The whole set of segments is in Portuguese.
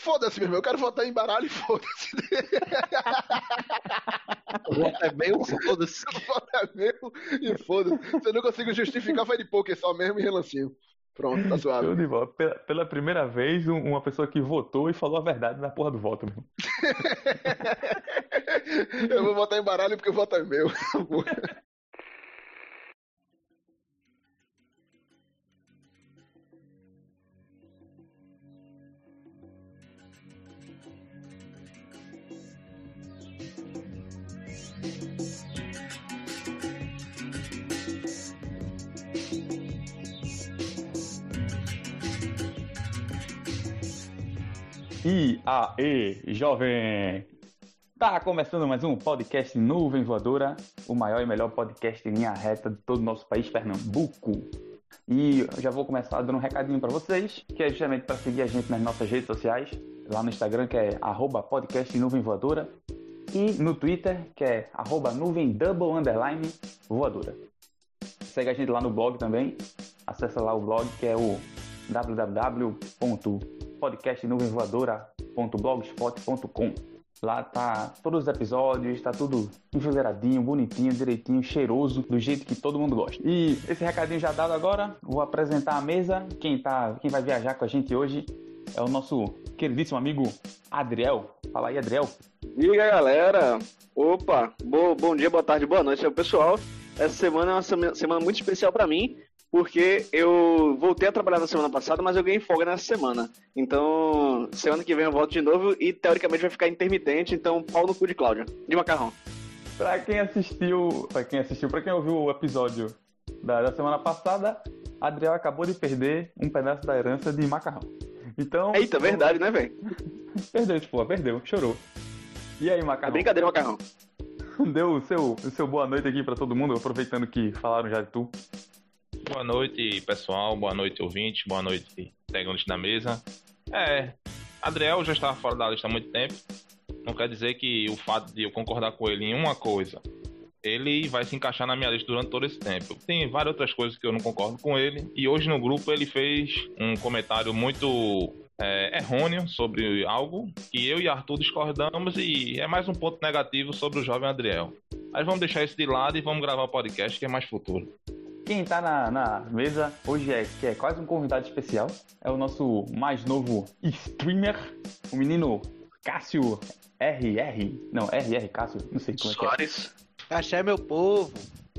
Foda-se, meu irmão, eu quero votar em baralho e foda-se. O voto é meu, foda-se. O voto é meu e foda-se. Se eu não consigo justificar, vai de poker só mesmo e relancinho. Pronto, tá Show suave. de bola. Pela, pela primeira vez, um- uma pessoa que votou e falou a verdade na porra do voto, meu. Eu vou votar em baralho porque o voto é meu. E aí, jovem! Tá começando mais um podcast Nuvem Voadora, o maior e melhor podcast em linha reta de todo o nosso país, Pernambuco. E já vou começar dando um recadinho para vocês, que é justamente para seguir a gente nas nossas redes sociais, lá no Instagram, que é arroba podcast Nuvem Voadora, e no Twitter, que é arroba nuvem double underline voadora. Segue a gente lá no blog também, acessa lá o blog, que é o www.podcastnuvenvoadora.blogspot.com. Lá tá todos os episódios, tá tudo enfileiradinho, bonitinho, direitinho, cheiroso, do jeito que todo mundo gosta. E esse recadinho já dado agora, vou apresentar a mesa. Quem tá, quem vai viajar com a gente hoje é o nosso queridíssimo amigo Adriel. Fala aí, Adriel. E aí, galera? Opa, bo- bom dia, boa tarde, boa noite ao pessoal. Essa semana é uma sema- semana muito especial pra mim, porque eu voltei a trabalhar na semana passada, mas eu ganhei folga nessa semana. Então, semana que vem eu volto de novo e teoricamente vai ficar intermitente, então pau no cu de Cláudia. De macarrão. Pra quem assistiu, pra quem assistiu, para quem ouviu o episódio da, da semana passada, Adriel acabou de perder um pedaço da herança de macarrão. Então, Eita, verdade, né, velho? perdeu, tipo, perdeu, chorou. E aí, É macarrão? brincadeira, macarrão. Deu o seu, o seu boa noite aqui pra todo mundo, aproveitando que falaram já de tu. Boa noite, pessoal. Boa noite, ouvintes. Boa noite, integrantes da mesa. É, Adriel já estava fora da lista há muito tempo. Não quer dizer que o fato de eu concordar com ele em uma coisa, ele vai se encaixar na minha lista durante todo esse tempo. Tem várias outras coisas que eu não concordo com ele. E hoje no grupo ele fez um comentário muito é, errôneo sobre algo que eu e Arthur discordamos e é mais um ponto negativo sobre o jovem Adriel. Mas vamos deixar isso de lado e vamos gravar o podcast que é mais futuro. Quem tá na, na mesa hoje é, que é quase um convidado especial, é o nosso mais novo streamer, o menino Cássio RR. Não, RR Cássio, não sei como é que é. Soares. Axé, meu povo.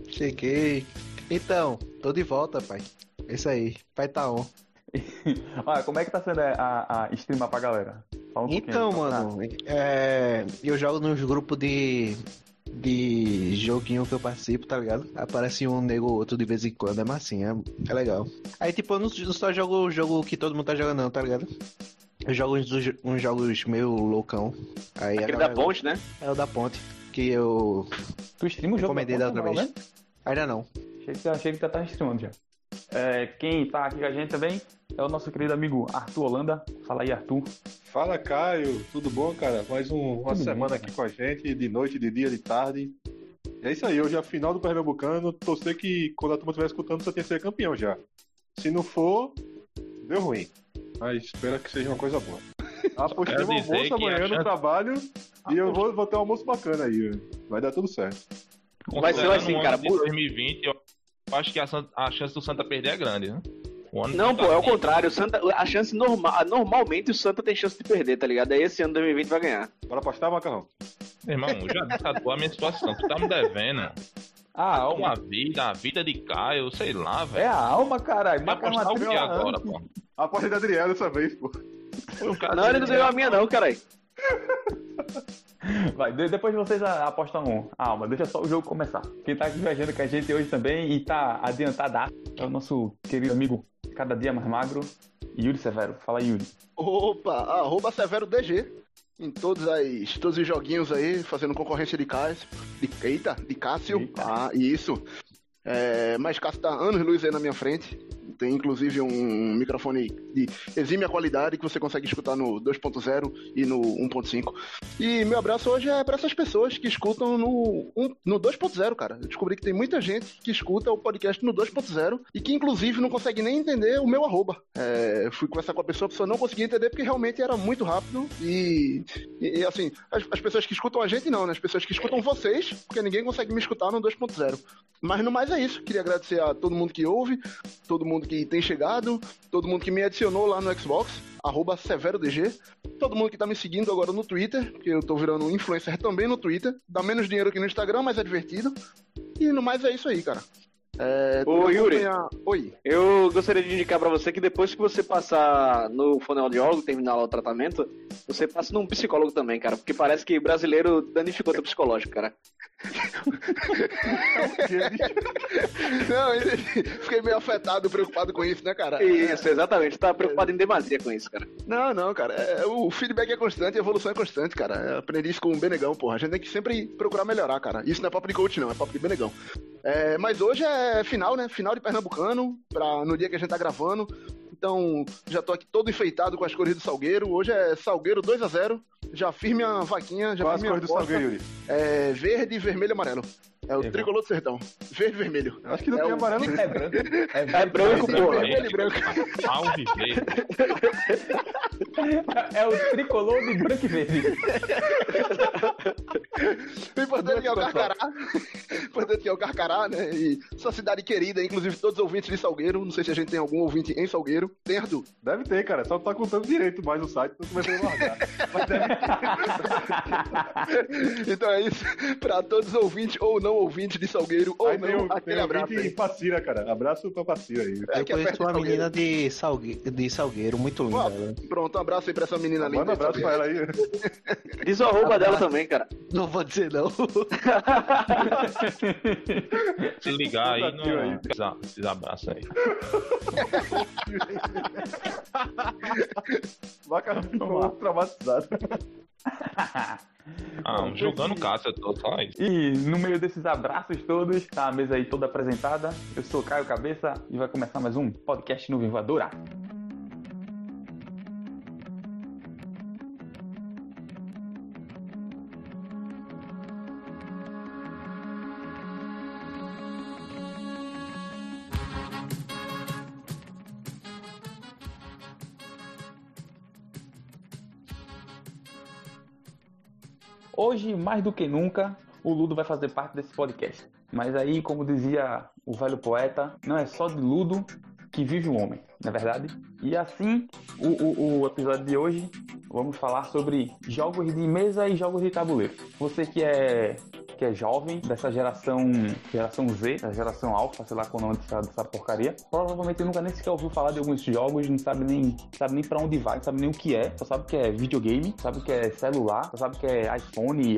Cheguei. Então, tô de volta, pai. É Isso aí. Pai tá on. Olha, como é que tá sendo a, a streamar pra galera? Um Então, mano, é, eu jogo nos grupos de de joguinho que eu participo, tá ligado? Aparece um nego ou outro de vez em quando, é massinha, é, é legal. Aí, tipo, eu não, não só jogo o jogo que todo mundo tá jogando, não, tá ligado? Eu jogo uns, uns jogos meio loucão. Aí Aquele da ponte, né? É o da ponte. Que eu Tu streama o jogo? encomendei da da outra Ponte, vez. não, né? Ainda não. Achei que, achei que já tava streamando já. É, quem tá aqui com a gente também é o nosso querido amigo Arthur Holanda. Fala aí, Arthur. Fala, Caio. Tudo bom, cara? Mais um- uma Tudo semana bem, aqui com a gente, de noite, de dia, de tarde. E é isso aí, hoje é a final do Pernambucano. Torcer que quando a turma estiver escutando, você tem que ser campeão já. Se não for, deu ruim. Mas espero que seja uma coisa boa. Apostei no dizer almoço que amanhã no trabalho e eu vou, vou ter um almoço bacana aí. Vai dar tudo certo. Vai ser assim, cara, de bu- 2020, eu acho que a, a chance do Santa perder é grande, né? Não, tá pô, é o contrário. O Santa, a chance normal, normalmente o Santa tem chance de perder, tá ligado? Aí esse ano 2020 vai ganhar. Bora apostar, Macarrão? Meu irmão, já disse a minha situação. Tu tá me devendo. Ah, A alma. vida, a vida de Caio, sei lá, É velho. a alma, caralho. Vai Macarrão apostar o que agora, pô? Aposta da Adriel dessa vez, pô. Não, ele não ganhou a minha não, caralho. Vai, de- depois vocês apostam a alma. Deixa só o jogo começar. Quem tá aqui viajando com a gente hoje também e tá adiantado é o nosso querido amigo, cada dia mais magro, Yuri Severo. Fala Yuri. Opa, arroba Severo DG. Em todos, as, todos os joguinhos aí, fazendo concorrência de Cássio. De, eita, de Cássio. Eita. Ah, isso. É, mas Cássio tá anos luz aí na minha frente. Tem inclusive um microfone de exímia qualidade que você consegue escutar no 2.0 e no 1.5. E meu abraço hoje é para essas pessoas que escutam no, um- no 2.0, cara. Eu descobri que tem muita gente que escuta o podcast no 2.0 e que inclusive não consegue nem entender o meu arroba. É, fui conversar com a pessoa, a pessoa não conseguia entender porque realmente era muito rápido e, e, e, assim, as, as pessoas que escutam a gente não, né? As pessoas que escutam vocês, porque ninguém consegue me escutar no 2.0. Mas no mais é isso. Queria agradecer a todo mundo que ouve, todo mundo que tem chegado, todo mundo que me adicionou lá no Xbox, arroba SeveroDG, todo mundo que tá me seguindo agora no Twitter, porque eu tô virando um influencer também no Twitter. Dá menos dinheiro que no Instagram, mas é divertido. E no mais é isso aí, cara. É, Ô, Yuri. Oi. Eu gostaria de indicar pra você que depois que você passar no fonoaudiólogo, terminar lá o tratamento, você passa num psicólogo também, cara. Porque parece que brasileiro danificou teu psicológico, cara. Não, fiquei meio afetado, preocupado com isso, né, cara? Isso, exatamente. Tá preocupado em demasia com isso, cara. Não, não, cara. É, o feedback é constante, a evolução é constante, cara. Eu aprendi isso com o Benegão, porra. A gente tem que sempre procurar melhorar, cara. Isso não é papo de coach, não, é papo de Benegão. É, mas hoje é final, né? Final de Pernambucano, pra, no dia que a gente tá gravando. Então, já tô aqui todo enfeitado com as cores do Salgueiro. Hoje é Salgueiro 2 a 0 Já fiz minha vaquinha, já Qual fiz as minha cores do. Salgueiro, Yuri? É verde, vermelho e amarelo. É o Exato. tricolor do sertão. Verde e vermelho. Acho que não É tem o- amarelo. É branco. É branco, porra. Vermelho e branco. Alve verde. É o tricolor de branco e verde. O importante é o Carcará. Importante é o Carcará, né? E sua cidade querida, inclusive todos os ouvintes de Salgueiro. Não sei se a gente tem algum ouvinte em Salgueiro. Tem, Arthur? Deve ter, cara. Só não tá contando direito mais o site, então começou a largar. Mas deve Então é isso. Pra todos os ouvintes ou não ouvintes de Salgueiro, ou Aí tem não, um, aquele tem um abraço. ouvinte aí. Passira, cara. Abraço pra Passira aí. É Eu conheço uma Salgueiro. menina de, Salgue... de Salgueiro, muito linda. Ela. Pronto, um abraço aí pra essa menina linda. Manda um abraço pra ela aí. Diz o arroba dela também, cara. Não vou dizer não. Se ligar aí, Desafio aí. não. Esses- Esses abraços aí. Vaca ficou traumatizado. Ah, jogando caça, tô só isso. E no meio desses abraços todos, tá a mesa aí toda apresentada. Eu sou Caio Cabeça e vai começar mais um podcast no Voadora. Hoje, mais do que nunca, o Ludo vai fazer parte desse podcast. Mas aí, como dizia o velho poeta, não é só de Ludo que vive o homem, não é verdade? E assim, o, o, o episódio de hoje, vamos falar sobre jogos de mesa e jogos de tabuleiro. Você que é que é jovem, dessa geração geração Z, da geração Alpha, sei lá qual o nome dessa, dessa porcaria, provavelmente nunca nem sequer ouviu falar de alguns jogos, não sabe nem, sabe nem pra onde vai, não sabe nem o que é, só sabe que é videogame, sabe que é celular, só sabe que é iPhone,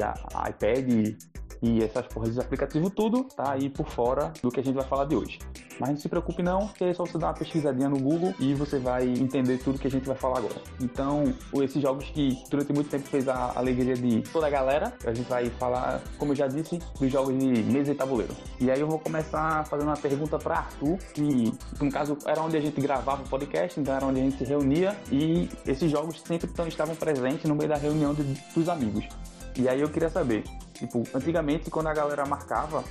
iPad e essas porras de aplicativo, tudo tá aí por fora do que a gente vai falar de hoje. Mas não se preocupe não, que é só você dar uma pesquisadinha no Google e você vai entender tudo que a gente vai falar agora. Então, esses jogos que durante muito tempo fez a alegria de toda a galera, a gente vai falar, como eu já disse, dos jogos de mesa e tabuleiro. E aí eu vou começar fazendo uma pergunta para Arthur, que no caso era onde a gente gravava o podcast, então era onde a gente se reunia e esses jogos sempre estavam presentes no meio da reunião de- dos amigos. E aí eu queria saber, tipo, antigamente quando a galera marcava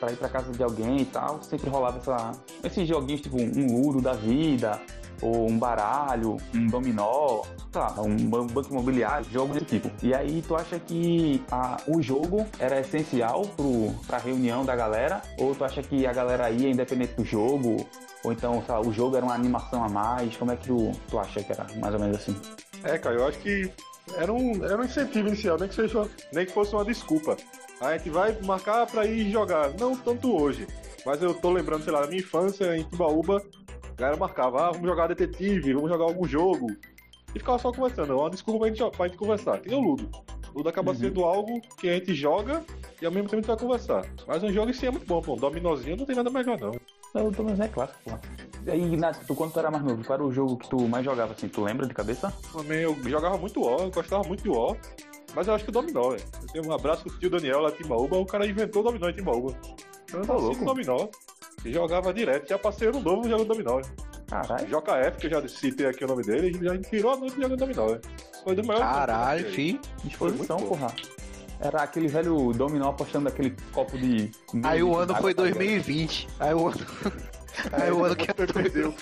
pra ir pra casa de alguém e tal, sempre rolava essa, esses joguinhos tipo um Ludo da vida, ou um baralho, um dominó, lá, um ban- banco imobiliário, jogo desse tipo. E aí tu acha que a- o jogo era essencial pro, pra reunião da galera? Ou tu acha que a galera ia independente do jogo? Ou então, lá, o jogo era uma animação a mais? Como é que tu, tu acha que era mais ou menos assim? É, cara, eu acho que era um, era um incentivo inicial, nem que, seja, nem que fosse uma desculpa. A gente vai marcar pra ir jogar, não tanto hoje, mas eu tô lembrando, sei lá, da minha infância em Timbaúba, a galera marcava, ah, vamos jogar detetive, vamos jogar algum jogo, e ficava só conversando, uma desculpa pra gente, pra gente conversar, que nem o Ludo. O Ludo acaba Uhum. sendo algo que a gente joga e ao mesmo tempo a gente vai conversar. Mas um jogo em si é muito bom, pô, um dominozinho não tem nada melhor não. Eu tô mas é clássico, pô. E aí, Nath, tu quando tu era mais novo, qual era o jogo que tu mais jogava assim? Tu lembra de cabeça? Também eu jogava muito War, eu gostava muito de War. Mas eu acho que o Dominó, velho. Eu tenho um abraço pro tio Daniel lá de Timbaúba, o cara inventou o Dominó em Timbaúba. Eu Tá louco. com Dominó. E jogava direto, já passei ano novo jogando Dominó. velho. Caralho. JF, que eu já citei aqui o nome dele, ele já virou a noite jogando dominó, né? Foi do maior. Caralho, fi. Disposição, Foi muito porra. Era aquele velho dominó apostando aquele copo de. Aí o ano foi tá ligado? 2020. Aí o ano. Aí o ano que perdeu.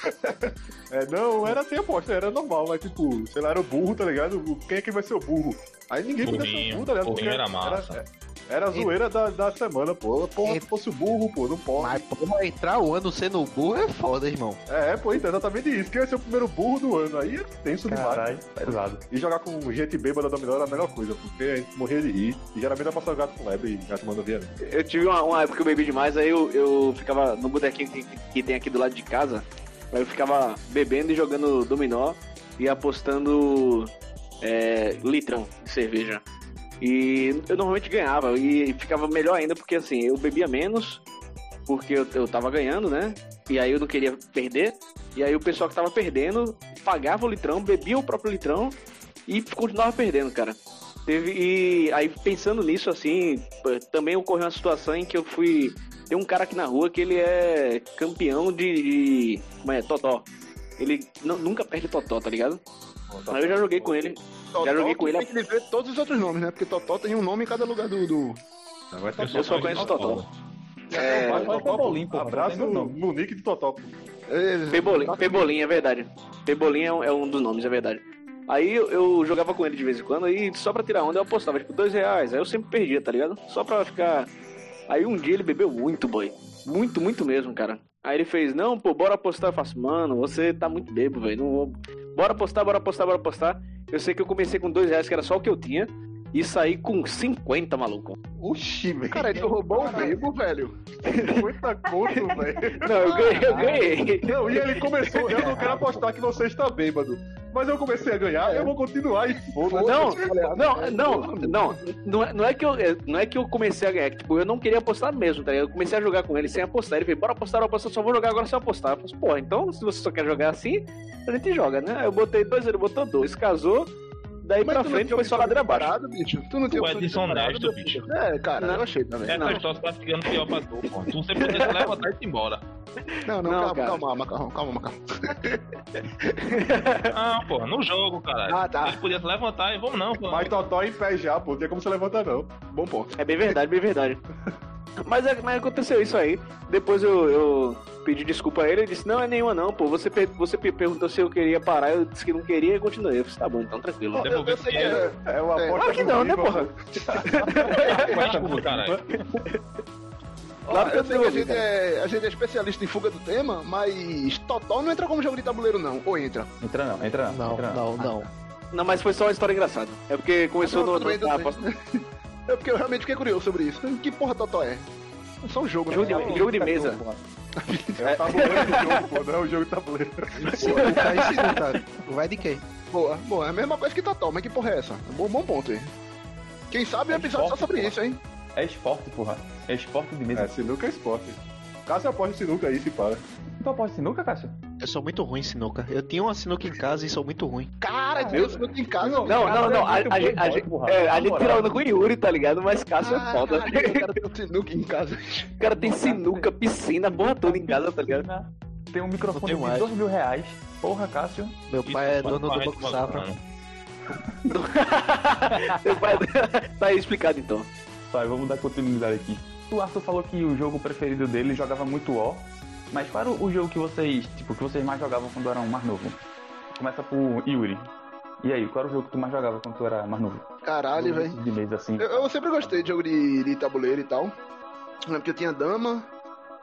É, não, era sem aposta, era normal, mas tipo, sei lá, era o burro, tá ligado? Quem é que vai ser o burro? Aí ninguém podia ser o burro, tá ligado? burrinho era massa. Era, era a zoeira da, da semana, pô. Porra, E- se fosse o burro, pô, não pode. Mas, porra, entrar o ano sendo burro é foda, irmão. É, pô, então, exatamente isso. Quem vai ser o primeiro burro do ano? Aí é tenso demais. Caralho, pesado. E jogar com gente bêbada dominó era a melhor coisa, porque a gente morria de rir. E geralmente eu passava gato com lebre e gato mandou via. né? Eu tive uma, uma época que eu bebi demais, aí eu, eu ficava no botequinho que, que tem aqui do lado de casa. Aí eu ficava bebendo e jogando dominó e apostando é, litrão de cerveja. E eu normalmente ganhava e ficava melhor ainda porque assim, eu bebia menos porque eu, eu tava ganhando, né? E aí eu não queria perder. E aí o pessoal que tava perdendo pagava o litrão, bebia o próprio litrão e continuava perdendo, cara. Teve, e aí pensando nisso, assim, também ocorreu uma situação em que eu fui. Tem um cara aqui na rua que ele é campeão de. de como é? Totó. Ele nu- nunca perde Totó, tá ligado? Aí eu já joguei com ele. Totó, Já joguei com ele. Tem que ver todos os outros nomes, né? Porque Totó tem um nome em cada lugar do. do... Agora Eu só conheço Totó. É, ter bolinho, pô, Abraço no nick de Totó. É, Pebolim, Pebolim, é verdade. Pebolim é um, é um dos nomes, é verdade. Aí eu, eu jogava com ele de vez em quando e só pra tirar onda eu apostava, tipo, dois reais. Aí eu sempre perdia, tá ligado? Só pra ficar. Aí um dia ele bebeu muito, boy. Muito, muito mesmo, cara. Aí ele fez, não, pô, bora apostar. Eu faço, mano, você tá muito bebo, velho. Não vou. Bora apostar, bora apostar, bora apostar. Eu sei que eu comecei com dois reais, que era só o que eu tinha. E saí com 50, maluco. Oxi, velho. Cara, ele roubou o bebo, velho. 50 conto, velho. Não, eu ganhei, eu ganhei. Não, e ele começou, eu não quero apostar que você está bêbado. Mas eu comecei a ganhar, eu vou continuar e foda-se. Não, não, não, não, não é, não é que eu, é, não é que eu comecei a ganhar, tipo, eu não queria apostar mesmo, tá ligado? Eu comecei a jogar com ele sem apostar, ele veio, bora apostar, bora apostar, só vou jogar agora sem apostar. Eu falei, porra, então se você só quer jogar assim, a gente joga, né? Eu botei dois, ele botou dois, casou, daí Mas pra tu não frente foi só ladeira abaixo. bicho? Tu não tinha Tu é desonesto, bicho. É, cara, Não. eu achei também. Essa história tá ficando pior pra tu, pô. Tu sempre podia se levantar e ir embora. Não, não, Não, calma, cara. calma, macarrão, calma, macarrão. Ah, pô, no jogo, caralho. Ah, tá. Ele podia se levantar e vamos não, pô. Mas Totó em pé já, pô. Não tem como você levantar, não. Bom ponto. É bem verdade, bem verdade. Mas, é- mas aconteceu isso aí. Depois eu, eu pedi desculpa a ele e disse: Não é nenhuma, não, pô. Você, per- você pe- perguntou se eu queria parar, eu disse que não queria e continuei. Eu disse: Tá bom, então tranquilo. Eu, Devolver eu sei que dinheiro. é, É uma É, Claro que não, né, porra? pô. Desculpa, caralho. Claro que eu sei que a gente, é, a gente é especialista em fuga do tema, mas Totó não entra como jogo de tabuleiro, não. Ou entra? Entra não, entra não. Não, entra não, não. Não, mas foi só uma história engraçada. É porque começou Não, no. no- bem. aposta- É porque eu realmente fiquei curioso sobre isso. Que porra Totó é? É só um jogo, Jogo né? de, jogo de mesa. É o tabuleiro do jogo, pô. Não é o jogo de tabuleiro. Aí, sinuca. Vai de quê? Boa, boa. É a mesma coisa que Totó, mas que porra é essa? Bom, bom ponto aí. Quem sabe um É episódio só esporte, sobre porra. isso, hein? É esporte, porra. É esporte de mesa. É, sinuca é esporte. Cássio aposta em sinuca aí, se para. Tu aposta sinuca, Cássio? Eu sou muito ruim em sinuca. Eu tinha uma sinuca em casa e sou muito ruim. Cara, meu- Deus, não tem casa. Não, não, não. A, a, muito gente- a, gente- porra. é, a gente tira onda com o Yuri, tá ligado? Mas Cássio é foda. Caralho, o cara tem um sinuca em casa. O cara tem sinuca, piscina, a porra toda em casa, tá ligado? Tem um microfone Não tem de mais. dois mil reais. Porra, Cássio. Meu Isso pai é dono do Banco Safra. bacana. Meu pai- tá aí explicado então. Vai, vamos dar continuidade aqui. O Arthur falou que o jogo preferido dele jogava muito O. Mas qual era o jogo que vocês, tipo, que vocês mais jogavam quando eram mais novo? Começa por Yuri. E aí, qual era o jogo que tu mais jogava quando tu era mais novo? Caralho, velho. De mesa assim. Eu, eu sempre gostei de jogo de, de tabuleiro e tal. Lembro que eu tinha dama,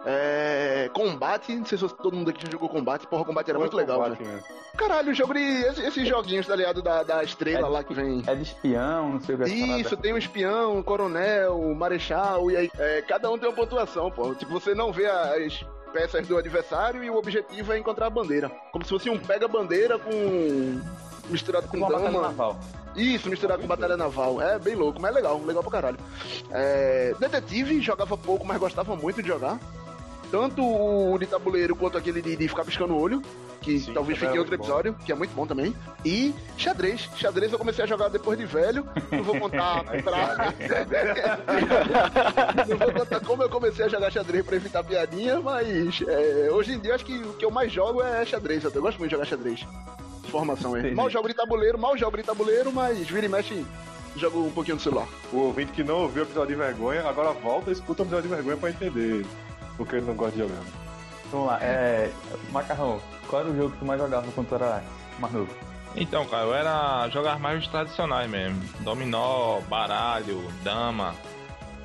é, combate. Não sei se todo mundo aqui já jogou combate. Porra, combate era muito legal, velho. né? Caralho, o jogo de. Esses, esses joguinhos, tá ligado? Da, da estrela É. lá que vem. É de espião, não sei o que. essa Isso, tem um espião, um coronel, um marechal, e aí é, cada um tem uma pontuação, pô. Tipo, você não vê as peças do adversário e o objetivo é encontrar a bandeira. Como se fosse um pega-bandeira com. misturado com Uma batalha dama. naval. Isso, misturado com batalha naval. É bem louco, mas legal, legal pra caralho. É, Detetive jogava pouco, mas gostava muito de jogar. Tanto o de tabuleiro quanto aquele de, de ficar piscando o olho. que Sim, talvez fique em é outro episódio, que é muito bom também. E xadrez. Xadrez eu comecei a jogar depois de velho. Não vou contar pra. não vou contar como eu comecei a jogar xadrez pra evitar piadinha, mas é, hoje em dia acho que o que eu mais jogo é xadrez. Eu gosto muito de jogar xadrez. Formação. Entendi. Mal jogo de tabuleiro, mal jogo de tabuleiro, mas vira e mexe, jogo um pouquinho no celular. O ouvinte que não ouviu o episódio de vergonha, agora volta e escuta o episódio de vergonha pra entender porque ele não gosta de jogar. Vamos lá, é. Macarrão, qual era o jogo que tu mais jogava quando tu era mais novo? Então, cara, eu era jogar mais os tradicionais mesmo. Dominó, baralho, dama.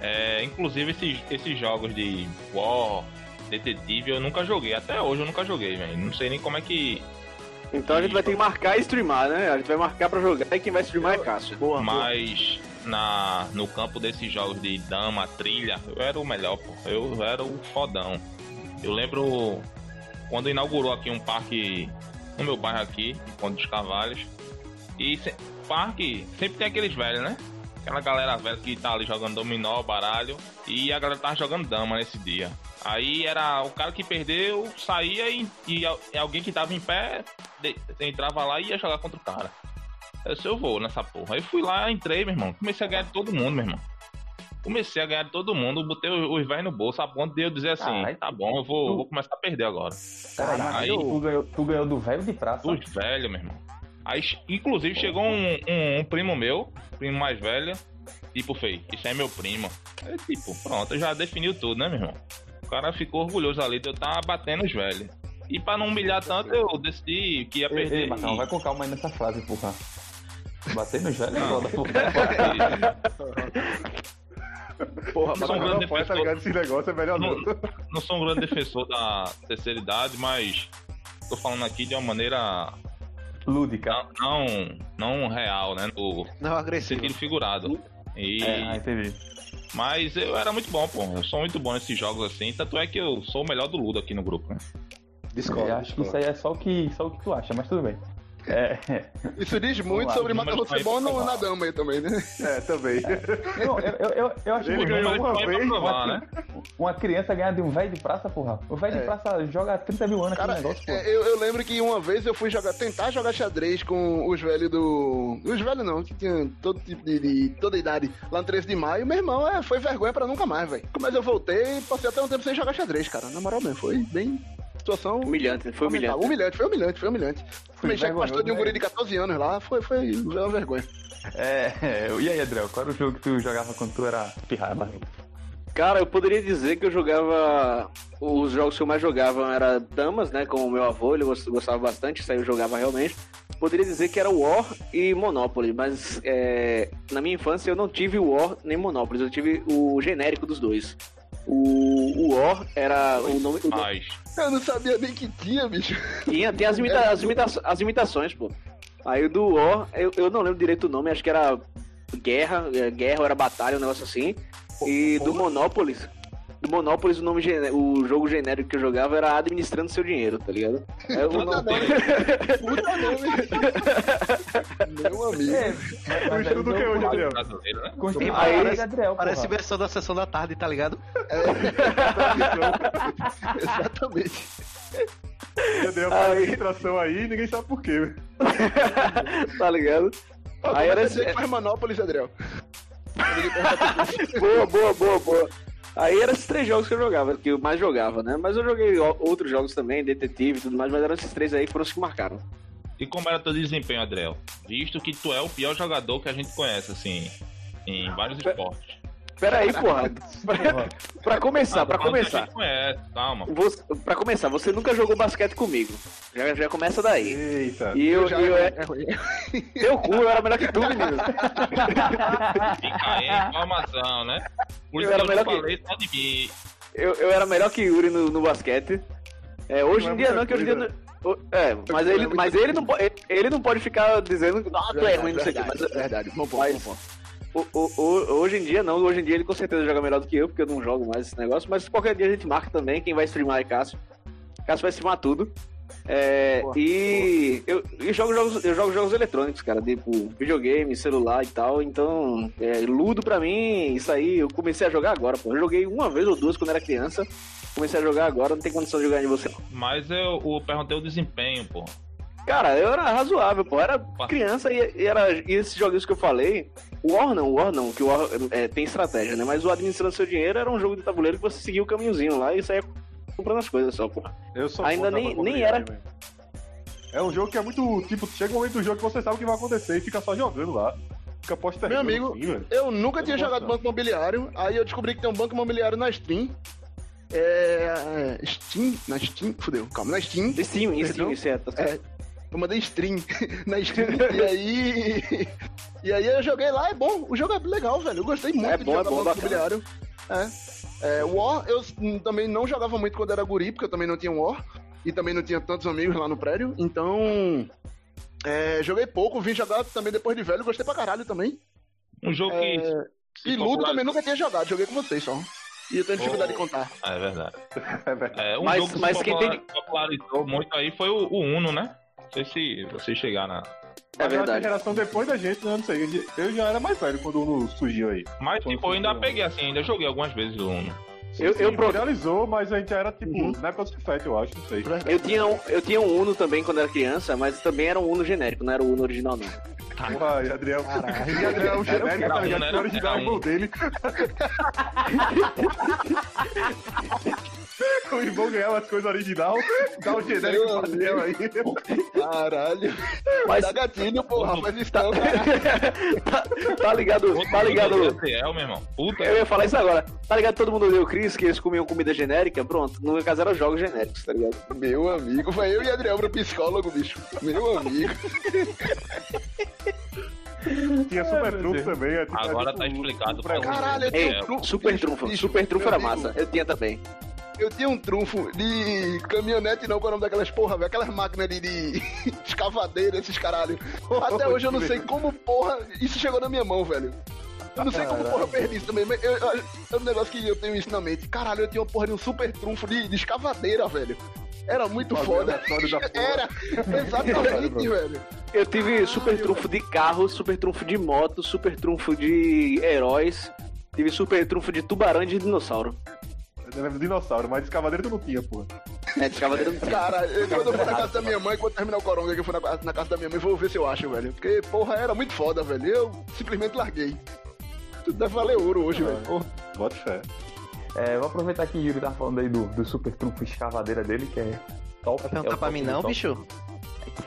É, inclusive esses, esses jogos de War, detetive, eu nunca joguei. Até hoje eu nunca joguei, velho. Não sei nem como é que. Então a gente vai ter que marcar e streamar, né? A gente vai marcar pra jogar e quem vai streamar é Cássio. Boa, boa. Na, no campo desses jogos de dama, trilha, eu era o melhor, pô. Eu era o fodão. Eu lembro quando inaugurou aqui um parque no meu bairro aqui, Ponte dos Cavalhos. E se- parque sempre tem aqueles velhos, né? Aquela galera velha que tá ali jogando dominó, baralho. E a galera tava jogando dama nesse dia. Aí era o cara que perdeu, saía e, e alguém que tava em pé de- entrava lá e ia jogar contra o cara. Eu disse, eu vou nessa porra. Aí fui lá, entrei, meu irmão. Comecei a ganhar de todo mundo, meu irmão. Comecei a ganhar de todo mundo, botei os os velhos no bolso, a ponto de eu dizer assim, Caralho. tá bom, eu vou, Tu- vou começar a perder agora. Mas Aí- tu, ganhou, tu ganhou do velho de praça. Os velhos, meu irmão. Aí, inclusive, chegou um, um- um primo meu, primo mais velho, tipo, fei, isso é meu primo. Aí, tipo, pronto, já definiu tudo, né, meu irmão? O cara ficou orgulhoso ali de eu estar batendo os velhos. E pra não humilhar tanto, eu decidi que ia Ei, perder. ei, Macarrão, e- vai com calma aí nessa frase, porra. Bater no é Não. foda, porra. Porra, Não sou um grande Não pode, tá defensor, ligado? Esse negócio é melhor não. não sou um grande defensor da terceira idade, mas tô falando aqui de uma maneira Lúdica. não, não, não real, né? No Não agressivo. sentido figurado. E, Ah, entendi. Mas eu era muito bom, pô. Eu sou muito bom nesses jogos assim. Tanto é que eu sou o melhor do Ludo aqui no grupo, né? Discordo. Eu acho que isso aí é só o que, só o que tu acha, mas tudo bem. É, Isso diz muito lá, sobre números ser bom no, na dama aí também, né? É, também. não, eu, eu, eu, acho Ele que ganhou uma é vez, provar, né? uma criança ganhar de um velho de praça, porra. O velho É. de praça joga 30 mil anos Cara, aquele negócio, porra. é, eu, eu lembro que uma vez eu fui jogar, tentar jogar xadrez com os velhos do. Os velhos não, que tinham todo tipo de, de- toda idade, lá no 13 de maio. Meu irmão é, foi vergonha pra nunca mais, velho. Mas eu voltei e passei até um tempo sem jogar xadrez, cara. Na moral mesmo, foi bem. Situação. Humilhante, foi humilhante. Humilhante, foi humilhante, foi humilhante. Foi Mexer com o pastor de um vergonhoso, guri de 14 anos lá, foi, foi uma vergonha. É, é, e aí, Adriel, qual era o jogo que tu jogava quando tu era pirraiva? Cara, eu poderia dizer que eu jogava. Os jogos que eu mais jogava era Damas, né? Com o meu avô, ele gost- gostava bastante, isso aí eu jogava realmente. Poderia dizer que era War e Monopoly, mas é, na minha infância eu não tive War nem Monopoly, eu tive o genérico dos dois. O, o War era o nome. O, Eu não sabia nem que tinha, bicho. tinha, tem as, imita, as, imita, as imitações, pô. Aí o do War, eu, eu não lembro direito o nome, acho que era Guerra, é, Guerra ou era Batalha, um negócio assim. E do Monopoly, do Monopoly o nome gené- o jogo genérico que eu jogava era administrando seu dinheiro, tá ligado? É, o Puta nome- nome. Puta nome. Meu amigo. É, O estilo do que hoje, Adriel? brasileiro, né? Aí- parece Adriel, Parece porra. versão da sessão da tarde, tá ligado? Exatamente. Já deu uma Aí- registração aí ninguém sabe por quê. tá ligado? Aí era você que faz Manópolis, Adriel. boa, boa, boa, boa. Aí eram esses três jogos que eu jogava, que eu mais jogava, né? Mas eu joguei outros jogos também, detetive e tudo mais, mas eram esses três aí que foram os que marcaram. E como era teu desempenho, Adriel? Visto que tu é o pior jogador que a gente conhece, assim, em vários esportes. Pera aí, porra. Porra. pra começar, pra Ah, tô falando que A começar. conhece, calma. Você, pra começar, você nunca jogou basquete comigo. Já, já começa daí. Eita. E eu, já e eu, é, é, é teu cu, eu era melhor que tu, menino. Fica aí a informação, né? Por Eu era que eu melhor que- falei só de mim. Eu, eu era melhor que Yuri no, no basquete. É, hoje Não é em dia muita não, que hoje em dia não. o- É, mas ele, mas ele não, ele- não pode ficar dizendo que ah, tu é ruim, não sei o verdade, Mas, verdade. Bom ponto, mas- bom ponto. O- o- o- hoje em dia não, hoje em dia ele com certeza joga melhor do que eu, porque eu não jogo mais esse negócio, mas qualquer dia a gente marca também, quem vai streamar é Cássio. Cássio vai streamar tudo. É, Boa, e eu, eu jogo jogos, eu jogo jogos eletrônicos, cara, tipo videogame, celular e tal, então é, Ludo pra mim, isso aí, eu comecei a jogar agora, pô. Eu joguei uma vez ou duas quando era criança, Comecei a jogar agora, não tem condição de jogar em você. não. Mas eu, eu perguntei o desempenho, pô. Cara, eu era razoável, pô. Era criança e, e era, e esses joguinhos que eu falei. O War não, o War não, que o War é, tem estratégia, né? Mas o Administrando Seu Dinheiro era um jogo de tabuleiro que você seguia o caminhozinho lá e saía comprando as coisas só, pô. Eu sou Ainda nem- nem velho. É um jogo que é muito. Tipo, chega um momento do jogo que você sabe o que vai acontecer e fica só jogando lá. Fica postergando. Meu amigo, velho. Eu nunca Eu tinha jogado não. banco imobiliário, aí eu descobri que tem um banco imobiliário na Steam. É. Steam? Na Steam? Fudeu, calma, na Steam. Steam, Steam, é. tá certo. É, eu mandei stream na Steam. e aí. E aí eu joguei lá, é bom. O jogo é legal, velho. Eu gostei muito É de bom, é jogar bom, banco bacana. imobiliário. É. é. War, eu hum, também não jogava muito quando era guri, porque eu também não tinha War. E também não tinha tantos amigos lá no prédio. Então. é, joguei pouco, vim jogar também depois de velho, gostei pra caralho também. Um jogo É, que. E Ludo também nunca tinha jogado, joguei com vocês só. E eu tenho dificuldade de contar. É verdade. É verdade. É, um Mas- jogo que mas quem tem- popularizou muito aí foi o, o Uno, né? Não sei se vocês chegaram na. É que a verdade. geração depois da gente, né? Não sei. Eu já era mais velho quando o Uno surgiu aí. Mas, Quando tipo, eu ainda peguei assim, ainda joguei algumas vezes o Uno. Eu, eu, pro- realizou, mas a gente já era tipo, Uhum. na época do Cefete, eu acho, não sei. eu, tinha um, eu tinha um Uno também quando era criança, mas também era um Uno genérico, não era o Uno original, não. Porra, e Adriel. Caralho. E Adriel é o genérico, tá ligado? o original é o dele. o irmão ganhava as coisas original, dá o genérico Meu pro Adriel aí. Caralho. Mas- Dá gatilho, porra, mas então, cara. tá, tá ligado? Outro Tá ligado? Gabriel, meu irmão. Puta. Eu ia falar isso agora. Tá ligado? Todo mundo deu o Chris, que eles comiam comida genérica? Pronto, no meu caso eram jogos genéricos, tá ligado? Meu amigo, foi eu e Adriel pro psicólogo, bicho. Meu amigo. Tinha super trunfo também. é tipo- Agora é tipo tá o- explicado o pra. Caralho, eu É, tenho um trunfo. Super trunfo. Super trunfo era massa. Eu tinha também. Eu tinha um trunfo de caminhonete, não, qual é o nome daquelas porra, velho? Aquelas máquinas de, de escavadeira, esses caralho. Até hoje eu não sei como porra isso chegou na minha mão, velho. Eu não sei como porra eu perdi isso também, mas eu- eu- é um negócio que eu tenho isso na mente. Caralho, eu tinha uma porra de um super trunfo de, de escavadeira, velho. Era muito Fazer foda. Era, exatamente, velho. Eu tive super trunfo de carro, super trunfo de moto, super trunfo de heróis. Tive super trunfo de tubarão e de dinossauro. Eu lembro do dinossauro, mas escavadeiro tu não tinha, porra. É, de cavaleiro não tinha. Cara, eu, quando eu fui na casa da minha mãe, quando terminar o coronga, que eu fui na, na casa da minha mãe, vou ver se eu acho, velho. Porque, porra, era muito foda, velho. Eu simplesmente larguei. Tudo deve valer ouro hoje, velho. Porra. Bota fé. É, vou aproveitar que o Yuri tá falando aí do, do super trunfo escavadeira dele, que é top. Vai é perguntar o pra mim não, top. bicho?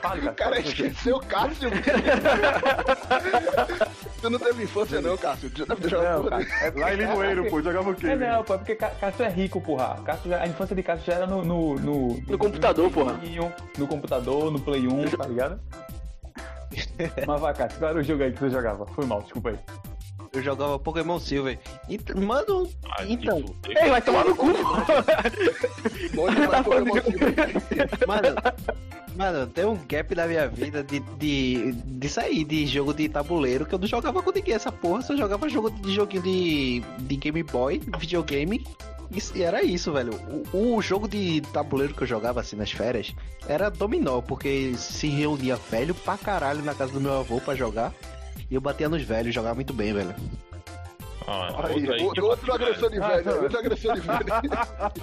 Fale, O cara. cara fala você. esqueceu o Cássio. tu não teve infância, não, Cássio. Tu já deve ter jogado Não. É Lá em Limoeiro, pô, jogava o quê? É velho? não, pô, é porque Cássio é rico, porra. Cássio já- a infância de Cássio já era no. No, no, No computador, porra. No computador, no Play 1, tá ligado? Mas vai, Cássio, qual era o jogo aí que você jogava? Foi mal, desculpa aí. Eu jogava Pokémon Silver. Ent- Mano, Ai, então. Ei, vai tomar no cu! Silver. mano, mano, tem um gap da minha vida de, de, de sair de jogo de tabuleiro que eu não jogava com ninguém essa porra, só jogava jogo de joguinho de, de Game Boy, videogame. Isso- E era isso, velho. O, o jogo de tabuleiro que eu jogava assim nas férias era dominó, porque se reunia velho pra caralho na casa do meu avô pra jogar. E eu batia nos velhos, jogava muito bem, velho. Ah, Aí, outro aí que Outro, outro agressor de velho, outro agressor de velho.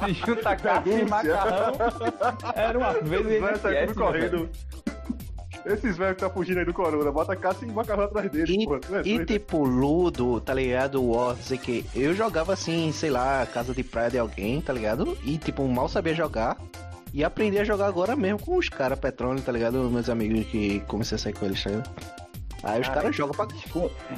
Se junta Cássio e macarrão, era uma vez e ele tudo correndo. Esses velhos que tá fugindo aí do corona, bota a caça e macarrão atrás deles, E. Tu é e tipo, Ludo, tá ligado? War, não sei o que. Eu jogava assim, sei lá, casa de praia de alguém, tá ligado? E tipo, mal sabia jogar. E aprendi a jogar agora mesmo com os caras, Petróleo, tá ligado? Meus amigos que comecei a sair com eles, tá ligado? Aí os Cara, caras jogam pra.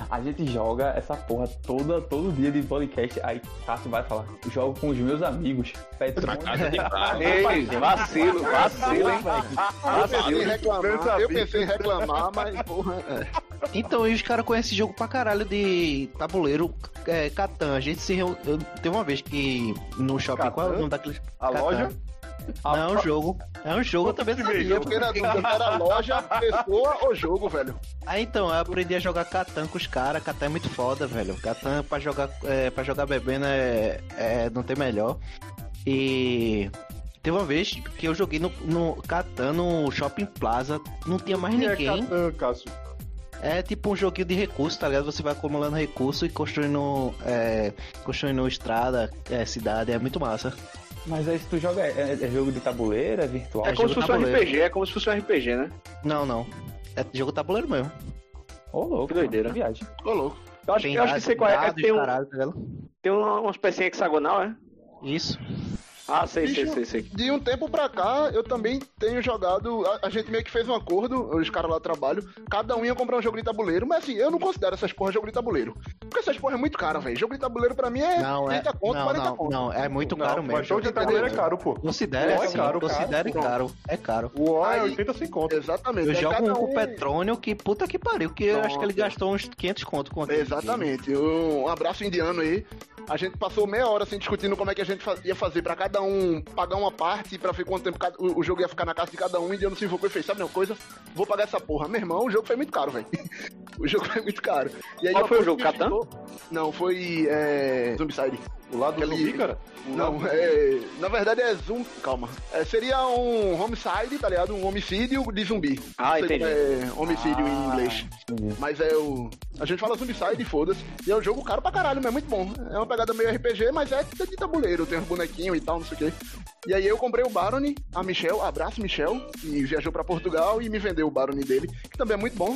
A gente joga essa porra toda, todo dia de podcast. Aí Cássio vai falar: jogo com os meus amigos. Na Petrônio. casa de praia. Ei, vacilo, vacilo, hein? Eu pensei reclamar, eu pensei em reclamar, mas, porra, é. Então, e os caras conhecem jogo pra caralho de tabuleiro, é, Catan. A gente se reuniu. Tem uma vez que no shopping. Catan? Qual é o nome daqueles. A Catan. loja? Não, é um jogo. É um jogo, eu também não sabia. Eu fiquei na dúvida, era loja, pessoa ou jogo, velho. Aí então, eu aprendi a jogar Catan com os caras. Catan é muito foda, velho. Catan pra jogar, é, pra jogar bebendo é, é, não tem melhor. E teve uma vez que eu joguei no, no Catan no Shopping Plaza, não tinha mais é ninguém. Catan, Cássio? É tipo um joguinho de recursos, tá ligado? Você vai acumulando recursos e construindo, é, construindo estrada, é, cidade, é muito massa. Mas aí se tu joga, é, é jogo de tabuleiro, é virtual? É como se fosse um tabuleiro. RPG, é como se fosse um RPG, né? Não, não. É jogo tabuleiro mesmo. Ô, louco. Que doideira. mano, Viagem. Ô, louco. Eu acho, Tem eu acho que sei qual é. é tem um, caralho, tá tem uma, umas pecinhas hexagonal, é? Isso. Ah, sei, sei, Bicho, sei, sei. De um tempo pra cá, eu também tenho jogado. A, a gente meio que fez um acordo, os caras lá trabalham, cada um ia comprar um jogo de tabuleiro, mas assim, eu não considero essas porra jogo de tabuleiro. Porque essas porra é muito cara, velho. Jogo de tabuleiro pra mim é Não, é. 30 conto, Não, 40 não, conto. não. É muito Não, caro mesmo. mas jogo de tabuleiro é caro, pô. Considere Não, é assim, caro, considere cara. caro. É caro. O O é Aí- 80 sem conto. Exatamente. Eu aí jogo um com o Petrônio que puta que pariu, que eu acho que ele Nossa. gastou uns 500 conto com aquilo. Exatamente. Um abraço indiano aí. A gente passou meia hora assim discutindo como é que a gente ia fazer pra cada um pagar uma parte pra ver quanto tempo o, o jogo ia ficar na casa de cada um. O indiano se invocou e fez: Sabe uma coisa? Vou pagar essa porra. Meu irmão, o jogo foi muito caro, velho. O jogo foi muito caro. E aí Qual foi o jogo, Catan? Não, foi. É... Zombicide. O lado do Aquele- zumbi, cara? O Não, é. Na verdade é zoom. Calma. É, seria um homicide, tá ligado? Um homicídio de zumbi. Ah, entendi. É homicídio em Ah, inglês. entendi. Mas é o. A gente fala Zombicide, foda-se. E é um jogo caro pra caralho, mas é muito bom. É uma pegada meio RPG, mas é de tabuleiro, tem uns bonequinhos e tal, não sei o quê. E aí eu comprei o Barony, a Michel, abraço Michel, que viajou pra Portugal e me vendeu o Barony dele, que também é muito bom.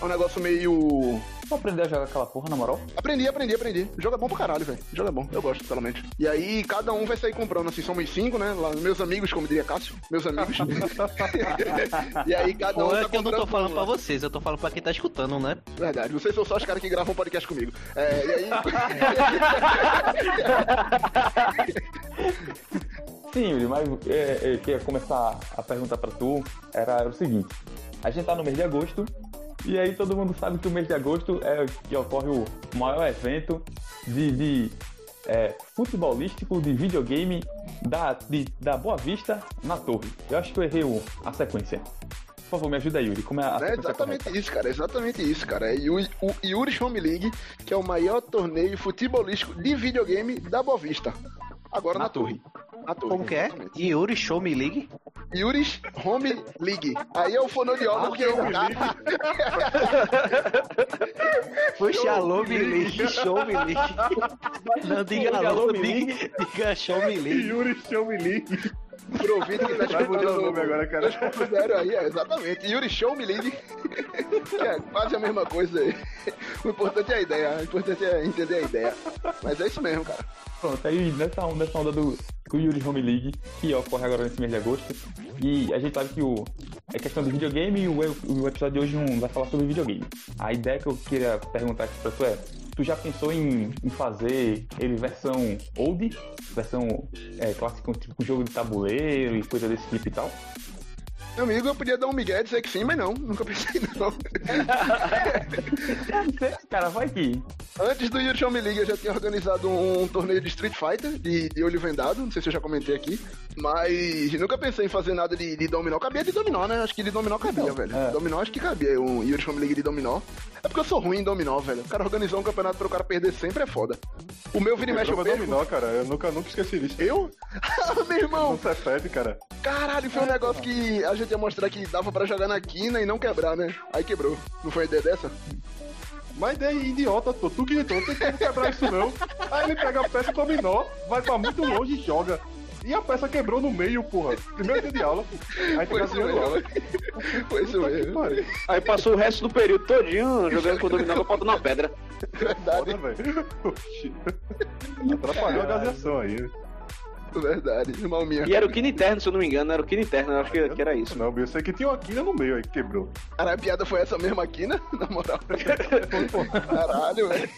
É um negócio meio. Tu aprendeu a jogar aquela porra, na moral? Aprendi, aprendi, aprendi. O jogo é bom pra caralho, velho. O jogo é bom, eu gosto, pelo menos. E aí, cada um vai sair comprando, assim, somos cinco, né? Lá, meus amigos, como diria Cássio, meus amigos. e aí, cada um Não é tá que eu não tô falando um pra lá. vocês, eu tô falando pra quem tá escutando, né? Verdade, vocês são só os caras que gravam podcast comigo. É, e aí. Sim, mas é, é, eu queria começar a perguntar pra tu era o seguinte. A gente tá no mês de agosto, e aí todo mundo sabe que o mês de agosto é que ocorre o maior evento de, de é, futebolístico de videogame da, de- da Boa Vista na Torre. Eu acho que eu errei o- a sequência. Por favor, me ajuda, Yuri. Como é a É exatamente correta? isso, cara. É exatamente isso, cara. É o, o Yuri Home League, que é o maior torneio futebolístico de videogame da Boa Vista. Agora na, Na torre. Na torre. Como que é? Yuri Show Me League? Yuri's Home League. Aí é o fonoaudiólogo Ah, que Home Puxa, alô, Me League, Show Me League. Não, diga Diga alô, diga, diga Show Me League. Yuri Show Me League. Pro ouvinte que tá Vai mudar o escutando nome agora, cara. 2.0 aí, é, exatamente. Yuri Show Me League. que é quase a mesma coisa aí. O importante é a ideia, o importante é entender a ideia. Mas é isso mesmo, cara. Pronto, aí nessa onda, nessa onda do, do Yuri Home League, que ocorre agora nesse mês de agosto, e a gente sabe que o, é questão de videogame e o, o episódio de hoje não vai falar sobre videogame. A ideia que eu queria perguntar aqui pra tu é, tu já pensou em, em fazer ele versão old, versão é, clássica, tipo jogo de tabuleiro e coisa desse tipo e tal? Meu amigo, eu podia dar um migué e dizer que sim, mas não, nunca pensei não. Cara, vai que. Antes do Yuri Me League, eu já tinha organizado um, torneio de Street Fighter, de, de olho vendado, não sei se eu já comentei aqui, mas nunca pensei em fazer nada de, de dominó. Cabia de dominó, né? Acho que de dominó cabia, velho. é. Dominó acho que cabia, um Yuri Me League de dominó. É porque eu sou ruim em dominó, velho. O cara organizar um campeonato para o cara perder sempre é foda. O meu vira e mexe eu é perco. dominó, cara. Eu nunca, nunca esqueci disso. Eu? Ah, meu irmão, Não Cefete, cara. caralho, foi um negócio que a gente ia mostrar que dava pra jogar na quina e não quebrar, né? Aí quebrou. Não foi a ideia dessa? Mas é idiota, tô. Tu que não tem como quebrar isso não. Aí ele pega a peça dominó, vai pra muito longe e joga. E a peça quebrou no meio, porra. Primeiro dia de aula. Aí Foi isso assim, aula. mesmo. Foi isso mesmo. Aí passou o resto do período todinho jogando com o dominó com a ponta na pedra. Verdade, Foda, velho. Oxi. Atrapalhou a gaseação aí. verdade. Mal minha. E era o Kino Interno, se eu não me engano, era o Kino Interno, eu acho que, que era isso. Não, eu sei que tinha uma quina no meio aí que quebrou. Cara, a piada foi essa mesma aqui, né? Na moral. Caralho, velho.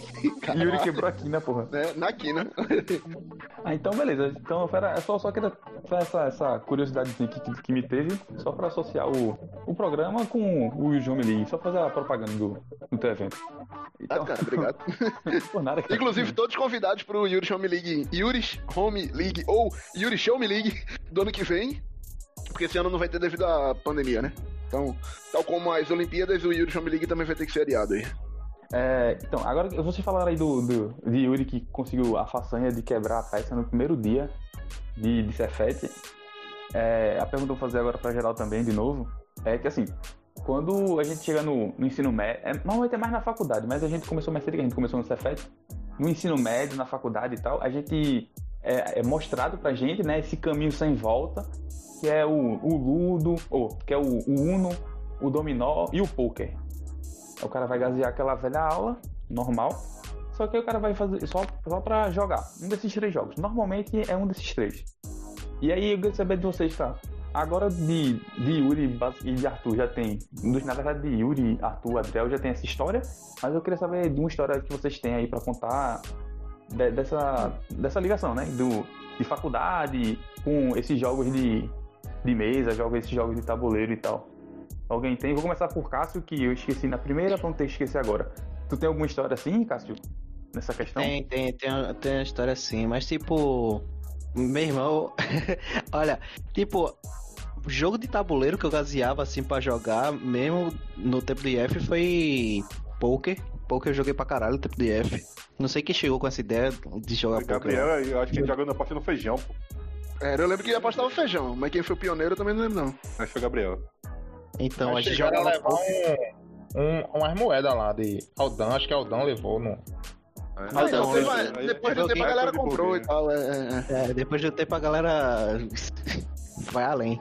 Yuri quebrou aqui, né, porra? Né? Na quina. Ah, então beleza. Então, era, é só, só queria só essa, essa curiosidade que, que, que me teve, só pra associar o, o programa com o Yuri Home League, só fazer a propaganda do, do teu evento. Ah, cara, obrigado. Por nada, cara. Inclusive, todos convidados pro Yuri Home League, Yuri's Home League ou Yuri Show Me League do ano que vem. Porque esse ano não vai ter devido à pandemia, né? Então, tal como as Olimpíadas, o Yuri Show Me League também vai ter que ser adiado aí. É, então, agora vocês falaram aí do, do, de Yuri que conseguiu a façanha de quebrar a peça no primeiro dia de, de Cefete. É, a pergunta que eu vou fazer agora pra geral também, de novo, é que assim, quando a gente chega no, no ensino médio, é, normalmente é mais na faculdade, mas a gente começou mais cedo a gente começou no Cefete, no ensino médio, na faculdade e tal, a gente é, é mostrado pra gente, né, esse caminho sem volta, que é o, o Ludo, ou que é o, o Uno, o Dominó e o Poker. O cara vai gasear aquela velha aula, normal, só que aí o cara vai fazer só, só pra jogar. Um desses três jogos. Normalmente é um desses três. E aí eu queria saber de vocês, tá? Agora de, de Yuri e de Arthur já tem. Na verdade, de Yuri, Arthur, Adriel já tem essa história. Mas eu queria saber de uma história que vocês têm aí pra contar de- dessa, dessa ligação, né? Do, de faculdade com esses jogos de, de mesa, jogos, esses jogos de tabuleiro e tal. Alguém tem? Vou começar por Cássio, que eu esqueci na primeira, pra não ter esquecido agora. Tu tem alguma história assim, Cássio? Nessa questão? Tem, tem, tem, tem uma história assim, mas tipo. Meu irmão. olha, tipo. O jogo de tabuleiro que eu gaseava assim pra jogar, mesmo no tempo de F, foi poker. Poker eu joguei pra caralho no tempo de F. Não sei quem chegou com essa ideia de jogar poker. Gabriel, eu acho que ele jogando a partida no feijão, pô. Era, eu lembro que apostava feijão, mas quem foi o pioneiro eu também não lembro, não. Acho que foi o Gabriel. Então, a Mas gente a jogava levar um, um, umas moedas lá de Aldão, acho que Aldão levou no. Ah, então, depois, eu do tempo a galera de comprou e tal. É, é, é. É, depois de um tempo a galera vai além.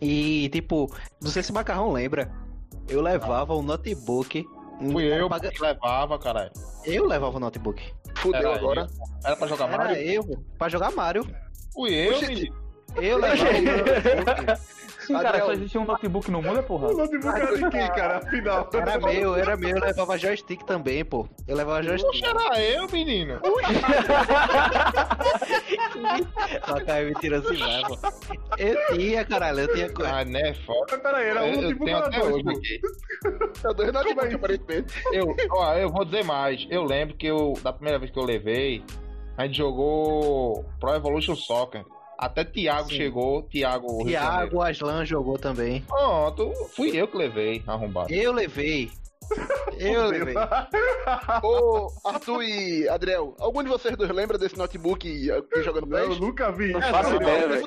E, tipo, não sei se o Macarrão lembra. Eu levava o notebook. Fui eu Paga- que levava, caralho. Eu levava o notebook. Fudeu Era agora. eu. Era pra jogar Era Mario? eu, pra jogar Mario. Fui eu. Eu levava o notebook. Sim, cara, só existe um notebook no mundo, é porra. O notebook era de quem, cara? Afinal. Era meu, era meu. Eu levava joystick também, pô. Eu levava joystick. Poxa, era eu, menino. Só que aí me tirou assim, vai, pô. Eu tinha, caralho, eu tinha. co- Ah, né, foda. Mas peraí, era um Eu, eu notebook tenho era até dois, hoje pô. aqui. É dois notebooks, aparentemente. Eu, ó, eu vou dizer mais. Eu lembro que eu, da primeira vez que eu levei, a gente jogou Pro Evolution Soccer. Até Thiago Sim. chegou, Thiago. Thiago Aslan jogou também. Pronto, fui eu que levei, arrombado. Eu levei. Eu levei. Ô, Arthur e Adriel, algum de vocês dois lembra desse notebook aqui jogando Não, eu nunca vi. Não isso, faço ideia, Isso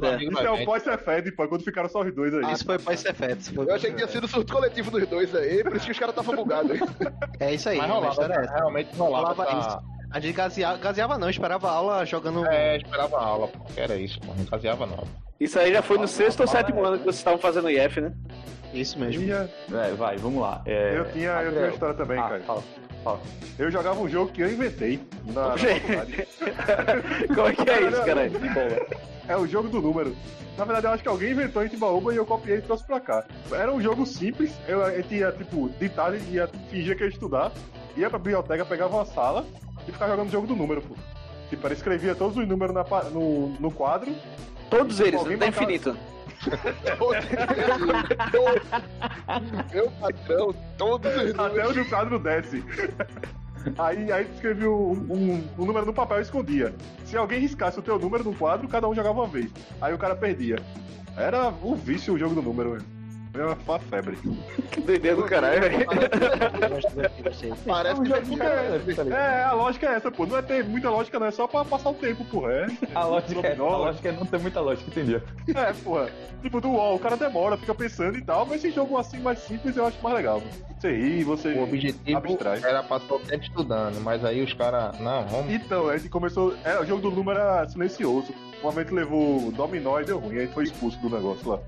velho. Isso é o pós-Cefed, pô, quando ficaram só os dois aí. Isso foi pós-Cefetes. Foi... Eu achei que tinha sido surto coletivo dos dois aí, por isso que os caras estavam bugados. É isso aí. Mas rolava, é realmente rolava. A gente gaseava, gaseava não, esperava a aula jogando. É, esperava a aula, pô. Era isso, pô. Não caseava não. Isso aí já foi no sexto ou sétimo ano que vocês estavam fazendo IF, né? Isso mesmo. Tinha- É, vai, vamos lá. É, Eu tinha, eu tinha uma história também, Ah, cara. fala, fala. Eu jogava um jogo que eu inventei na, na. Como é que é isso, caralho? É o jogo do número. Na verdade, eu acho que alguém inventou em Timbaúba e eu copiei e trouxe pra cá. Era um jogo simples. Eu, eu tinha, tipo, de tarde, ia fingir que ia estudar, ia pra biblioteca, pegava uma sala e ficava jogando o jogo do número, pô. Tipo, ela escrevia todos os números na no, no quadro. Todos eles, Alguém não tem marcava- infinito. Meu patrão, todos os Até números. onde o quadro desce. Aí, aí tu escrevia um, um- um número no papel e escondia. Se alguém riscasse o teu número no quadro, cada um jogava uma vez. Aí o cara perdia. Era um vício o jogo do número, velho. Era uma febre. Que doideira do caralho, velho. Parece um que jogo já porque- É, a lógica é essa, pô. Não é ter muita lógica, não. É só pra passar o tempo, porra. É, A lógica, é, a lógica é não ter muita lógica, entendeu? é, porra. Tipo, do UOL, o cara demora, fica pensando e tal, mas esse jogo assim mais simples eu acho mais legal. Você ri, você. O objetivo Abstrai. era passar o tempo estudando, mas aí os caras. Não, vamos. Então, a gente começou. É, o jogo do número era silencioso. Uma vez levou dominó e deu ruim, aí foi expulso do negócio lá.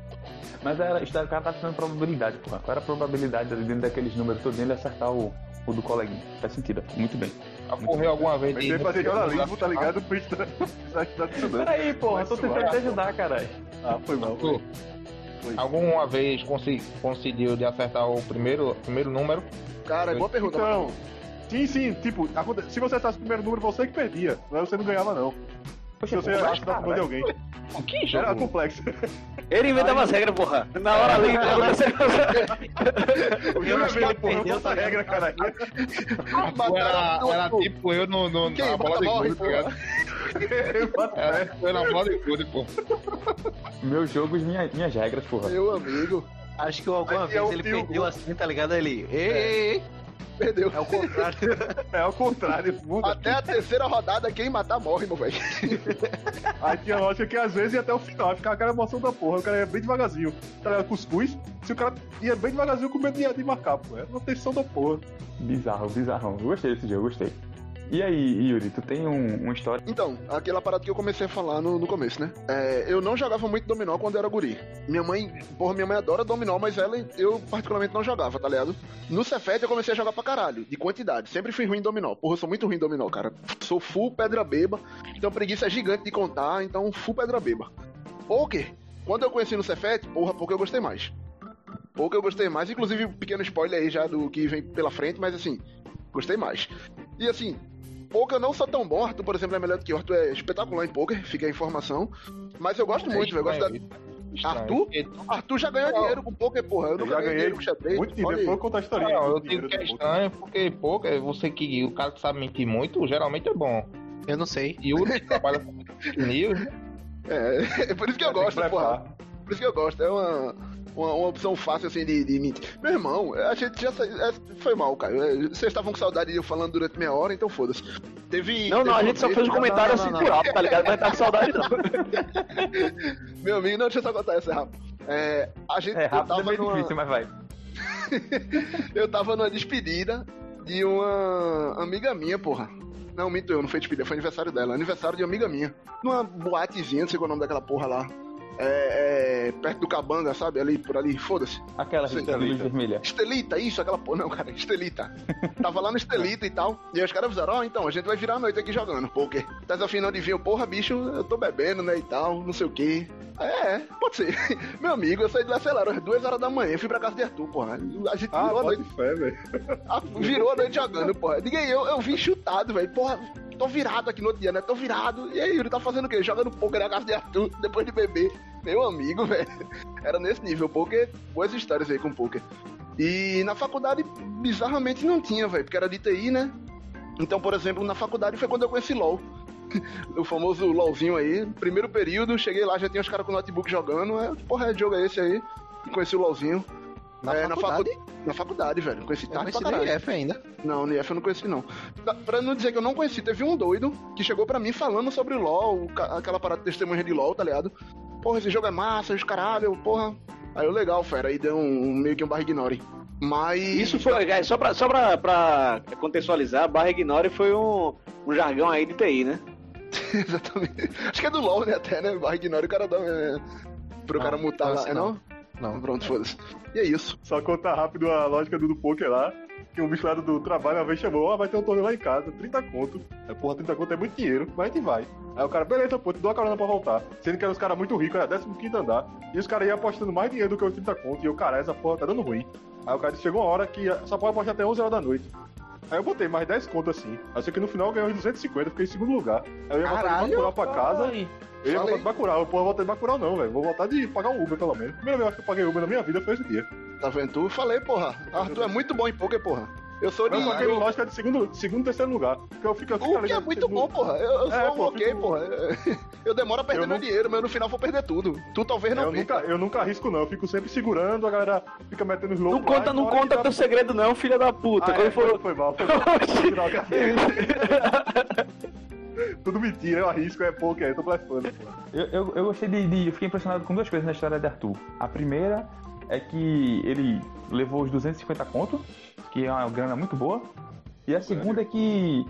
Mas era, isso daí, o cara tá precisando de probabilidade, porra. Qual era a probabilidade ali dentro daqueles números todos ele acertar o, o do coleguinha? Faz sentido, muito bem. Ocorreu alguma vez Mas ele fazer jornalismo, tá ligado? Por isso tá- tá tá estudando. Peraí, porra, eu tô tentando vai. te ajudar, caralho. Ah, foi mal. Foi. Alguma vez conseguiu de acertar o primeiro, primeiro número? Cara, boa pergunta. Então, sim, sim, tipo, se você acertasse o primeiro número, você que perdia. Não é você não ganhava, não. Se você porra, acertar o número de alguém. O que jogo? Era complexo. Ele inventava as regras, porra. Na hora ali, O jogo é mesmo, porra, eu faço a regra, cara. Arthur era, era tipo eu no, no, na bola de gude, tá ligado? Era eu na bola de gude, pô. Meus jogos, minha, minhas regras, porra. Meu amigo, Acho que alguma Aqui é vez o ele tio perdeu assim, tá ligado? Ele. Ei, ei, ei. Perdeu. É o contrário. É ao contrário, muda. Até a terceira rodada, quem matar morre, meu velho. Aí tinha lógica que às vezes ia até o final, ficava aquela emoção da porra, o cara ia bem devagarzinho. Tá ligado? Cuscuz, se o cara ia bem devagarzinho com medo de, de marcar, pô. Era uma tensão da porra. Bizarro, bizarro. Eu gostei desse jogo, gostei. E aí, Yuri, tu tem um, uma história? Então, aquela parada que eu comecei a falar no, no começo, né? É, eu não jogava muito dominó quando era guri. Minha mãe, porra, minha mãe adora dominó, mas ela, eu particularmente não jogava, tá ligado? No Cefete eu comecei a jogar pra caralho, de quantidade. Sempre fui ruim em dominó. Porra, eu sou muito ruim em dominó, cara. Sou full pedra beba, então preguiça é gigante de contar, então full pedra beba. Poker, quando eu conheci no Cefete, porra, poker eu gostei mais. Poker eu gostei mais, inclusive pequeno spoiler aí já do que vem pela frente, mas assim, gostei mais. E assim, poker eu não sou tão bom, Arthur, por exemplo, é melhor do que eu. Arthur é espetacular em poker, fica a informação. Mas eu gosto muito, velho. eu Gosto da... Estranho, Arthur? Arthur já ganhou dinheiro com poker, porra. Eu Eu nunca já ganhei ganhei dinheiro com xadrez. muito dinheiro. Depois eu contar a historinha. Não, eu digo dinheiro que é poker. estranho porque pouco, é você que o cara que sabe mentir muito, geralmente é bom. Eu não sei. E o que trabalha com news, É, é por isso que eu ter gosto, porra. Por isso que eu gosto. É uma, uma, uma opção fácil, assim, de, de mentir. Meu irmão, a gente já sa- é, foi mal, cara. É, Vocês estavam com saudade de eu falando durante meia hora, então foda-se. Teve. Não, não, teve a uma gente só fez um comentário não, assim não, por alto, tá ligado? Mas tá com saudade não. Meu amigo, não, deixa eu só contar essa rápido. É, a gente É eu rápido, é tava meio numa, difícil, mas vai. eu tava numa despedida de uma amiga minha, porra. Não, minto eu, não foi despedida, foi aniversário dela. Aniversário de uma amiga minha. Numa boatezinha, não sei qual é o nome daquela porra lá. É, é, perto do Cabanga, sabe? Ali, por ali, foda-se. Aquela Sim, luz vermelha. Estelita, isso, aquela porra. Não, cara, Estelita. Tava lá no Estelita e tal. E aí os caras avisaram, ó, então, a gente vai virar a noite aqui jogando poker. Tá afinal de vir, eu, porra, bicho, eu tô bebendo, né, e tal, não sei o quê. É, pode ser. Meu amigo, eu saí de lá, sei lá, às duas horas da manhã, fui pra casa de Arthur, porra. A gente Ah, virou a noite, fé, velho. a- virou a noite jogando, porra. Diga aí, eu, eu vim chutado, velho. Porra, tô virado aqui no outro dia, né? Tô virado. E aí, Yuri tá fazendo o quê? Jogando poker na casa de Arthur, depois de beber. Meu amigo, velho. Era nesse nível. Poker, boas histórias aí com poker. E na faculdade, bizarramente, não tinha, velho, porque era de TI, né? Então, por exemplo, na faculdade foi quando eu conheci LOL. o famoso LOLzinho aí. Primeiro período, cheguei lá, já tinha os caras com notebook jogando. É, porra, é jogo é esse aí? E conheci o LOLzinho. Na É, faculdade, Na faculdade, velho. Conheci eu tarde pra conheci caralho. na IF ainda. Não, no IF eu não conheci, não. Da- Pra não dizer que eu não conheci, teve um doido que chegou pra mim falando sobre LOL, ca- aquela parada de testemunha de LOL, tá ligado? Porra, esse jogo é massa, os caralho, eu, porra. Aí eu, legal, fera, aí deu um, um- meio que um barra ignore. Mas. Isso foi, guys, só pra, só pra, pra contextualizar, barra ignore foi um, um jargão aí de TI, né? Exatamente. Acho que é do LOL, né? Até, né? Barra ignore o cara dá. É, pro Não, cara mutar não, lá. assim É não? Não. Pronto, foda-se. E é isso. Só contar rápido a lógica do, do poker lá. Que um bicho lá do, trabalho uma vez chamou, ó, vai ter um torneio lá em casa, 30 conto. Aí, porra, 30 conto é muito dinheiro, mas a gente vai. Aí o cara, beleza, pô, te dou a carona pra voltar. Sendo que eram os caras muito ricos, era 15 andar. E os caras iam apostando mais dinheiro do que os 30 conto. E eu, cara, essa porra tá dando ruim. Aí o cara disse, chegou uma hora que só pode apostar até 11 horas da noite. Aí eu botei mais 10 conto assim. Aí sei que no final eu ganhei uns 250, fiquei em segundo lugar. Aí eu ia voltar de Bacurau pra casa. Ai, Eu ia voltar de Bacurau. Eu, porra, vou voltar de Bacurau não, velho. Vou voltar de pagar um Uber pelo menos. Primeira vez que eu paguei Uber na minha vida foi esse dia. Tá vendo? Tu falei, porra. Arthur é muito bom em poker, porra. Eu sou de. Eu paguei eu- lógica de segundo, segundo terceiro lugar. Porque eu fico eu fico O que é muito bom, porra. Eu, eu É, sou um pô, ok, fico- porra. Eu demoro a perder Eu meu não- dinheiro, mas no final vou perder tudo. Tu talvez não Eu nunca, eu nunca arrisco, não. Eu fico sempre segurando, a galera fica metendo os Não conta, não conta teu segredo não, filha da puta. Ah, Quando é, for... foi, foi mal, foi mal. Tudo mentira, eu arrisco, é poker, eu tô blefando. pô. Eu, eu, eu gostei de, de- Eu fiquei impressionado com duas coisas na história de Arthur. A primeira é que ele levou os 250 conto, que é uma grana muito boa. E a segunda é que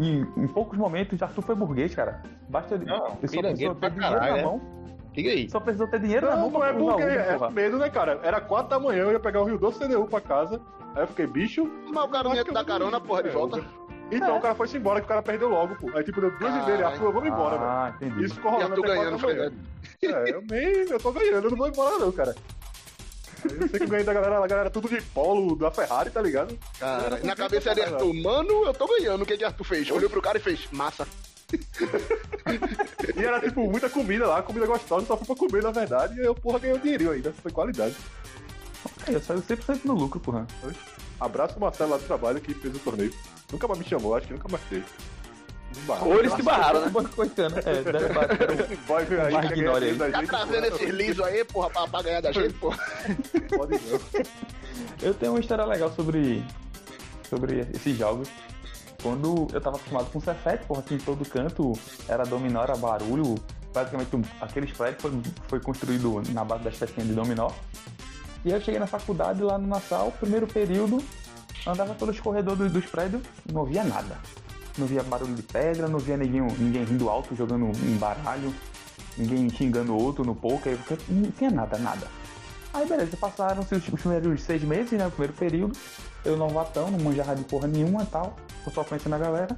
em, em poucos momentos Arthur foi burguês, cara. Basta ele. Não, ele só precisou ter dinheiro caralho, na mão. Diga aí. Só precisou ter dinheiro na Não, mão não é Uber, é porra. medo, né, cara? Era 4 da manhã, eu ia pegar o Rio Doce CDU pra casa. Aí eu fiquei, bicho. Mas o cara não ia dar carona, porra, de É, volta. Então o cara foi-se embora, que o cara perdeu logo, pô. Aí tipo, deu duas e meia, ele. Arthur, vamos embora, velho. Ah, entendi. Isso ficou E rolando Arthur ganhando, quatro. É, eu nem, eu tô ganhando, eu não vou embora não, cara. Eu sei que eu ganhei da galera, a galera tudo de polo da Ferrari, tá ligado? Cara, na cabeça de Arthur, mano, eu tô ganhando. O que que Arthur fez? Olhou pro cara e fez, massa. E era tipo muita comida lá, comida gostosa, só fui pra comer na verdade, e eu, porra, ganhei um dinheirinho ainda, foi qualidade. É, eu saio 100% no lucro, porra. Abraço pro Marcelo lá do trabalho que fez o torneio. Nunca mais me chamou, acho que nunca mais teve. Barra. Ou eles que barraram, né? Coitando. É, deve bater. Vai ver aí, da Tá gente, trazendo esses lisos aí, porra, pra, pra ganhar da gente, porra. Pode não. Eu tenho uma história legal sobre, sobre esses jogos. Quando eu tava acostumado com Cefete, porra, assim, em todo canto era dominó, era barulho. Praticamente um- aquele prédio foi, foi construído na base das pecinhas de dominó. E aí eu cheguei na faculdade lá no Nassau, primeiro período, andava pelos corredores dos prédios, não via nada. Não via barulho de pedra, não via ninguém, ninguém rindo alto jogando um baralho, ninguém xingando outro no poker, não tinha nada, nada. Aí beleza, passaram-se os, os primeiros seis meses, né? O primeiro período. Eu novatão, não manjava de porra nenhuma e tal. Tô só conhecendo a galera.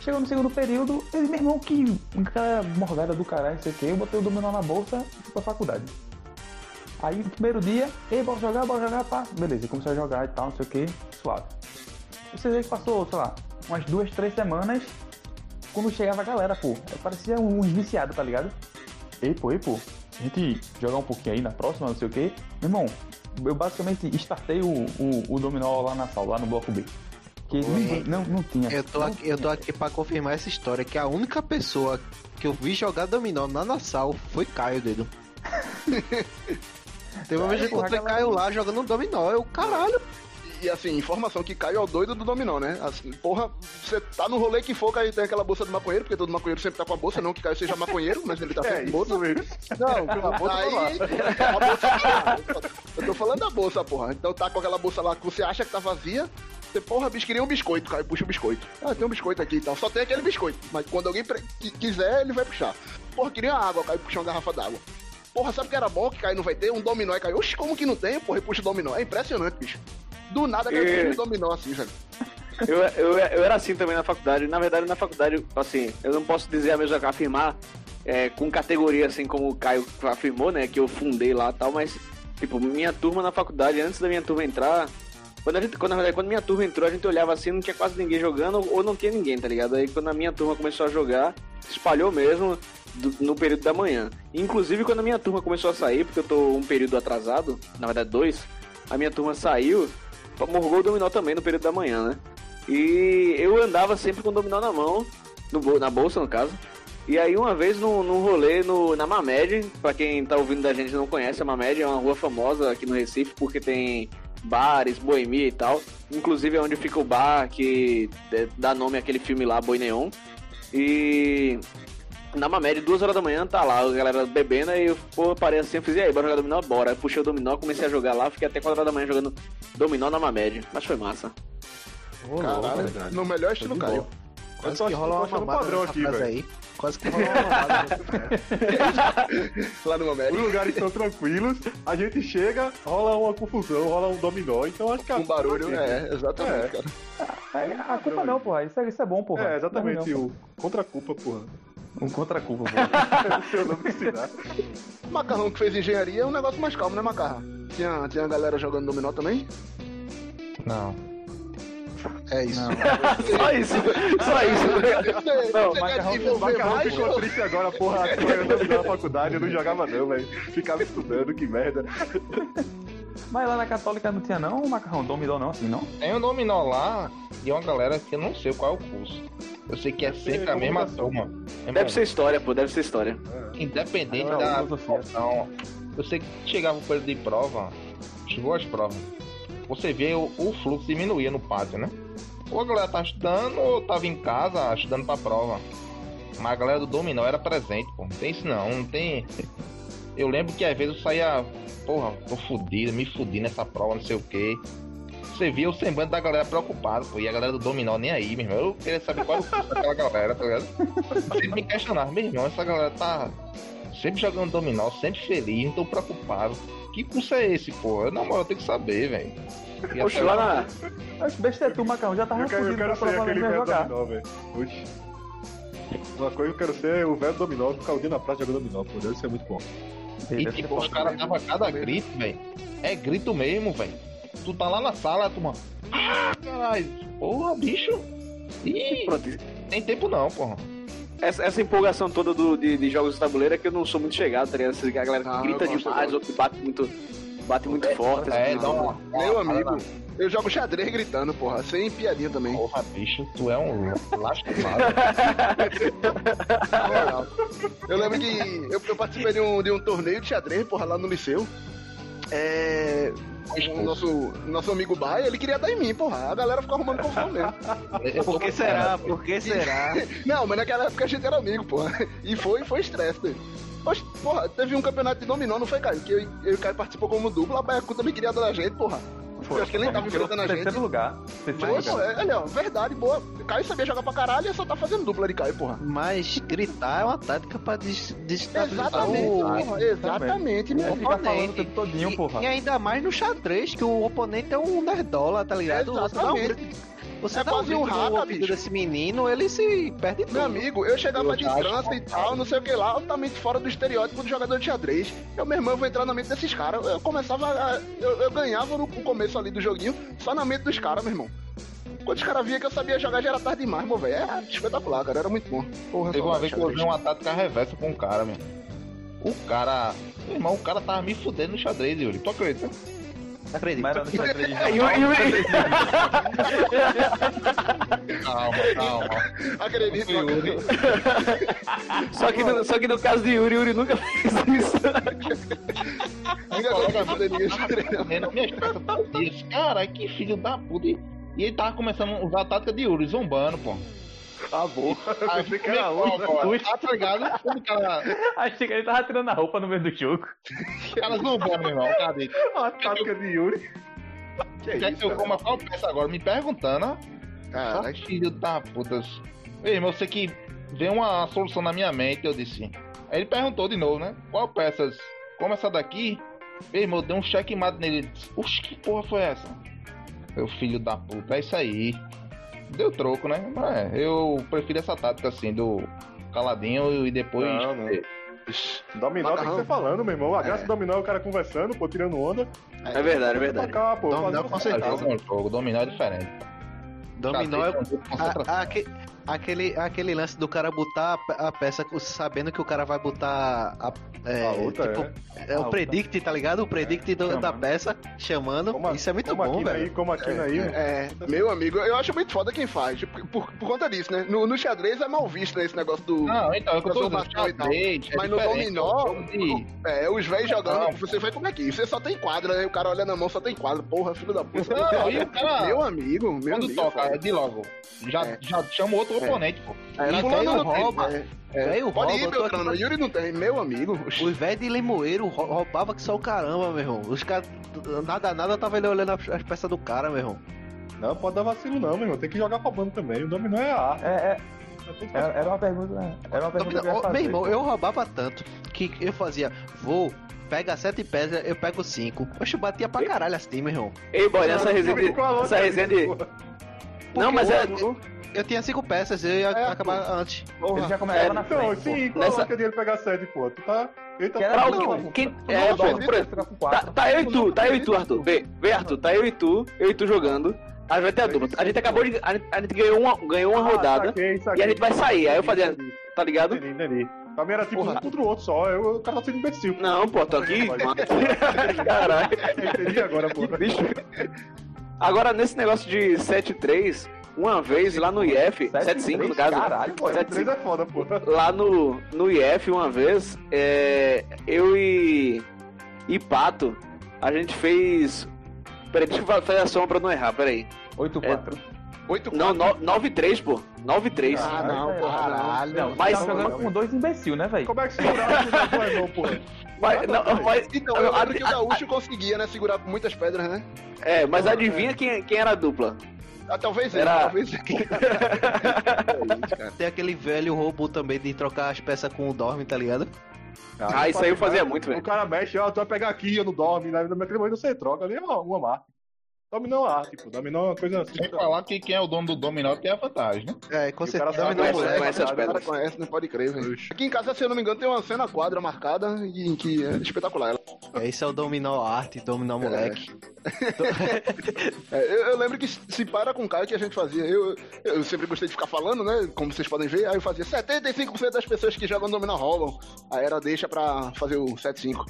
Chegou no segundo período, ele, meu irmão, que aquela morgada do caralho, não sei o que, eu botei o dominó na bolsa e fui pra faculdade. Aí no primeiro dia, ei, bora jogar, bora jogar, pá. Beleza, comecei a jogar e tal, não sei o que, suave. Você vê que passou, sei lá, umas duas, três semanas, quando chegava a galera, pô, parecia uns viciados, tá ligado? Ei, pô, ei, pô, a gente jogar um pouquinho aí na próxima, não sei o que. Meu irmão, eu basicamente startei o, o, o dominó lá na sala, lá no bloco B. Que ninguém, não, não tinha. Eu tô, aqui, eu tô aqui pra confirmar essa história, que a única pessoa que eu vi jogar dominó na Nassau foi Caio, dedo. Teve uma vez que eu encontrei Caio lá jogando dominó, eu, caralho. E assim, informação que Caio é o doido do dominó, né? Assim, porra, você tá no rolê que for, Caio tem aquela bolsa de maconheiro, porque todo maconheiro sempre tá com a bolsa, não que Caio seja maconheiro, mas ele tá sempre com bolsa. Não, a bolsa aí, a bolsa tá lá. Eu tô falando da bolsa, porra. Então tá com aquela bolsa lá que você acha que tá vazia, você, porra, bicho, queria um biscoito, Caio puxa o biscoito. Ah, tem um biscoito aqui e tal. Só tem aquele biscoito, mas quando alguém quiser, ele vai puxar. Porra, queria água, Caio puxa uma garrafa d'água. Porra, sabe o que era bom que Caio não vai ter? Um dominó e Caio. Oxe, como que não tem? Porra, e puxa o dominó. É impressionante, bicho. Do nada É. puxa o dominó assim, velho. Eu, eu, eu era assim também na faculdade. Na verdade, na faculdade, assim, eu não posso dizer a mesma afirmar é, com categoria assim como o Caio afirmou, né? Que eu fundei lá e tal, mas, tipo, minha turma na faculdade, antes da minha turma entrar. Quando a gente, quando, na verdade, quando minha turma entrou, a gente olhava assim, não tinha quase ninguém jogando, ou não tinha ninguém, tá ligado? Aí quando a minha turma começou a jogar, espalhou mesmo do- no período da manhã. Inclusive quando a minha turma começou a sair, porque eu tô um período atrasado, na verdade dois, a minha turma saiu, morgou o dominó também no período da manhã, né? E eu andava sempre com o dominó na mão, no na bolsa no caso. E aí uma vez num, num rolê no, na Mamed, pra quem tá ouvindo da gente não conhece, a Mamed é uma rua famosa aqui no Recife porque tem bares, boemia e tal. Inclusive é onde fica o bar que é, dá nome àquele filme lá, Boi Neon. E na Mamed, duas horas da manhã, tá lá, a galera bebendo, aí eu pô, parei assim, eu fiz, e aí, bora jogar dominó? Bora. Aí puxei o dominó, comecei a jogar lá, fiquei até 4 horas da manhã jogando dominó na Mamed. Mas foi massa. Caralho, no melhor estilo Caio. Quase tô que rola uma achando mamada padrão aqui, velho. aí. Quase que rola uma mamada. Lá no Os América. lugares são tranquilos, a gente chega, rola uma confusão, rola um dominó, então acho que a Com barulho, é, exatamente, É. cara. É, a culpa não, porra. Isso é, isso é bom, porra. É, exatamente, Não, o contra-culpa, porra. Um contra-culpa, porra. Seu nome. Macarrão que fez engenharia é um negócio mais calmo, né, Macarrão? Tinha, tinha a galera jogando dominó também? Não. É isso. Não. Só isso, só isso. Você, Não, você quer Macarrão- Macarrão mais? ficou triste agora, porra. Eu não na faculdade, eu não jogava não, velho. Ficava estudando, que merda. Mas lá na Católica não tinha não, macarrão, dominó não, assim, não? Tem um dominó lá de uma galera que eu não sei qual é o curso. Eu sei que é sempre a mesma turma. Deve ser história, pô, deve ser história. Independente Não, da situação. Eu sei que chegava o período de prova, chegou as provas. Você vê o, o fluxo diminuía no pátio, né? Ou a galera tá estudando ou tava em casa estudando pra prova. Mas a galera do dominó era presente, pô. Não tem isso não, não tem. Eu lembro que às vezes eu saía, porra, tô fudido, me fudi nessa prova, não sei o quê. Você via o semblante da galera preocupada, pô. E a galera do dominó nem aí, meu irmão. Eu queria saber qual era o curso daquela galera, tá ligado? Sempre me questionava, meu irmão, essa galera tá sempre jogando dominó, sempre feliz, não tô preocupado. Que curso é esse, pô? Eu, na moral, eu tenho que saber, velho. E Poxa, até lá na. Mas besta é tu, macarrão, já tava fudido quero pra ser provar mesmo velho jogar. dominó, velho. Oxi. Uma coisa que eu quero ser é o velho dominó, ficar o dia na praça jogando dominó, pô. Deve ser muito bom. E tipo, os caras davam cada grito, velho. É grito mesmo, velho. Tu tá lá na sala, tu, mano. Ah, caralho. Porra, bicho. Ih, Pronto. tem tempo não, porra. Essa, essa empolgação toda do, de, de jogos de tabuleiro é que eu não sou muito chegado, tá ligado? A galera que Ah, grita demais, ou que bate muito, bate muito forte. É, assim, dá uma. Meu uma- amigo, eu jogo xadrez gritando, porra. Sem piadinha também. Porra, bicho, tu é um lastimado. Na moral. Eu lembro que eu, eu participei de um, de um torneio de xadrez, porra, lá no liceu. É. O nosso, nosso amigo Baia, ele queria dar em mim, porra. A galera ficou arrumando confusão mesmo. Por que será? Por que será? Não, mas naquela época a gente era amigo, porra. E foi, foi estresse, né? Oxe, porra, teve um campeonato de dominó, não foi, Caio? Que eu, eu e o Caio participou como dupla, a Baiacu também queria dar a gente, porra. Eu acho que ele nem tava enfrentando a gente. Terceiro lugar. pessoas. Mas- Pô, é, olha, ó, verdade, boa. Caio sabia jogar pra caralho e só tá fazendo dupla de Caio, porra. Mas gritar é uma tática pra des desestabilizar Exatamente, o, porra. Exatamente, meu. ficar falando o oponente. tempo todinho, E- porra. E, ainda mais no xadrez, que o oponente é um nerdola, tá ligado? Exatamente. Você É dá um um ouvido bicho. desse menino, ele se perde tudo. Meu amigo, eu chegava de Eu trança e tal, não sei o que lá, altamente fora do estereótipo do jogador de xadrez. Eu, meu irmão, eu vou entrar na mente desses caras. Eu começava a. Eu, eu ganhava no começo ali do joguinho, só na mente dos caras, meu irmão. Quando os caras viam que eu sabia jogar, já era tarde demais, meu velho. Era espetacular, cara. Era muito bom. Porra, Teve uma vez que eu vi uma tática reversa com um cara, meu. O cara. Meu irmão, o cara tava me fudendo no xadrez, Yuri. Tu acredita? Acredito. Mas era no xadrez. É, Yuri- Yuri- Calma, calma. Acredito, Yuri. acredito. só, que no, só que no caso de Yuri, Yuri nunca fez isso. Comendo minhas peças todos os dias. Cara, que filho da puta. E e ele tava começando a usar a tática de Yuri, zombando, pô. Tá bom. Aí que é era agora? Tá ligado? Como cara, Achei que ele tava tirando a roupa no meio do jogo. o cara zombando, meu irmão. Cadê? A tática de Yuri. Que Quer isso, que eu cara? coma qual peça agora? Me perguntando. Ah, filho da puta. Ei, irmão, eu sei que veio uma solução na minha mente, eu disse. Aí ele perguntou de novo, né? Qual peças? Como essa daqui? Ei, irmão, deu um checkmate nele. Ele disse, Oxe, que porra foi essa? Meu filho da puta, é isso aí. Deu troco, né? Mas é, eu prefiro essa tática assim, do caladinho e depois. Não, não. Dominó tem que Macarrão. ser falando, meu irmão. A graça É. do dominó é o cara conversando, pô, tirando onda. É verdade, é verdade. Cá, pô, Dominó com Ah, certeza. jogo é um jogo, dominar é diferente. Dominó é um a- a- aque- aquele, aquele lance do cara botar a pe- a peça sabendo que o cara vai botar a, é, A outra, tipo, é, o A predict, tá ligado? O predict do- da peça chamando. Como Isso é muito como bom, aqui velho. Aí, como aqui aí, É, meu amigo, eu acho muito foda quem faz. Por, por- por conta disso, né? No, no xadrez é mal visto né, esse negócio do. Não, então, é o eu tô dizendo. E xadrez é Mas no dominó, é de- É, os velhos jogando, Não. você vai como é que? Você só tem quadra, né? O cara olha na mão, só tem quadra. Porra, filho da puta. Não, quadra. e o cara- Meu amigo, meu Quando amigo. toca, foda. é de logo. Já, É. já chama outro É. oponente, pô. É, E fulano não tem, rouba. é, é. Velho Pode rouba, ir, eu tô aqui Beltrano. pra- Yuri não tem, meu amigo. Os velhos de limoeiro rou- roubava que só o caramba, meu irmão. Os caras, nada, nada, tava ele olhando as, as peças do cara, meu irmão. Não pode dar vacilo, não, meu irmão. Tem que jogar roubando também. O dominó é a arte. É, é, era, era uma pergunta. Era uma pergunta que eu ia Ô, fazer. meu irmão, eu roubava tanto que eu fazia, vou, pega sete pedras, eu pego cinco. Oxe, eu batia pra caralho assim, meu irmão. Ei, boy, essa resenha essa resenha de... Não, mas é... Eu tinha cinco peças, eu ia É, acabar antes. Ele já começava É, na Então, frente. sim, pô. qual Nessa- a lógica dele pegar sete, pô? Tu tá. Ele tá Que era não, que, quem, é, não, por exemplo, tá, tá eu e tu, tá eu e tu, Arthur. Vê, vê, Arthur, tá eu e tu, eu e tu jogando. Aí vai ter a dupla. A gente acabou de. A gente, a gente ganhou uma, ganhou uma Ah, rodada saquei, e saquei. a gente vai sair. Aí eu fazia, tá ligado? Entendi, entendi. Pra mim era tipo Porra. um contra o outro só. Eu, o cara tá sendo imbecil. Não, pô, tô aqui. Caralho. Entendi agora, pô. Que. Agora, nesse negócio de 7-3, uma vez lá no IF, 7-5 no caso. Caralho, pô. 7-5. 3 é foda, pô. lá no, no IF uma vez, é, eu e, e Pato, a gente fez. Peraí, deixa eu fa- fazer a soma pra não errar, peraí. 8-4. 8 Não, no- 9-3, pô. 9-3. Ah, não, porra. Caralho. Não, Mas- tá jogando com dois imbecil, né, velho? Como é que segurava o não, não, pô? Mas, não, mas, Então, eu a- lembro que o a- Gaúcho conseguia, né, segurar com muitas pedras, né? é, mas adivinha quem, quem era a dupla? Ah, talvez ele, Era- talvez ele. Tem aquele velho roubo também de trocar as peças com o Dorme, tá ligado? Ah, isso aí eu fazia muito, velho. O cara mexe, ó, tu vai pegar aqui, eu não dorme, né? naquele momento você troca, ali é uma, uma marca. Dominó é uma arte, pô. Dominó é uma coisa assim. Sem falar que quem é o dono do dominó tem a vantagem, né? É, com o cara certeza. sabe Dominó conhece- moleque. conhece as O cara pedras. conhece, não pode crer, velho. Aqui em casa, se eu não me engano, tem uma cena quadra marcada e que é espetacular. É, Esse é o Dominó Arte, Dominó Moleque. É, eu, eu lembro que se para com o Caio que a gente fazia. Eu, eu sempre gostei de ficar falando, né? Como vocês podem ver. Aí eu fazia 75% das pessoas que jogam dominó roubam. Aí era deixa pra fazer o 7-5.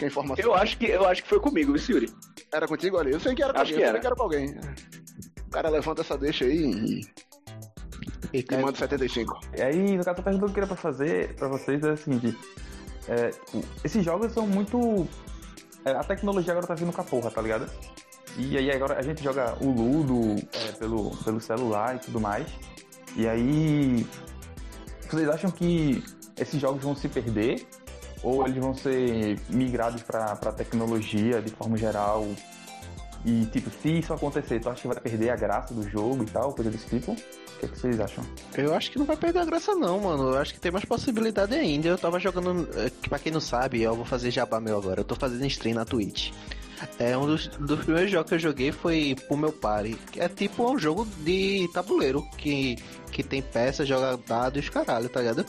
A informação. Eu acho que, eu acho que foi comigo, viu, Yuri? Era contigo ali? Eu sei que era com Acho alguém. que eu sei era. que era com alguém. O cara levanta essa deixa aí e, E e manda 75. E aí, no caso, a pergunta que eu queria pra fazer pra vocês é a seguinte: é, tipo, esses jogos são muito. é, a tecnologia agora tá vindo com a porra, tá ligado? E aí agora a gente joga o Ludo é, pelo, pelo celular e tudo mais. E aí. Vocês acham que esses jogos vão se perder? Ou eles vão ser migrados pra tecnologia de forma geral? E, tipo, se isso acontecer, tu acha que vai perder a graça do jogo e tal, coisa desse tipo? O que, é vocês acham? Eu acho que não vai perder a graça não, mano. Eu acho que tem mais possibilidade ainda. Eu tava jogando, eh, pra quem não sabe, eu vou fazer jabá meu agora. Eu tô fazendo stream na Twitch. É um dos, dos primeiros jogos que eu joguei foi pro meu party. É tipo um jogo de tabuleiro que, que tem peças, joga dados, caralho, tá ligado?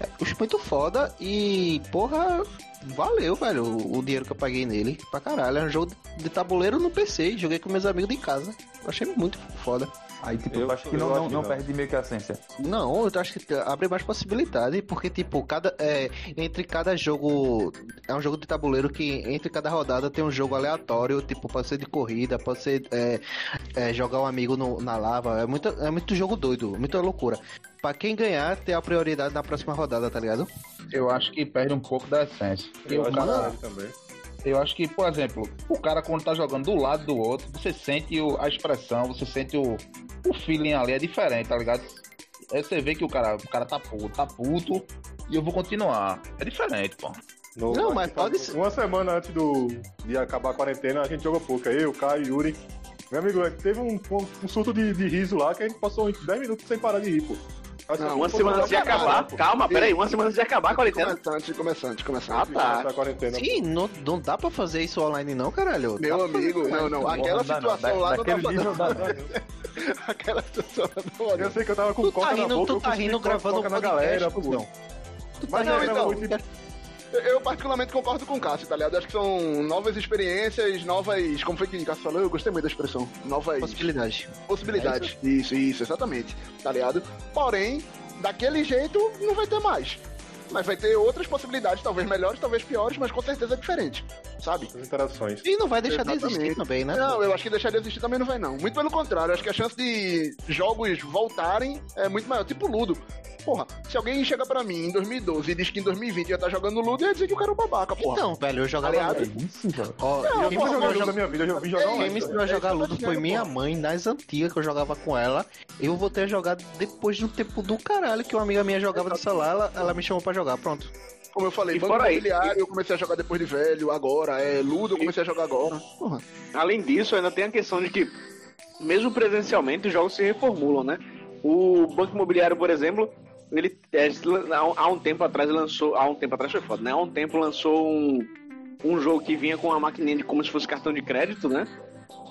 É muito foda e, porra, valeu, velho, o, o dinheiro que eu paguei nele. Pra caralho. É um jogo de tabuleiro no PC. Joguei com meus amigos de casa. Eu achei muito foda. Aí, tipo, Eu- eu, acho que eu não, acho não, que não não. perde meio que a essência. Não, eu acho que abre mais possibilidade, porque, tipo, cada, é, entre cada jogo. É um jogo de tabuleiro que entre cada rodada tem um jogo aleatório, tipo, pode ser de corrida, pode ser é, é, jogar um amigo no- na lava. É muito, é muito jogo doido, muita loucura. Pra quem ganhar, ter a prioridade na próxima rodada, tá ligado? Eu acho que perde um pouco da essência. Eu acho que cara- também. Eu acho que, por exemplo, o cara quando tá jogando do lado do outro, você sente o- a expressão, você sente o, o feeling ali, é diferente, tá ligado? Aí você vê que o cara, o cara tá puto, tá puto, e eu vou continuar. É diferente, pô. No- Não, mas que pode ser- Uma semana antes do, de acabar a quarentena, a gente jogou pouco. Eu, Caio, Yuri. Meu amigo, teve um, um, um surto de, de riso lá que a gente passou uns 10 minutos sem parar de rir, pô. Não, a uma semana antes de acabar. pô. Calma, peraí, uma semana antes de acabar a quarentena. Antes de começar, antes de começar. Ah, tá. Quarentena. Sim, não, não dá pra fazer isso online, não, caralho. Meu Dá amigo, fazer não, não. Aquela não dá não. situação Da- lá não dá pra dá- Aquela situação não Eu sei que eu tava com Tu coca tá na rindo, boca, tu eu tá rindo gravando coca na podcast, galera, pô. tá Mas não, não, podcast. Eu particularmente concordo com o Cássio, tá ligado? Acho que são novas experiências, novas. Como foi que o Cássio falou? Eu gostei muito da expressão. Novas Possibilidade. possibilidades. isso? isso, exatamente. Tá ligado? Porém, daquele jeito não vai ter mais. Mas vai ter outras possibilidades, talvez melhores, talvez piores, mas com certeza diferentes. Sabe? As interações. E não vai deixar de Exatamente. existir também, né? Não, eu acho que deixar de existir também não vai, não. Muito pelo contrário, eu acho que a chance de jogos voltarem é muito maior. Tipo Ludo. Porra, se alguém chega pra mim em 2012 e diz que em 2020 ia estar jogando Ludo, eu ia dizer que o cara é um babaca, porra. Então, velho, eu jogava Aliás, Ludo. É isso, velho. Ó, Não, quem Eu me nunca ensinou joguei a Ludo jogar- na minha vida, eu já vi jogar Quem me ensinou a É jogar eu Ludo foi minha porra. mãe, das antigas que eu jogava com ela. Eu voltei a jogar depois de um tempo do caralho que uma amiga minha jogava no celular, ela, ela me chamou pra jogar, pronto. Como eu falei, E Banco Imobiliário eu comecei a jogar depois de velho, agora. É Ludo eu comecei a jogar agora. Porra. Além disso, ainda tem a questão de que, mesmo presencialmente, os jogos se reformulam, né? O Banco Imobiliário, por exemplo, ele é, há um- tempo atrás lançou. Há um tempo atrás foi foda, né? Há um tempo lançou um, um jogo que vinha com uma maquininha de como se fosse cartão de crédito, né?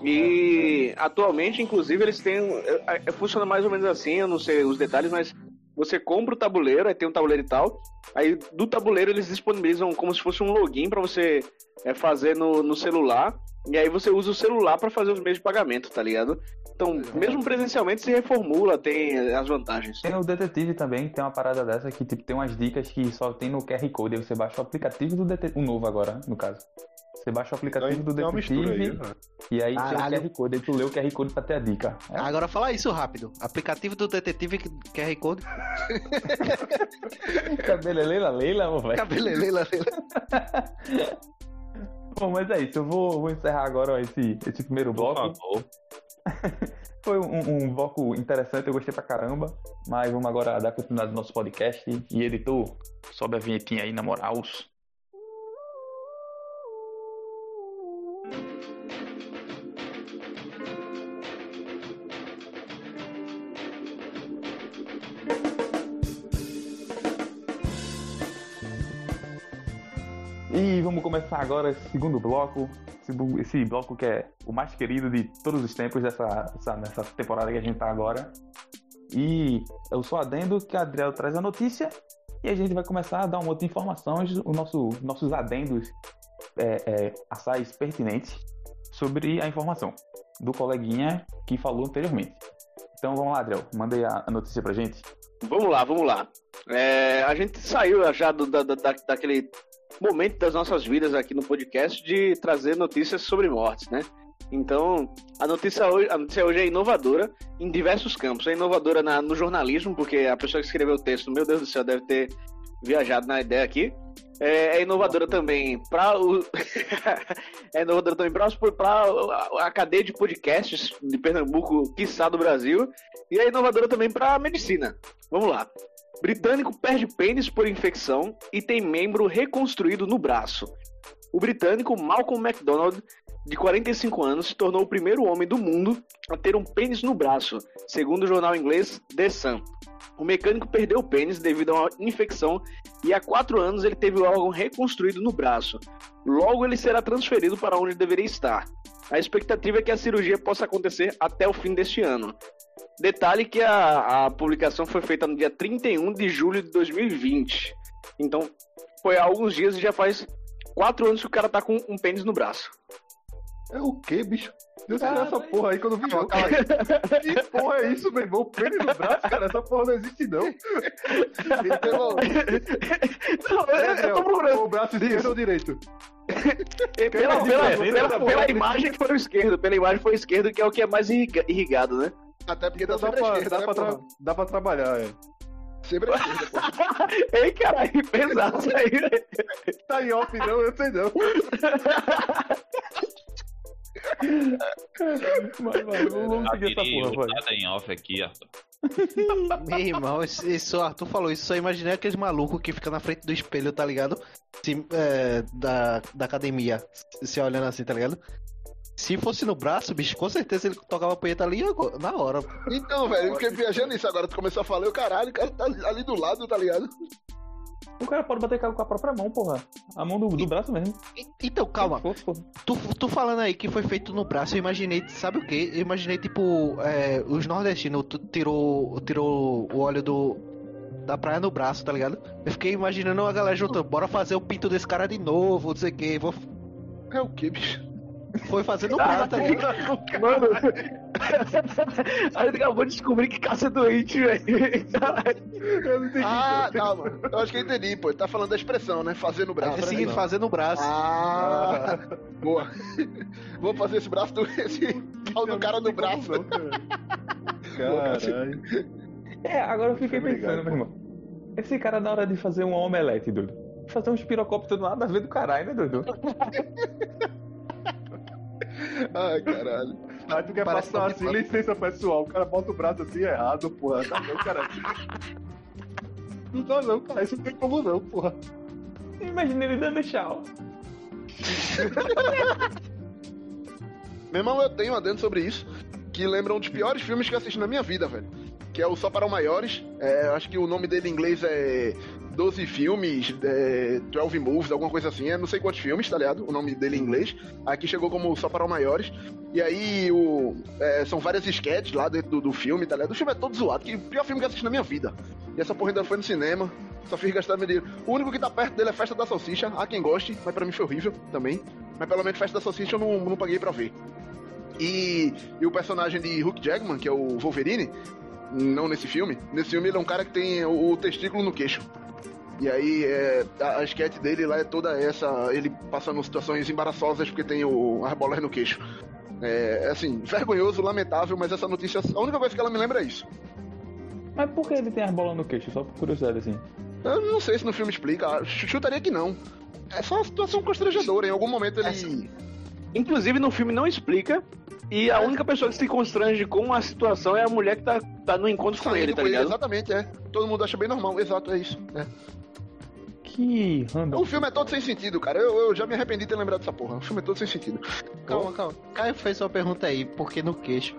E atualmente, inclusive, eles têm. é, é, Funciona mais ou menos assim, eu não sei os detalhes, mas você compra o tabuleiro, aí tem um tabuleiro e tal. Aí do tabuleiro eles disponibilizam como se fosse um login para você é, fazer no, no celular. E aí você usa o celular para fazer os meios de pagamento, tá ligado? Então, mesmo presencialmente se reformula, tem as vantagens. Tem o detetive também, que tem uma parada dessa que tipo, tem umas dicas que só tem no QR Code. Aí você baixa o aplicativo do detetive. O novo agora, no caso. Você baixa o aplicativo do Tem uma mistura aí, detetive né? e aí tem Caralho. o QR Code. Aí tu lê o QR Code pra ter a dica. É, Agora fala isso rápido. Aplicativo do detetive QR Code. cabelo Leila, Leila, velho. Cabeleleila. Bom, mas é isso. Eu vou, vou encerrar agora esse, esse primeiro Por bloco. favor. Foi um, um bloco interessante, eu gostei pra caramba. Mas vamos agora dar continuidade ao nosso podcast. E editor, sobe a vinhetinha aí, na moral. Vamos começar agora esse segundo bloco. Esse, bloco que é o mais querido de todos os tempos dessa, dessa, nessa temporada que a gente tá agora. E eu sou adendo que a Adriel traz a notícia e a gente vai começar a dar um monte de informações, o nosso, nossos adendos é, é, assais pertinentes sobre a informação do coleguinha que falou anteriormente. Então vamos lá, Adriel, manda aí a, a notícia pra gente. Vamos lá, vamos lá. É, a gente saiu já do, da, da- daquele momento das nossas vidas aqui no podcast de trazer notícias sobre mortes, né? Então, a notícia hoje, a notícia hoje é inovadora em diversos campos. É inovadora na- no jornalismo, porque a pessoa que escreveu o texto, meu Deus do céu, deve ter viajado na ideia aqui. É, é inovadora também para o. é inovadora também para a cadeia de podcasts de Pernambuco, quiçá do Brasil. E é inovadora também para a medicina. Vamos lá. Britânico perde pênis por infecção e tem membro reconstruído no braço. O britânico Malcolm MacDonald de 45 anos, se tornou o primeiro homem do mundo a ter um pênis no braço, segundo o jornal inglês The Sun. O mecânico perdeu o pênis devido a uma infecção e há quatro anos ele teve o órgão reconstruído no braço. Logo ele será transferido para onde deveria estar. A expectativa é que a cirurgia possa acontecer até o fim deste ano. Detalhe que a, a publicação foi feita no dia 31 de julho de 2020. Então, foi há alguns dias e já faz quatro anos que o cara tá com um pênis no braço. É o que, bicho? Deus tirou essa porra aí quando vi. Calma aí. Que porra é isso, meu irmão? Pênis no braço, cara. Essa porra não existe, não. Não, eu, eu tô procurando. O braço esquerdo ou direito? Pela, pela, pela, pela imagem foi o esquerdo, pela imagem foi o esquerdo, que é o que é mais irriga- irrigado, né? Até porque dá Dá pra, esquerda, dá, né, pra tra- dá pra trabalhar, é. Sempre a esquerda. Ei, caralho, pesado isso aí. Tá em off, não, eu sei não. Vai, vamos seguir essa porra, vai. data em off aqui, Arthur. Meu irmão, isso, Arthur falou isso, só imaginei aqueles malucos que fica na frente do espelho, tá ligado? Se, é, da, da academia, se olhando assim, tá ligado? Se fosse no braço, bicho, com certeza ele tocava a punheta ali agora- na hora. Então, velho, eu fiquei viajando nisso agora. Tu começou a falar, eu caralho, o cara tá ali do lado, tá ligado? O cara pode bater com a própria mão, porra. A mão do, do braço mesmo. E- Então, calma, tu, tu falando aí que foi feito no braço, eu imaginei, sabe o que? Eu imaginei, tipo, é, os nordestinos tirou, tirou o óleo do, da praia no braço, tá ligado? Eu fiquei imaginando a galera juntando, bora fazer o pinto desse cara de novo, não sei o que. Vou... É o que, bicho? Foi fazer no braço, tá ligado? Mano, a gente acabou de descobrir que caça é doente, velho. Eu não entendi. Ah, calma. Eu acho que eu entendi, pô. Ele tá falando da expressão, né? Fazer no braço. É o seguinte, fazer no braço. Ah, boa. Vou fazer esse braço do. Esse pau do cara no braço. Caralho. É, agora eu fiquei pensando, meu irmão. Esse cara, na hora de fazer uma omelete, doido. Fazer uns pirocópteros nada a ver do caralho, né, doido? Ai, caralho. Aí tu quer Parece passar assim, licença pessoal, o cara bota o braço assim errado, porra. Tá não, cara. Não dá não, cara. Isso não tem como não, porra. Imagina ele dando tchau. Meu irmão, eu tenho um adendo sobre isso, que lembra um dos piores filmes que eu assisti na minha vida, velho. Que é o Só para os Maiores. É, acho que o nome dele em inglês é 12 filmes, é, 12 movies, alguma coisa assim. É não sei quantos filmes, tá ligado? O nome dele em inglês. Aqui chegou como Só para os Maiores. E aí o, é, são várias sketches lá dentro do, do filme, tá ligado? O filme é todo zoado, que o pior filme que eu assisti na minha vida. E essa porra ainda foi no cinema. Só fiz gastar meu dinheiro. O único que tá perto dele é Festa da Salsicha. Há quem goste, mas pra mim foi horrível também. Mas pelo menos Festa da Salsicha eu não, não paguei pra ver. E, e o personagem de Hugh Jackman, que é o Wolverine, não nesse filme. Nesse filme ele é um cara que tem o, o testículo no queixo. E aí é, a, a sketch dele lá é toda essa, ele passando situações embaraçosas porque tem o, as bolas no queixo. É assim, vergonhoso, lamentável, mas essa notícia, a única coisa que ela me lembra é isso. Mas por que ele tem as bolas no queixo? Só por curiosidade, assim. Eu não sei se no filme explica, ch- chutaria que não. É só uma situação constrangedora, em algum momento ele. Inclusive, no filme não explica. E a única pessoa que se constrange com a situação é a mulher que tá, tá no encontro com ele, tá com ele, ligado? Exatamente, é. Todo mundo acha bem normal, exato, é isso. É. Que random. O filme é todo sem sentido, cara. Eu, eu já me arrependi de ter lembrado dessa porra. O filme é todo sem sentido. Calma, calma. Caio fez uma pergunta aí, por que no queixo?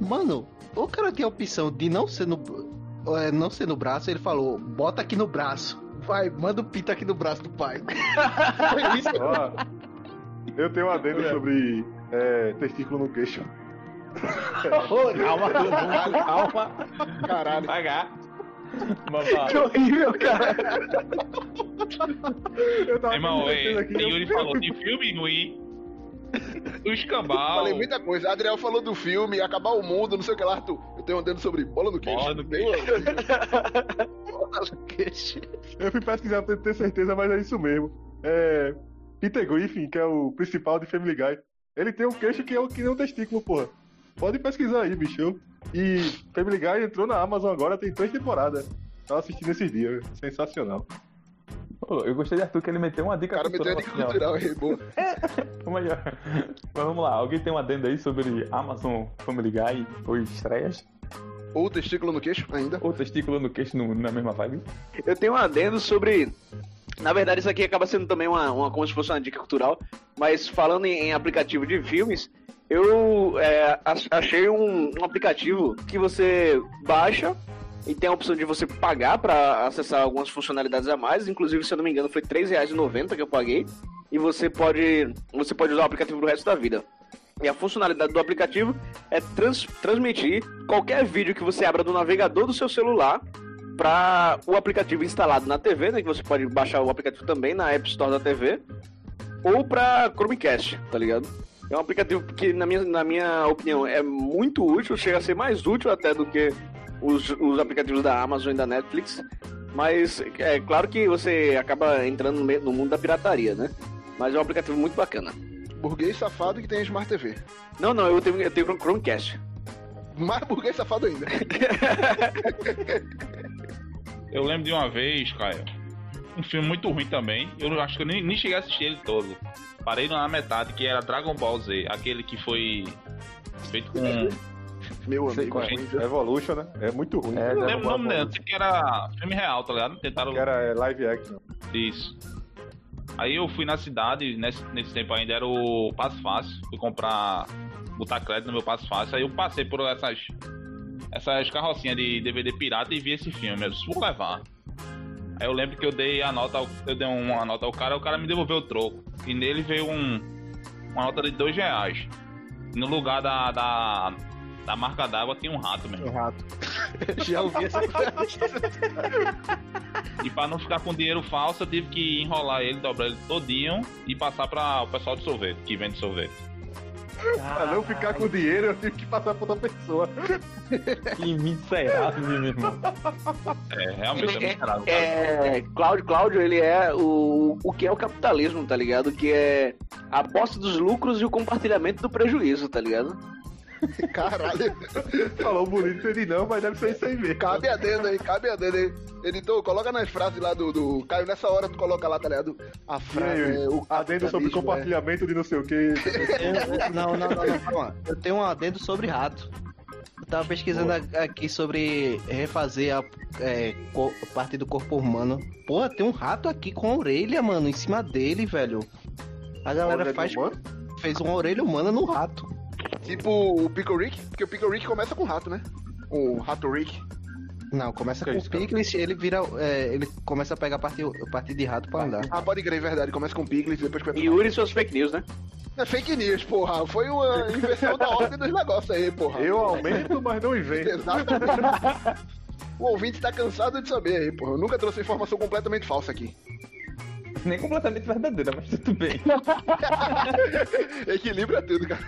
Mano, o cara tem a opção de não ser no. é, não ser no braço, ele falou, bota aqui no braço. Vai, manda o pinto aqui no braço do pai. Foi isso. Ó, eu tenho um adendo sobre é, testículo no queixo. calma, calma. Caralho. Pagar. Que horrível, cara. Eu tava Irmão, é, aqui, Yuri eu- falou de filme ruim. O escambau. Falei muita coisa. Adriel falou do filme, acabar o mundo, não sei o que lá. Arthur, eu tenho um dedo sobre bola no queixo. Bola no Meu Deus. Eu fui pesquisar pra ter certeza, mas é isso mesmo. É. Peter Griffin, que é o principal de Family Guy, ele tem um queixo que é o que nem um testículo, porra. Pode pesquisar aí, bicho. E Family Guy entrou na Amazon agora, tem três temporadas. Tava assistindo esses dias, sensacional. Pô, Eu gostei de Arthur que ele meteu uma O dica cara meteu a dica cultural aí, boa. Ó. Mas vamos lá, alguém tem um adendo aí sobre Amazon Family Guy ou estreias? Ou testículo no queixo, ainda. Ou testículo no queixo no- na mesma vibe? Eu tenho um adendo sobre Na verdade, isso aqui acaba sendo também uma, uma como se fosse uma dica cultural, mas falando em, em aplicativo de filmes, eu é, ach- achei um, um aplicativo que você baixa e tem a opção de você pagar para acessar algumas funcionalidades a mais, inclusive, se eu não me engano, foi R$ 3,90 que eu paguei, e você pode, você pode usar o aplicativo pro resto da vida. E a funcionalidade do aplicativo é trans- transmitir qualquer vídeo que você abra do navegador do seu celular para o aplicativo instalado na TV, né? Que você pode baixar o aplicativo também na App Store da TV, ou para Chromecast, tá ligado? É um aplicativo que, na minha, na minha opinião, é muito útil, chega a ser mais útil até do que os, os aplicativos da Amazon e da Netflix. Mas é claro que você acaba entrando no, meio- no mundo da pirataria, né? Mas é um aplicativo muito bacana. Burguês safado que tem Smart TV. Não, não, eu tenho, eu tenho Chromecast. Mais burguês safado ainda. Eu lembro de uma vez, Caio, um filme muito ruim também. Eu acho que eu nem, nem cheguei a assistir ele todo. Parei na metade, que era Dragon Ball Z, aquele que foi feito com. Meu amigo. qual é. ruim. Evolution, né? É muito ruim. É, Eu lembro o nome dele, que era filme real, tá ligado? Tentaram Que era é, live action. isso. Aí eu fui na cidade, nesse, nesse tempo ainda era o Passo Fácil, fui comprar, botar crédito no meu Passo Fácil, aí eu passei por essas essas carrocinhas de DVD pirata e vi esse filme, eu disse, vou levar. Aí eu lembro que eu dei a nota, eu dei uma nota ao cara, o cara me devolveu o troco. E nele veio um, uma nota de dois reais. No lugar da, da, da marca d'água tinha um rato mesmo. Um rato. Já ouvi essa E pra não ficar com dinheiro falso, eu tive que enrolar ele, dobrar ele todinho e passar para o pessoal de sorvete, que vende sorvete. Pra não ficar com dinheiro, eu tive que passar pra outra pessoa. Que miserável, meu irmão. É, realmente é muito caro. É, Cláudio, Cláudio, ele é o, o que é o capitalismo, tá ligado? Que é a aposta dos lucros e o compartilhamento do prejuízo, tá ligado? Caralho. Falou bonito, ele não, mas deve ser isso aí mesmo. Cabe a dedo aí, cabe a dedo aí. Editor, coloca nas frases lá do, do Caio, nessa hora tu coloca lá, tá ligado? A frase, aí, é, o adendo sobre capitalismo, compartilhamento de não sei o que. Não, não, não, não, calma. Eu tenho um adendo sobre rato. Eu tava pesquisando a- aqui sobre refazer a é, parte do corpo humano. Pô, tem um rato aqui com a orelha, mano, em cima dele, velho. A galera faz, fez uma orelha humana no rato. É. Tipo o Pickle Rick, porque o Pickle Rick começa com rato, né? O Rato Rick. Não, começa Que com o? Piglet, ele vira. é, ele começa a pegar parte, parte de rato pra andar. Ah, pode crer, verdade. Começa com Piglet, depois com E Yuri e suas fake news, né? É fake news, porra. Foi uma inversão da ordem dos negócios aí, porra. Eu aumento, mas não invento. Exatamente. O ouvinte tá cansado de saber aí, porra. Eu nunca trouxe informação completamente falsa aqui. Nem completamente verdadeira, mas tudo bem. Equilíbrio é tudo, cara.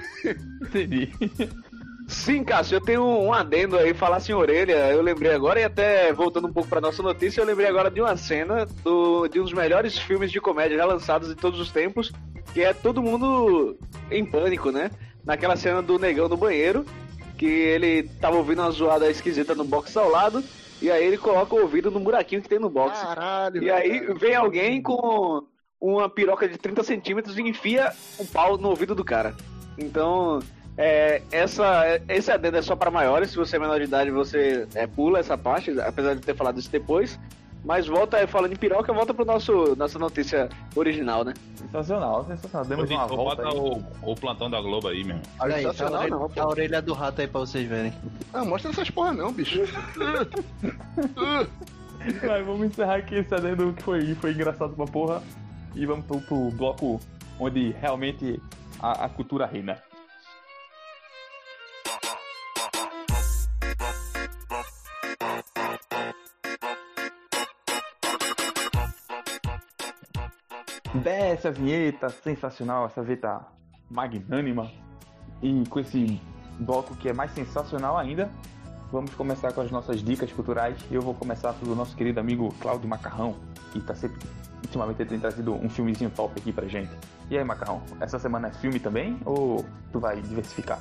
Entendi. Sim, Cássio, eu tenho um adendo aí, falasse em orelha, eu lembrei agora, e até voltando um pouco pra nossa notícia, eu lembrei agora de uma cena do, de um dos melhores filmes de comédia já lançados de todos os tempos, que é Todo Mundo em Pânico, né? Naquela cena do negão no banheiro, que ele tava ouvindo uma zoada esquisita no box ao lado, e aí ele coloca o ouvido no buraquinho que tem no box. Caralho. E aí vem alguém com uma piroca de 30 centímetros e enfia o pau no ouvido do cara. Então, é, essa, esse adendo é só para maiores. Se você é menor de idade, você é, pula essa parte, apesar de ter falado isso depois. Mas volta, falando em piroca, volta pro nosso nossa notícia original, né? Sensacional, sensacional. Demos uma volta aí. o, o plantão da Globo aí, meu. Olha aí, tá a Sensacional orelha, não, a orelha do rato aí pra vocês verem. Ah, mostra essas porra não, bicho. Mas vamos encerrar aqui esse adendo que foi, foi engraçado pra porra. E vamos pro, pro bloco onde realmente a, a cultura reina. Desce a vinheta sensacional, essa vinheta magnânima. E com esse bloco que é mais sensacional ainda, Vamos começar com as nossas dicas culturais. Eu vou começar pelo nosso querido amigo Cláudio Macarrão, que tá sempre, ultimamente, tem trazido um filmezinho top aqui pra gente. E aí, Macarrão, essa semana é filme também ou tu vai diversificar?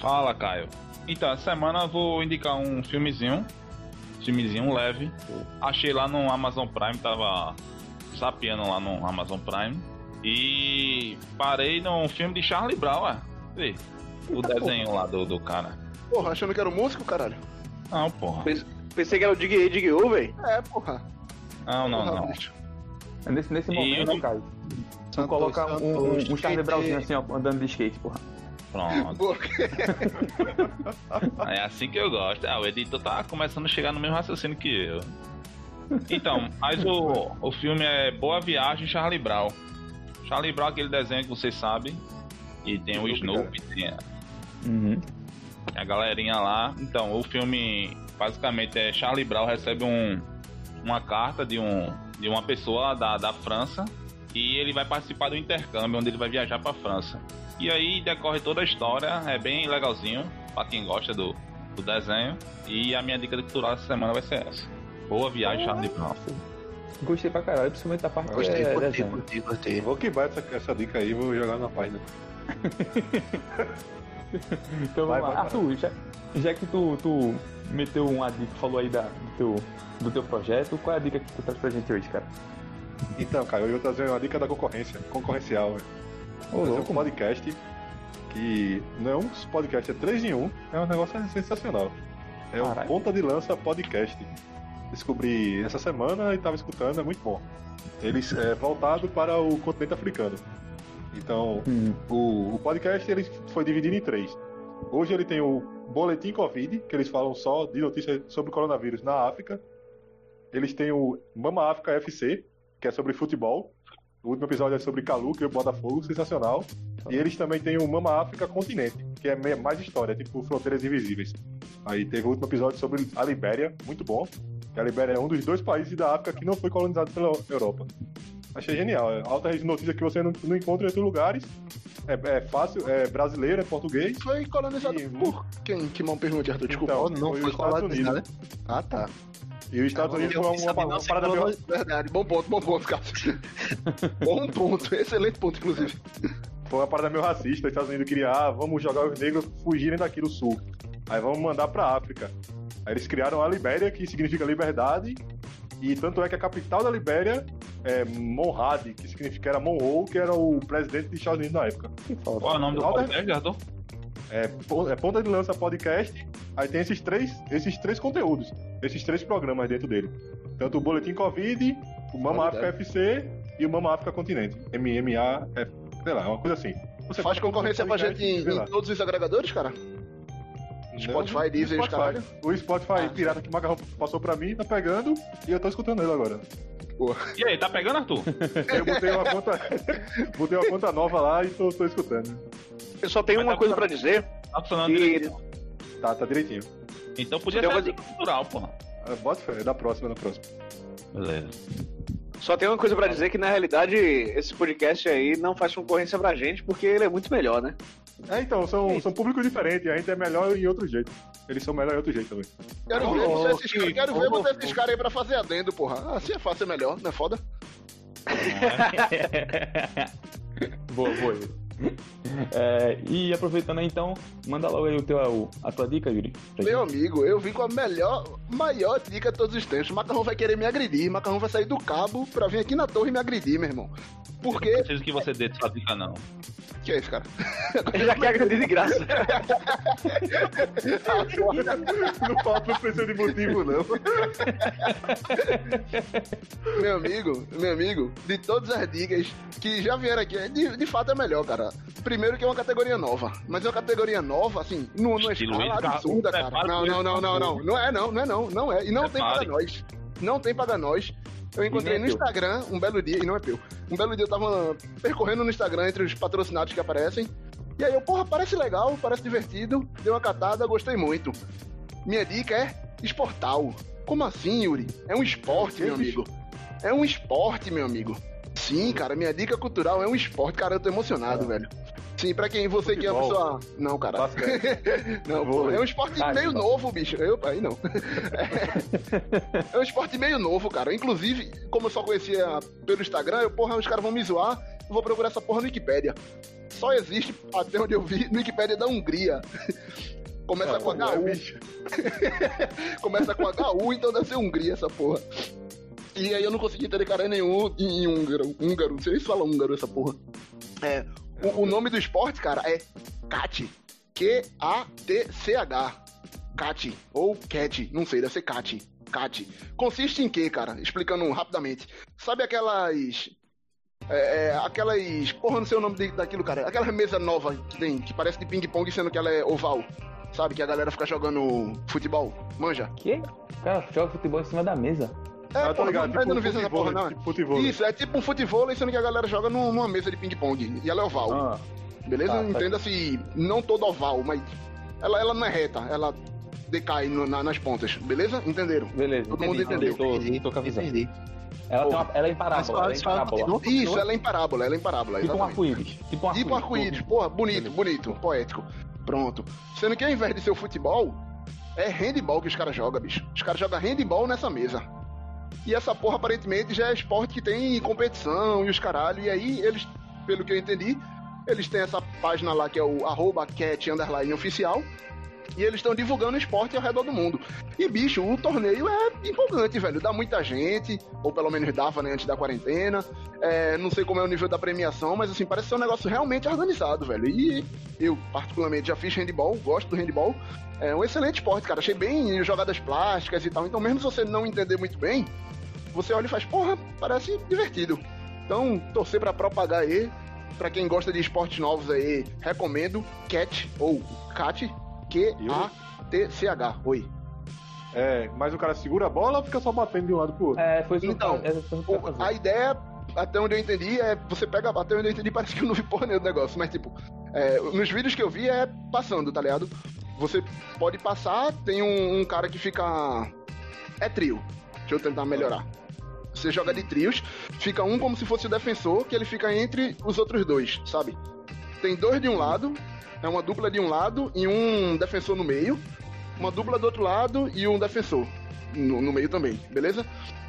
Fala, Caio. Então, essa semana eu vou indicar um filmezinho. Filmezinho leve. Achei lá no Amazon Prime, tava sapeando lá no Amazon Prime. E parei num filme de Charlie Brown, ué. Vê, O desenho lá do, do cara. Porra, achando que era um músico, caralho? Não, porra. Pensei que era o Dig Dig velho. É, porra. Não, não, Porra, não. bicho. É nesse, nesse E momento, eu- Caio. Tu Santos, coloca um, um, um Charlie Brownzinho assim, ó, andando de skate, porra. Pronto. É assim que eu gosto. Ah, o editor tá começando a chegar no mesmo raciocínio que eu. Então, mas o, o filme é Boa Viagem Charlie Brown. Charlie Brown é aquele desenho que vocês sabem. E tem o Snoopy, tem a, Uhum. a galerinha lá. Então, o filme basicamente é Charlie Brown recebe um, uma carta de, um, de uma pessoa da, da França e ele vai participar do intercâmbio, onde ele vai viajar pra França. E aí decorre toda a história, é bem legalzinho, pra quem gosta do, do desenho. E a minha dica cultural essa semana vai ser essa. Boa viagem, Charlie Brown. Gostei pra caralho, principalmente da parte Gostei, curti, desenho. curti, curti. Vou que vai essa, essa dica aí, vou jogar na página. Então Vai, vamos lá. vai, Arthur, já, já que tu, tu meteu uma dica, falou aí da, do, teu, do teu projeto, qual é a dica que tu traz pra gente hoje, cara? Então, cara, eu vou trazer uma dica da concorrência, concorrencial. Ô, Trazer louco, um podcast que não é um podcast, é 3 em 1. É um negócio sensacional. É o. Ponta de Lança Podcast. Descobri essa semana e tava escutando, é muito bom. Eles é voltado para o continente africano. Então, Hum, o, o podcast ele foi dividido em três. Hoje ele tem o Boletim Covid, que eles falam só de notícias sobre o coronavírus na África. Eles têm o Mama África FC, que é sobre futebol. O último episódio é sobre Calu, que é o Botafogo, sensacional. E eles também têm o Mama África Continente, que é mais história, tipo Fronteiras Invisíveis. Aí teve o último episódio sobre a Libéria, muito bom. Que a Libéria é um dos dois países da África que não foi colonizado pela Europa. Achei genial. É alta rede de notícia que você não, não encontra em outros lugares. É, é fácil, é brasileiro, é português. Foi colonizado Sim. por quem? Que mal pergunte, Arthur, desculpa. Então, Não foi foi colonizado. Unidos. Ah, tá. E os Estados Unidos foi quis uma, uma, se parada meio, Verdade, bom ponto, bom ponto, Cássio. bom ponto, excelente ponto, inclusive. foi uma parada meio racista. Os Estados Unidos queriam, ah, vamos jogar os negros fugirem daqui do sul. Aí vamos mandar pra África. Aí eles criaram a Libéria, que significa liberdade. E tanto é que a capital da Libéria é Monrad, que significa era Monroe, que era o presidente dos Estados Unidos na época. que foda. Qual é o nome do podcast? É, é Ponta de Lança Podcast. Aí tem esses três, esses três conteúdos, esses três programas dentro dele. Tanto o Boletim Covid, o Mama África. FC e o Mama África Continente. MMA, é, sei lá, uma coisa assim. Você Faz concorrência pra gente em, em todos os agregadores, cara? Spotify, Não, Deezer, Spotify. caralho. O Spotify Ah. pirata que o Macarrão passou pra mim, tá pegando e eu tô escutando ele agora. E aí, tá pegando, Arthur? Eu botei uma conta, botei uma conta nova lá e tô, tô escutando. Eu só tenho Mas uma tá coisa pra dizer. Tá funcionando Que direito. Tá, tá direitinho. Então podia Eu ser vou- dica cultural, porra. Ah, Bota fé, é da próxima, é da próxima. Beleza. Só tenho uma coisa pra dizer que na realidade esse podcast aí não faz concorrência pra gente porque ele é muito melhor, né? É, então, são, são públicos diferentes, a gente é melhor em outro jeito. Eles são melhor em outro jeito também. Quero Ô, ver, botar louco, esses, quero ver ô, botar louco. esses caras aí pra fazer adendo, porra. Assim é fácil, é melhor, não é foda? boa, boa. É, e aproveitando aí, então, manda logo aí o teu, a tua dica, Yuri. pra Meu gente. amigo, eu vim com a melhor, maior dica de todos os tempos. O Macarrão vai querer me agredir, o Macarrão vai sair do cabo pra vir aqui na torre e me agredir, meu irmão. Não Porque. preciso que você dê sua dica, não. Que é isso, cara? Ele já quer agredir de graça. Não falta não precisa de motivo, não. meu amigo, meu amigo, de todas as dicas que já vieram aqui, de, de fato é melhor, cara. Primeiro que é uma categoria nova, mas é uma categoria nova, assim, no, no Estilo escala absurda, Carlos, cara. Não, não, não, não, não. Não é, não, não é, não. Não é. E não tem Prepare. para nós. Não tem para nós. Eu encontrei no é teu. Instagram um belo dia, e não é teu. Um belo dia eu tava percorrendo no Instagram entre os patrocinados que aparecem. E aí eu, porra, parece legal, parece divertido. Dei uma catada, gostei muito. Minha dica é esportal. Como assim, Yuri? É um esporte, meu amigo. É um esporte, meu amigo. Sim, cara, minha dica cultural é um esporte. Cara, eu tô emocionado, velho. Sim, pra quem você que é pessoa. Não, cara. Não, pô, é um esporte Ah, meio então. novo, bicho. Eu, aí não. É, é um esporte meio novo, cara. Inclusive, como eu só conhecia pelo Instagram, eu, porra, os caras vão me zoar, eu vou procurar essa porra no Wikipédia. Só existe, até onde eu vi, no Wikipédia da Hungria. Começa Ah, com HU. bicho. Começa com HU, então deve ser Hungria essa porra. E aí eu não consegui entender cara nenhum em húngaro. Húngaro, não sei nem se fala húngaro essa porra. É, o, o nome do esporte, cara, é CAT. Q-A-T-C-H. CAT. Ou CAT, não sei, deve ser CAT. CAT. Consiste em quê, cara? Explicando rapidamente. Sabe aquelas. É, é, aquelas. Porra, não sei o nome de- daquilo, cara. Aquela mesa nova que tem, que parece de ping-pong, sendo que ela é oval. Sabe? Que a galera fica jogando futebol. Manja? Que? Cara joga futebol em cima da mesa. É, Ah, tá ligado? não, ainda não fiz essa porra, não. Tipo futebol. Isso, é tipo um futebol, sendo que a galera joga num- numa mesa de ping-pong. E ela é oval. Ah, Beleza? Tá, tá. Entenda-se, não todo oval, mas ela, ela não é reta, ela decai no- na- nas pontas, beleza? Entenderam? beleza. Todo mundo entendi, entendeu. Tô, Entendi, tô com a visão. entendi. Ela, uma, ela é em parábola, ela é em parábola. continua, Isso, continua. ela é em parábola, ela é em parábola, Tipo um exatamente. arco-íris. Tipo um arco-íris. Tipo arco-íris, porra, bonito, bonito, poético. Pronto. Sendo que ao invés de ser o futebol, é handball que os caras jogam, bicho. Os caras jogam handball nessa mesa. E essa porra aparentemente já é esporte que tem competição e os caralho. E aí eles, pelo que eu entendi, eles têm essa página lá que é o arroba cat underline oficial. E eles estão divulgando o esporte ao redor do mundo. E, bicho, o torneio é empolgante, velho. Dá muita gente, ou pelo menos dava, né, antes da quarentena. É, não sei como é o nível da premiação, mas, assim, parece ser um negócio realmente organizado, velho. E eu, particularmente, já fiz handball, gosto do handball. É um excelente esporte, cara. Achei bem jogadas plásticas e tal. Então, mesmo se você não entender muito bem, você olha e faz, porra, parece divertido. Então, torcer pra propagar aí. Pra quem gosta de esportes novos aí, recomendo Cat ou Cat, Q-A-T-C-H. Oi. É, mas o cara segura a bola ou fica só batendo de um lado pro outro? É, foi isso que eu Então, que fazer. a ideia, até onde eu entendi, é você pega, até onde eu entendi, parece que eu não vi porra nenhuma do negócio, mas tipo, é, nos vídeos que eu vi é passando, tá ligado? Você pode passar, tem um, um cara que fica. É trio. Deixa eu tentar melhorar. Você joga de trios, fica um como se fosse o defensor, que ele fica entre os outros dois, sabe? Tem dois de um lado, é uma dupla de um lado e um defensor no meio, uma dupla do outro lado e um defensor no, no meio também, beleza?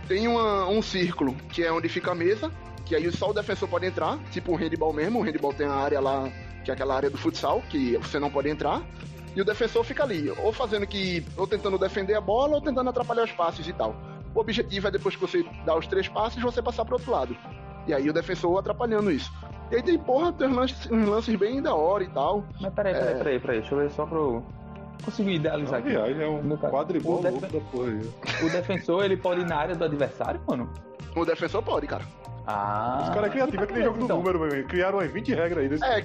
Tem uma- um círculo que é onde fica a mesa, que aí só o defensor pode entrar, tipo um handball mesmo. O handball tem a área lá, que é aquela área do futsal, que você não pode entrar. E o defensor fica ali, ou fazendo que. ou tentando defender a bola, ou tentando atrapalhar os passes e tal. O objetivo é depois que você dá os três passes, você passar pro outro lado. E aí o defensor atrapalhando isso. E aí tem, porra, tem uns lances, uns lances bem da hora e tal. Mas peraí, peraí, É. peraí, peraí. Deixa eu ver só pra eu conseguir idealizar aqui. Aliás, é um quadribol o def- louco da porra aí. O defensor, ele pode ir na área do adversário, mano? O defensor pode, cara. Ah. Os caras é criativo, é que nem jogo do então. número, meu. irmão. Criaram umas 20 regras aí desse. É.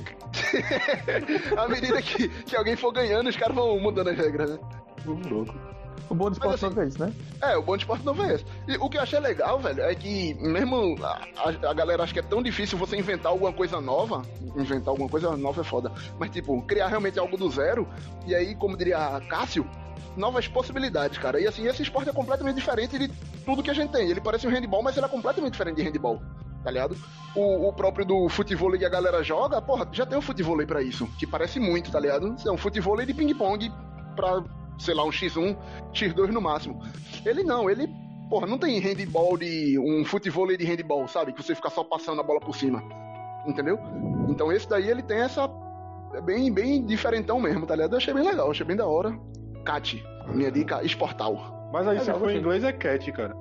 à medida que, que alguém for ganhando, os caras vão mudando as regras, né? Jogo louco. O bom Mas esporte assim, não é isso, né? É, o bom de esporte novo é esse. E o que eu achei legal, velho, é que mesmo a, a- galera acha que é tão difícil você inventar alguma coisa nova. Inventar alguma coisa nova é foda. Mas, tipo, criar realmente algo do zero. E aí, como diria Cássio, novas possibilidades, cara. E assim, esse esporte é completamente diferente de tudo que a gente tem. Ele parece um handball, mas ele é completamente diferente de handball. Tá ligado? O, o próprio do futebol que a galera joga, porra, já tem um futebol pra isso. Que parece muito, tá ligado? É um futebol de ping-pong pra, sei lá, um X1, X2 no máximo. Ele não, ele, porra, não tem handball de. um futebol de handball, sabe? Que você fica só passando a bola por cima. Entendeu? Então esse daí ele tem essa. É bem, bem diferentão mesmo, tá ligado? Eu achei bem legal, achei bem da hora. Cat, minha dica, esportal. Mas aí, se Legal, for em inglês, é cat, cara.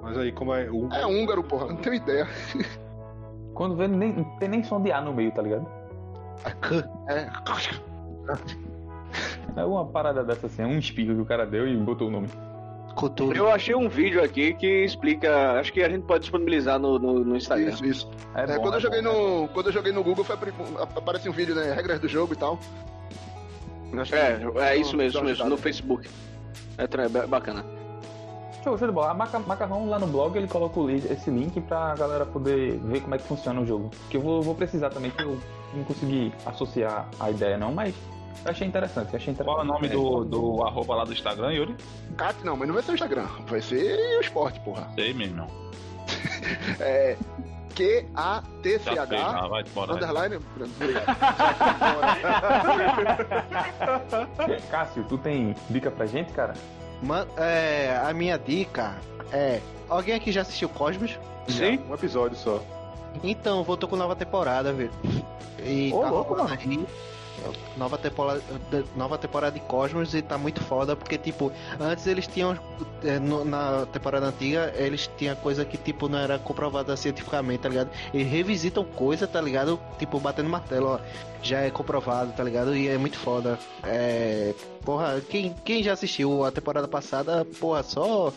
Mas aí, como é. Um... É húngaro, porra, não tenho ideia. Quando vê, nem, não tem nem som de A no meio, tá ligado? É. É uma parada dessa assim, é um espirro que o cara deu e botou o nome. Couture. Eu achei um vídeo aqui que explica. Acho que a gente pode disponibilizar no, no, no Instagram. Isso, isso. É, É, bom, quando, é eu joguei bom, no, quando eu joguei no Google, foi, aparece um vídeo, né? Regras do jogo e tal. É, é isso mesmo, isso mesmo, no Facebook. É é bacana. Show, show de bola. A Maca- Macarrão lá no blog ele coloca esse link pra galera poder ver como é que funciona o jogo. Que eu vou, vou precisar também, que eu não consegui associar a ideia não, mas eu achei interessante, achei interessante. Qual é o nome do, do arroba lá do Instagram, Yuri? Cat não, mas não vai ser o Instagram. Vai ser o esporte, porra. Sei mesmo. É. Já Q-A-T-C-H. já. Underline. Obrigado. Cássio, tu tem dica pra gente, cara? Man- é, a minha dica é. Alguém aqui já assistiu Cosmos? Sim? Um episódio só. Então, voltou com nova temporada, velho. E Ô, tá louco, mano. Nova temporada, nova temporada de Cosmos e tá muito foda, porque, tipo, antes eles tinham. no- na temporada antiga, eles tinham coisa que, tipo, não era comprovada cientificamente, tá ligado? Eles revisitam coisa, tá ligado? Tipo, batendo martelo, ó. Já é comprovado, tá ligado? E é muito foda. É. Porra, quem, quem já assistiu a temporada passada, porra, só.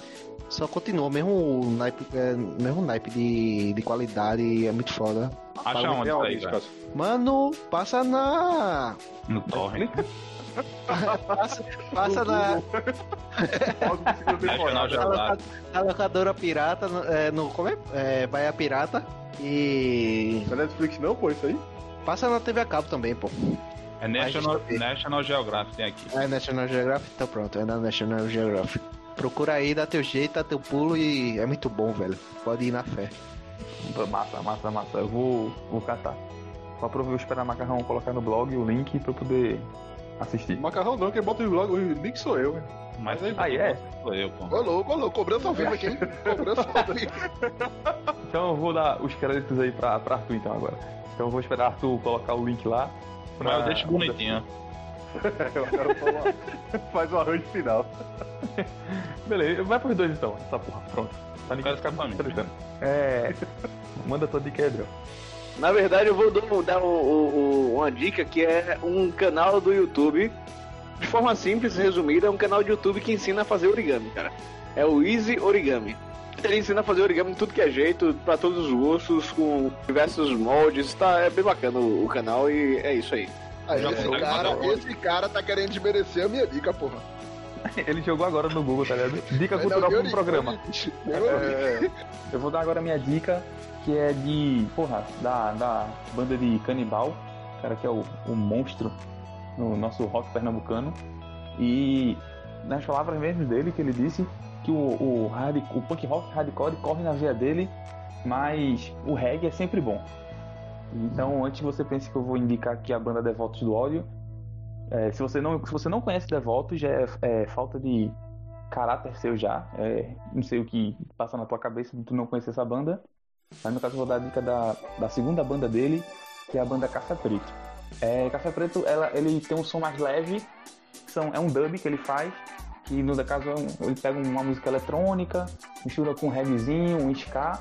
Só continua, mesmo o naipe, é, mesmo naipe de, de qualidade, é muito foda. Acha Fala, onde aí? Cássio? Mano, passa na. No torrent. Passa, passa na, na locadora pirata, no, é, no como é? é? Bahia Pirata. E. Não é Netflix não, pô, isso aí? Passa na TV a cabo também, pô. É National, National Geographic tem aqui. É National Geographic, então pronto, é na National Geographic. Procura aí, dá teu jeito, dá teu pulo e é muito bom, velho. Pode ir na fé. Massa, massa, massa. Eu vou, vou catar. Só pra eu esperar macarrão colocar no blog o link pra eu poder assistir. Macarrão não, quem bota o blog, o link sou eu, velho. Mas aí, Ah, é? sou eu, pô. Ô louco, ô louco, cobrança ao vivo aqui, hein? Cobrança ao vivo. Então eu vou dar os créditos aí pra, pra Arthur então agora. Então eu vou esperar Arthur colocar o link lá. Mas eu deixo bonitinho. faz o arranjo final. Beleza, vai pros dois então, essa porra, pronto. Pra ninguém Quero ficar mim. estressando. É. Manda tua dica aí, Adriel. Na verdade, eu vou dar, o- o- uma dica que é um canal do YouTube. De forma simples e resumida, é um canal de YouTube que ensina a fazer origami, cara. É o Easy Origami. Ele ensina a fazer origami de tudo que é jeito, pra todos os gostos, com diversos moldes. Tá, é bem bacana o, o canal e é isso aí. Aí, Já esse, cara, esse cara tá querendo desmerecer a minha dica, porra. Ele jogou agora no Google, tá ligado? Dica Vai cultural pro programa. É, Eu vou dar agora minha dica, que é de, porra, da, da banda de Canibal, cara que é o, o monstro no nosso rock pernambucano. E nas palavras mesmo dele, que ele disse que o, o, hard, o punk rock hardcore corre na veia dele, mas o reggae é sempre bom. Então, antes que você pense que eu vou indicar aqui a banda Devotos do Ódio, é, se, você não, se você não conhece Devotos, já é, é falta de caráter seu já. É, não sei o que passa na tua cabeça de tu não conhecer essa banda. Mas no caso eu vou dar a dica da, da segunda banda dele, que é a banda Café Preto. É, Café Preto, ela, ele tem um som mais leve, são, é um dub que ele faz, que no caso é ele pega uma música eletrônica, mistura com um reggaezinho, um ska,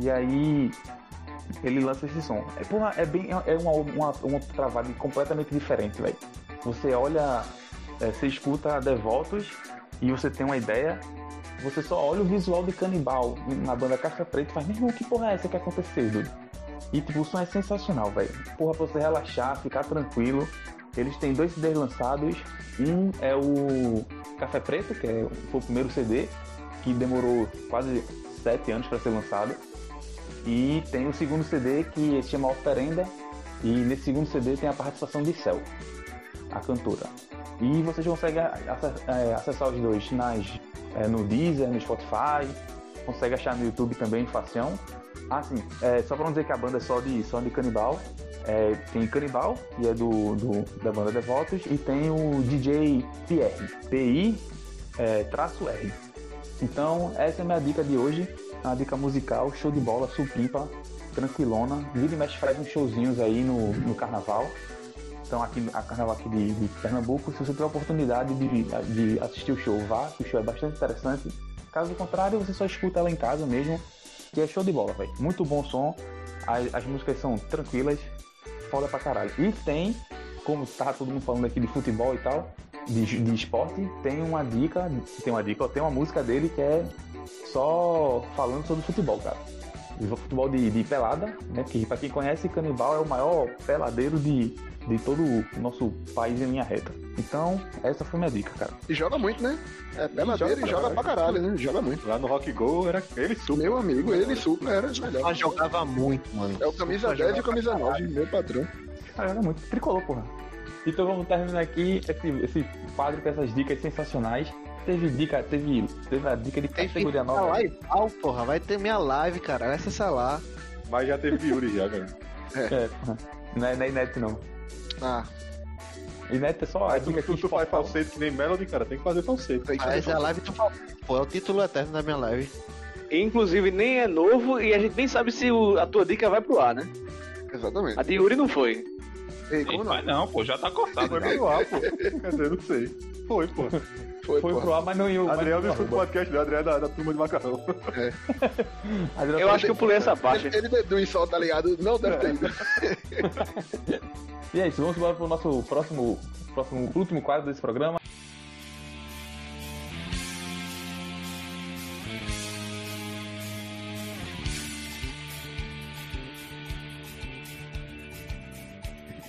e aí ele lança esse som. É, porra, é bem. É uma, uma, uma travada completamente diferente, velho. Você olha, é, você escuta Devotos e você tem uma ideia. Você só olha o visual de canibal na banda Caixa Preta e faz, meu que porra é essa que aconteceu, dude? E tipo, o som é sensacional, velho. Porra, pra você relaxar, ficar tranquilo. Eles têm dois CDs lançados. Um é o Café Preto, que é, foi o primeiro CD, que demorou quase sete anos para ser lançado. E tem o segundo CD que se chama Oferenda. E nesse segundo CD tem a participação de Cell, a cantora. E vocês conseguem é, acessar os dois nas, é, no Deezer, no Spotify. Consegue achar no YouTube também, facião. Ah, sim. É, só pra não dizer que a banda é só de, só de canibal. é, tem Canibal, que é do, do- da banda Devotos. E tem o DJ. PI é, traço R. Então, essa é a minha dica de hoje. Uma dica musical, show de bola, supimpa, tranquilona. Vira e mexe faz uns showzinhos aí no, no carnaval. Então, aqui, a carnaval aqui de, de Pernambuco, se você tiver a oportunidade de, de assistir o show, vá, que o show é bastante interessante. Caso contrário, você só escuta ela em casa mesmo, que é show de bola, velho. Muito bom som, as, as músicas são tranquilas, foda pra caralho. E tem, como tá todo mundo falando aqui de futebol e tal, de, de esporte, tem uma dica, tem uma dica, ó, tem uma música dele que é só falando sobre futebol, cara. Futebol de, de pelada, né? Que pra quem conhece, Canibal é o maior peladeiro de, de todo o nosso país em linha reta. Então, essa foi minha dica, cara. E joga muito, né? É peladeiro joga e joga pra pra caralho, né? Joga muito. Lá no Rock Go era ele super. Meu amigo, ele super era o melhor. Ela jogava muito, mano. É o camisa 10 e o camisa 9, meu patrão. Cara, era muito tricolor, porra. Então vamos terminar aqui esse, esse quadro com essas dicas sensacionais. Teve dica, teve, teve a dica de categoria a nova. live, porra, vai ter minha live, cara. Acessa lá. Mas já teve Yuri já, cara. É, porra. Não é, não é Inet, não. Ah, Inet é só a Mas tu, dica tu, tu faz falsete que nem Melody, cara, tem que fazer falsete. tem que Mas fazer a live tu fala. Pô, é o título eterno da minha live. Inclusive, nem é novo e a gente nem sabe se o- a tua dica vai pro ar, né? Exatamente. A de Yuri não foi. Ei, como não? vai não, pô, já tá cortado Foi já. pro ar, pô. Quer dizer, não sei. Foi, pô. Foi, Foi pro ar, mas não ia. Adriel não escuta o podcast, né? Adriel é da, da turma de macarrão. Adriel Eu acho que eu pulei essa parte. Ele, ele deduz só, tá ligado? Não deve ter ido. E é isso, vamos embora pro nosso próximo, próximo último quadro desse programa.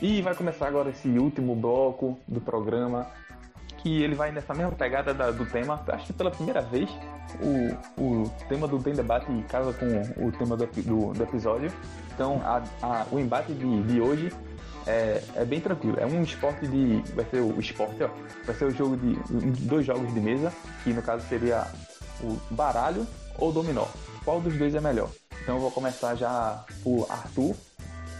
E vai começar agora esse último bloco do programa, que ele vai nessa mesma pegada da- do tema. Acho que pela primeira vez o, o tema do Tem Debate casa com o tema do, do- do episódio. Então a- a- o embate de, de hoje é, é bem tranquilo. É um esporte de. Vai ser o esporte, ó. Vai ser o jogo de. dois jogos de mesa, que no caso seria o baralho ou dominó. Qual dos dois é melhor? Então eu vou começar já por Arthur,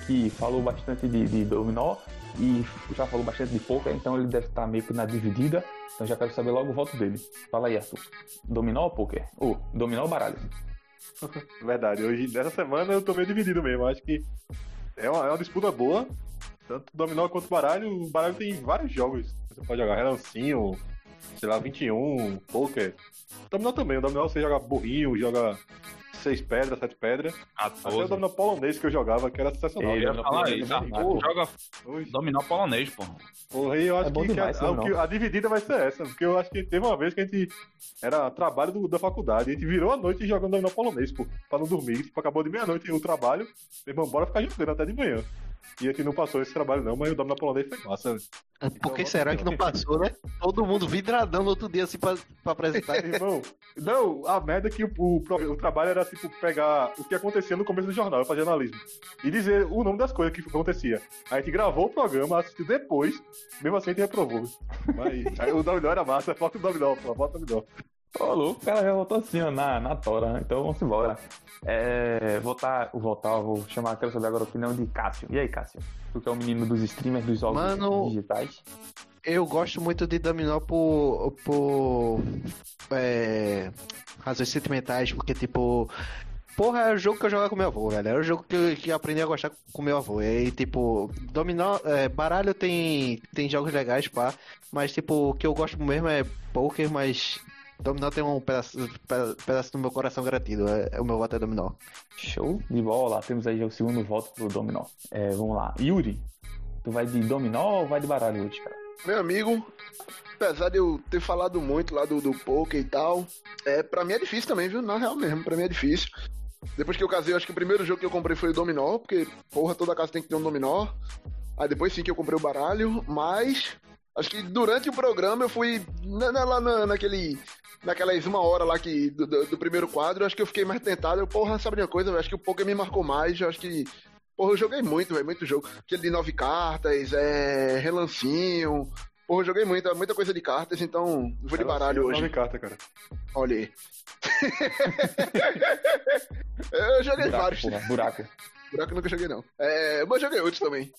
que falou bastante de, de dominó e já falou bastante de poker, então ele deve estar meio que na dividida. Então já quero saber logo o voto dele. Fala aí, Arthur. Dominó ou poker? Ou dominó ou baralho? Verdade, hoje, nessa semana eu tô meio dividido mesmo. Acho que é uma, é uma disputa boa. Tanto dominó quanto baralho. O baralho tem vários jogos. Você pode jogar relancinho, sei lá, 21, poker. Dominó também. O dominó você joga burrinho, joga seis pedras, sete pedras. Até o 14. dominó polonês que eu jogava, que era sensacional. Ele Eu ia falar isso, é Arthur bom joga dominó polonês, pô. porra, e eu acho É que, que demais, a, dominó. que a dividida vai ser essa. Porque eu acho que teve uma vez que a gente. Era trabalho do- da faculdade. A gente virou a noite jogando dominó polonês, pô, pra não dormir. Tipo, acabou de meia-noite o trabalho. Meu irmão, bora ficar jogando até de manhã. E a gente não passou esse trabalho, não, mas o dominó polonês foi massa. Por que será que não passou, né? Todo mundo vidradão no outro dia assim pra, pra apresentar. Irmão, não, a merda é que o, o, o trabalho era tipo pegar o que acontecia no começo do jornal, eu fazia jornalismo, e dizer o nome das coisas que acontecia. Aí a gente gravou o programa, assistiu depois, mesmo assim a gente reprovou. Mas aí o dominó era massa, falta o dominó, falta o dominó. Ô, louco, o cara já votou assim, ó, na, na tora, né? então vamos embora. É, votar, votar, vou chamar, quero saber agora a opinião de Cássio. E aí, Cássio? Tu que é o menino dos streamers dos jogos Mano, digitais. Eu gosto muito de dominó por. por. É, razões sentimentais, porque tipo. Porra, é o jogo que eu jogava com meu avô, velho. Era o jogo que eu, que eu aprendi a gostar com meu avô. E tipo, dominó. é, baralho tem, tem jogos legais, pá. Mas, tipo, o que eu gosto mesmo é poker, mas. Dominó tem um pedaço, peda- pedaço do meu coração gratido. É, é o meu voto é dominó. Show de bola. Temos aí já o segundo voto pro Dominó. É, vamos lá. Yuri, tu vai de Dominó ou vai de baralho hoje, cara? Meu amigo, apesar de eu ter falado muito lá do, do poker e tal, é, pra mim é difícil também, viu? Na real mesmo, pra mim é difícil. Depois que eu casei, eu acho que o primeiro jogo que eu comprei foi o dominó, porque, porra, toda casa tem que ter um dominó. Aí depois sim que eu comprei o baralho, mas acho que durante o programa eu fui na, na- lá na, naquele. Naquelas uma hora lá que, do, do- do primeiro quadro, acho que eu fiquei mais tentado. Eu, porra, sabe de uma coisa? Eu acho que o poker me marcou mais. Eu acho que Porra, eu joguei muito, velho, muito jogo. Aquele de nove cartas, é. relancinho. Porra, eu joguei muita, muita coisa de cartas, então vou de baralho Nove hoje. carta, cara. Olha aí. eu joguei Buraco, vários. porra, buraco. Buraco eu nunca joguei, não. É, mas joguei outros também.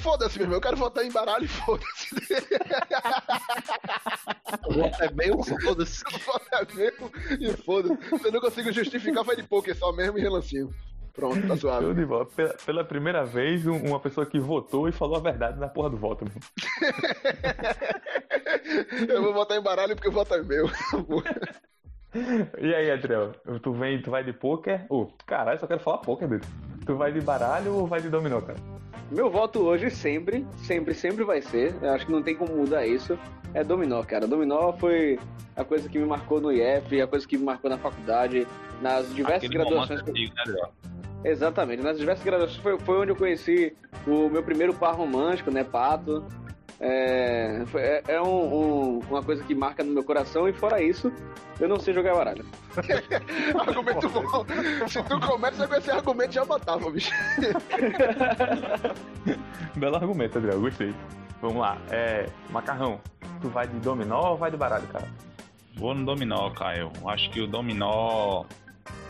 Foda-se, meu irmão. Eu quero votar em baralho e foda-se. É meio foda-se. Foda mesmo e foda-se. Se eu não consigo justificar, vai de poker só mesmo e relancinho. Pronto, tá suave. Show de bola. Pela, pela primeira vez, um- uma pessoa que votou e falou a verdade na porra do voto. meu. Eu vou votar em baralho porque o voto é meu. E aí, Adriel? Tu vem, tu vai de poker? Ô, caralho, só quero falar poker, dele. Tu vai de baralho ou vai de dominó, cara? Meu voto hoje sempre, sempre, sempre vai ser. Eu acho que não tem como mudar isso. É dominó, cara. Dominó foi a coisa que me marcou no IF, a coisa que me marcou na faculdade, nas diversas Aquele graduações. que antigo, né? Exatamente, nas diversas graduações foi, foi onde eu conheci o meu primeiro par romântico, né, Pato. É, é, é um- um- uma coisa que marca no meu coração e fora isso, eu não sei jogar baralho. argumento bom. Se tu começa com esse argumento, já matava, bicho. Belo argumento, Adriel, gostei. Vamos lá, é. Macarrão, tu vai de dominó ou vai de baralho, cara? Vou no dominó, Caio. Acho que o dominó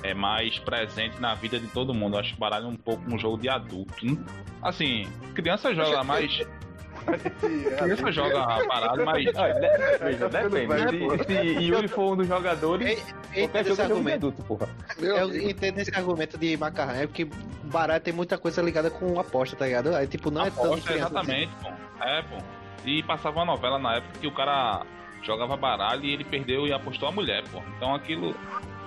é mais presente na vida de todo mundo. Acho que o baralho é um pouco um jogo de adulto. hein? Assim, criança joga mais. Criança joga parado, mas Olha, de- veja, depende. vai, pô. Se, se Yuri for um dos jogadores, Eu qualquer entendo jogo esse é argumento. adulto, porra. Eu entendo esse argumento de macarrão, é porque baralho tem muita coisa ligada com aposta, tá ligado? Aí, tipo, não é tanto aposta, criança, exatamente, pô. É, pô. E passava uma novela na época que o cara jogava baralho e ele perdeu e apostou a mulher, pô. Então aquilo.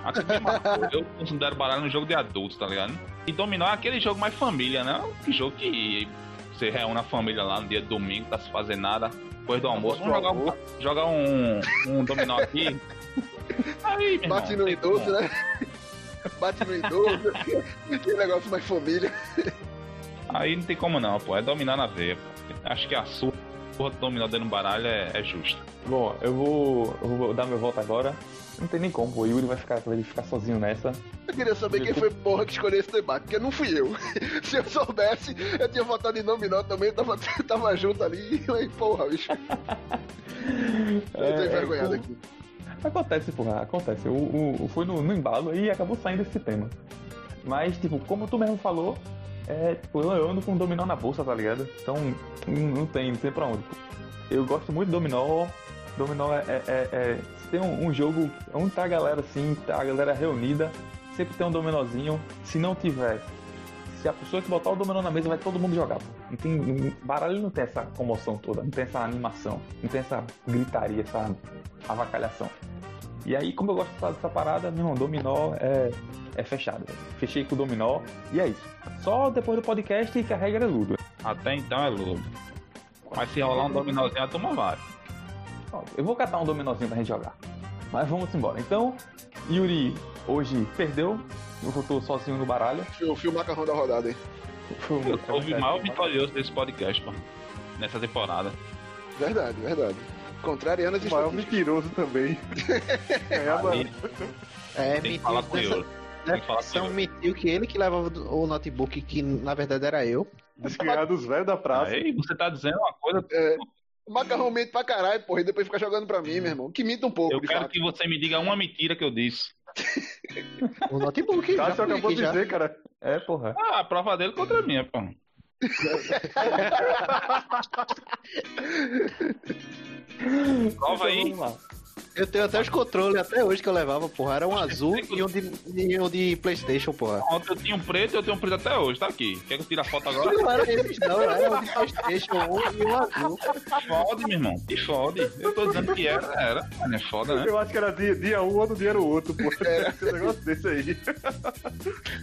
aquilo marcou. Eu considero baralho um jogo de adultos, tá ligado? E dominó é aquele jogo mais família, né? Que jogo que você reúne a família lá no dia de domingo, tá se fazendo nada. Depois do almoço, vamos jogar um, jogar um, um dominó aqui. Aí, meu Bate irmão, no tem como. idoso, né? Bate no idoso. que negócio mais família. Aí não tem como não, pô. É dominar na veia, pô. Acho que a sua porra do dominó dentro do baralho é, é justa. Bom, eu vou, eu vou dar meu voto agora. Não tem nem como. O Yuri vai ficar, vai ficar sozinho nessa. Eu queria saber quem foi porra que escolheu esse debate, porque não fui eu. Se eu soubesse, eu tinha votado em Dominó também, eu tava, tava junto ali. E, porra, bicho. Eu tô envergonhado é, aqui. Acontece, porra, acontece. O, o, foi no, no embalo e acabou saindo esse tema. Mas, tipo, como tu mesmo falou, é, tipo, eu ando com dominó na bolsa, tá ligado? Então, não tem, não tem pra onde. Eu gosto muito de dominó. Dominó é. é, é- é- tem um, um jogo onde tá a galera assim, tá a galera reunida, sempre tem um dominózinho. Se não tiver, se a pessoa que botar o dominó na mesa, vai todo mundo jogar. Não tem, baralho não tem essa comoção toda, não tem essa animação, não tem essa gritaria, essa avacalhação. E aí, como eu gosto dessa, parada, meu irmão, dominó é, é fechado. Fechei com o dominó e é isso. Só depois do podcast que a regra é ludo. Até então é ludo. Mas se rolar um dominózinho, a turma vai. Ó, Eu vou catar um dominózinho pra gente jogar. Mas vamos embora. Então, Yuri hoje perdeu. Eu voltou sozinho no baralho. Eu fui o macarrão da rodada um- Eu sou o maior vitorioso desse podcast, pô. Nessa temporada. Verdade, verdade. Contrariando as O maior mentiroso também. Ganhava Aí, É, tem que falar com o dessa, Yuri. Tem que falar com o Então Yuri. mentiu que ele que levava o notebook, que na verdade era eu. ganhava dos velhos da praça. Aí você tá dizendo uma coisa. O macarrão mente pra caralho, porra, e depois fica jogando pra mim, meu irmão. Que minta um pouco, Eu de quero fato. que você me diga uma mentira que eu disse. O notebook, já Cássio falei acabou de já. dizer, cara. É, porra. Ah, a prova dele contra a minha, pô. Prova aí. Então, vamos lá. Eu tenho até os controles até hoje que eu levava, porra. Era um azul e um de, e um de Playstation, porra. Ontem eu tinha um preto e eu tenho um preto até hoje, tá aqui. Quer que eu tire a foto agora? Não era esses não, era um de Playstation um e um azul. Fode, meu irmão. Que fode. Eu tô dizendo que era, era. Mas não é foda, né? Eu acho que era dia, dia um, outro dia era o outro, pô. Esse negócio desse aí.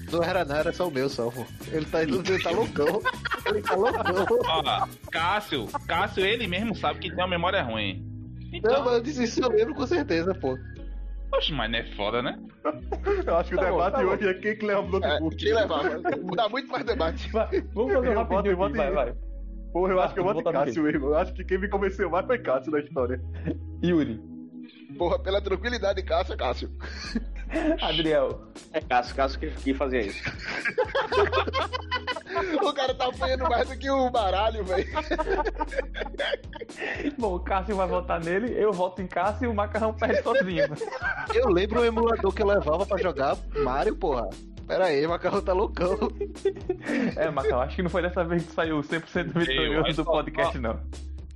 Não era nada, era só o meu só, pô. Ele tá, ele tá loucão. Ele tá loucão. Ó, Cássio, Cássio, ele mesmo sabe que tem uma memória ruim. Não, Então, mas eu disse isso, eu lembro com certeza, pô. oxe, mas não é foda, né? Eu acho que Tá o bom, debate tá bom. hoje é quem que leva o É, notebook. quem levava? Dá muito mais debate. Vai, vamos fazer Eu rapidinho voto- vai, vai. Porra, eu acho que eu Ah, voto Cássio mesmo. Eu acho que quem me convenceu mais foi Cássio na história. Yuri, Porra, pela tranquilidade, Cássio, é Cássio. Adriel, É Cássio, Cássio que, que fazia isso. O cara tá apanhando mais do que o baralho, velho. Bom, o Cássio vai votar nele, eu voto em Cássio e o Macarrão perde sozinho. Eu lembro o emulador que eu levava pra jogar Mario, porra. Pera aí, o macarrão tá loucão. É, Macarrão, acho que não foi dessa vez que saiu 100% vitorioso do podcast, não.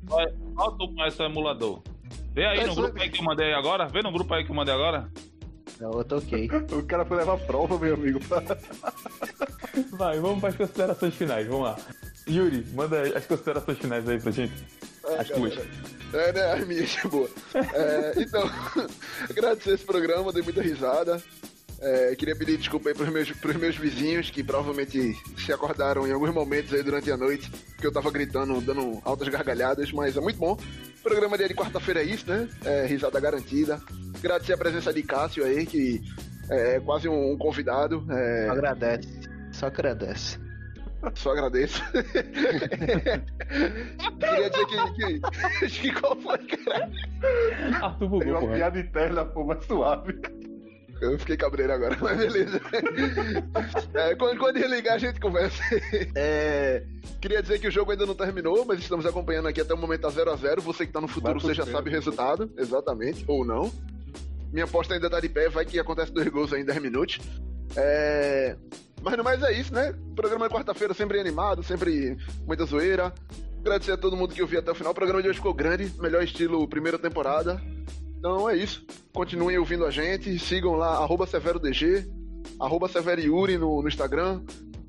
Olha o emulador. Vê aí no grupo aí que eu mandei agora. Vê no grupo aí que eu mandei agora. Não, eu toquei. O cara foi levar prova, meu amigo. Vai, vamos para as considerações finais, vamos lá. Yuri, manda as considerações finais aí pra gente. As tuas. É, né? As minhas, boa. É, então, agradecer esse programa, dei muita risada. É, queria pedir desculpa aí pros meus, pros meus vizinhos que provavelmente se acordaram em alguns momentos aí durante a noite, porque eu tava gritando, dando altas gargalhadas, mas é muito bom. Programa dia de quarta-feira é isso, né? É, risada garantida. Agradecer a presença de Cássio aí, que é quase um, um convidado. É, Agradece. Só agradece. só agradeço. Queria dizer que, que. Acho que qual foi, cara? Arthur Tem bugou, uma porra. piada interna, pô, mais suave. Eu fiquei cabreiro agora, mas beleza. É, quando, quando desligar, a gente conversa. É, queria dizer que o jogo ainda não terminou, mas estamos acompanhando aqui até o momento a 0x0. Você que tá no futuro, você já sabe o resultado, exatamente, ou não. Minha aposta ainda tá de pé, vai que acontece dois gols aí em 10 minutos. É, mas no mais é isso, né? Programa de quarta-feira sempre animado, sempre muita zoeira. Agradecer a todo mundo que ouviu até o final. O programa de hoje ficou grande, melhor estilo primeira temporada. Então é isso. Continuem ouvindo a gente. Sigam lá, arroba SeveroDG, arroba Severiuri no, no Instagram.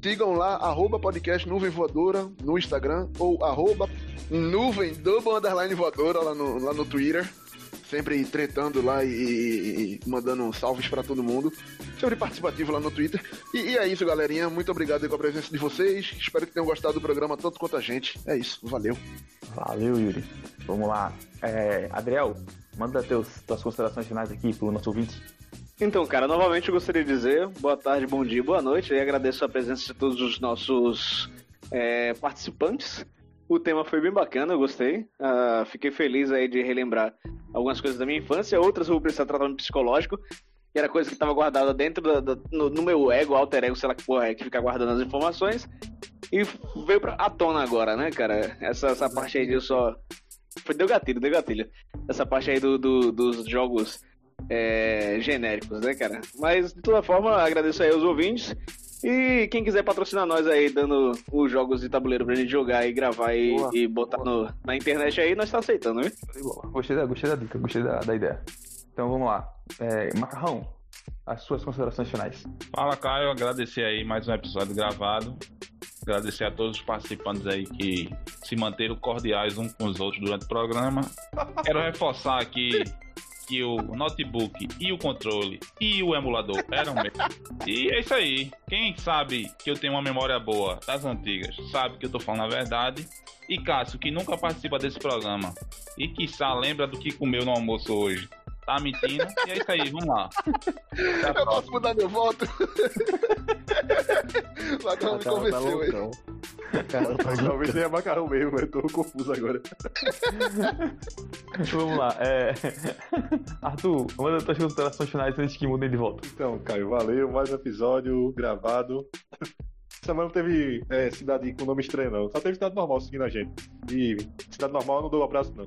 Sigam lá, arroba podcast Nuvem Voadora no Instagram ou arroba Nuvem Double Underline Voadora lá no, lá no Twitter. Sempre tretando lá e, e- e mandando salves pra todo mundo. Sempre participativo lá no Twitter. E, e é isso, galerinha. Muito obrigado aí com a presença de vocês. Espero que tenham gostado do programa tanto quanto a gente. É isso. Valeu. Valeu, Yuri. Vamos lá. É, Adriel, manda teus, tuas considerações finais aqui pro nosso ouvinte. Então, cara, novamente eu gostaria de dizer boa tarde, bom dia, boa noite. E agradeço a presença de todos os nossos é, participantes. O tema foi bem bacana, eu gostei. Ah, fiquei feliz aí de relembrar algumas coisas da minha infância, outras vou precisar tratamento psicológico, que era coisa que estava guardada dentro da- no, no meu ego, alter ego, sei lá que porra é, que fica guardando as informações. E veio pra, à tona agora, né, cara? Essa, essa parte aí de eu só. Foi, deu gatilho, deu gatilho. Essa parte aí do, do- dos jogos é, genéricos, né, cara? Mas, de toda forma, agradeço aí aos ouvintes. E quem quiser patrocinar nós aí, dando os jogos de tabuleiro pra gente jogar e gravar e, Boa, e botar no- na internet aí, nós tá aceitando, né? Gostei da, gostei da dica, gostei da, da ideia. Então vamos lá. É, Macarrão, as suas considerações finais. Fala, Caio. Agradecer aí mais um episódio gravado. Agradecer a todos os participantes aí que se manteram cordiais uns com os outros durante o programa. Quero reforçar aqui que o notebook e o controle e o emulador eram meus. E é isso aí. Quem sabe que eu tenho uma memória boa das antigas, sabe que eu tô falando a verdade. E Cássio, que nunca participa desse programa e que lembra do que comeu no almoço hoje. Tá mentindo? E é isso aí, vamos lá. Até Eu posso mudar meu voto? o Macarrão me Tá- convenceu aí. Talvez seja macarrão mesmo, eu tô confuso agora. Vamos lá. É... Arthur, manda tuas considerações finais antes que mudem de volta. Então, Caio, valeu. Mais um episódio gravado. Essa semana não teve é, cidade com nome estranho, não. Só teve cidade normal seguindo a gente. E cidade normal eu não dou abraço, não.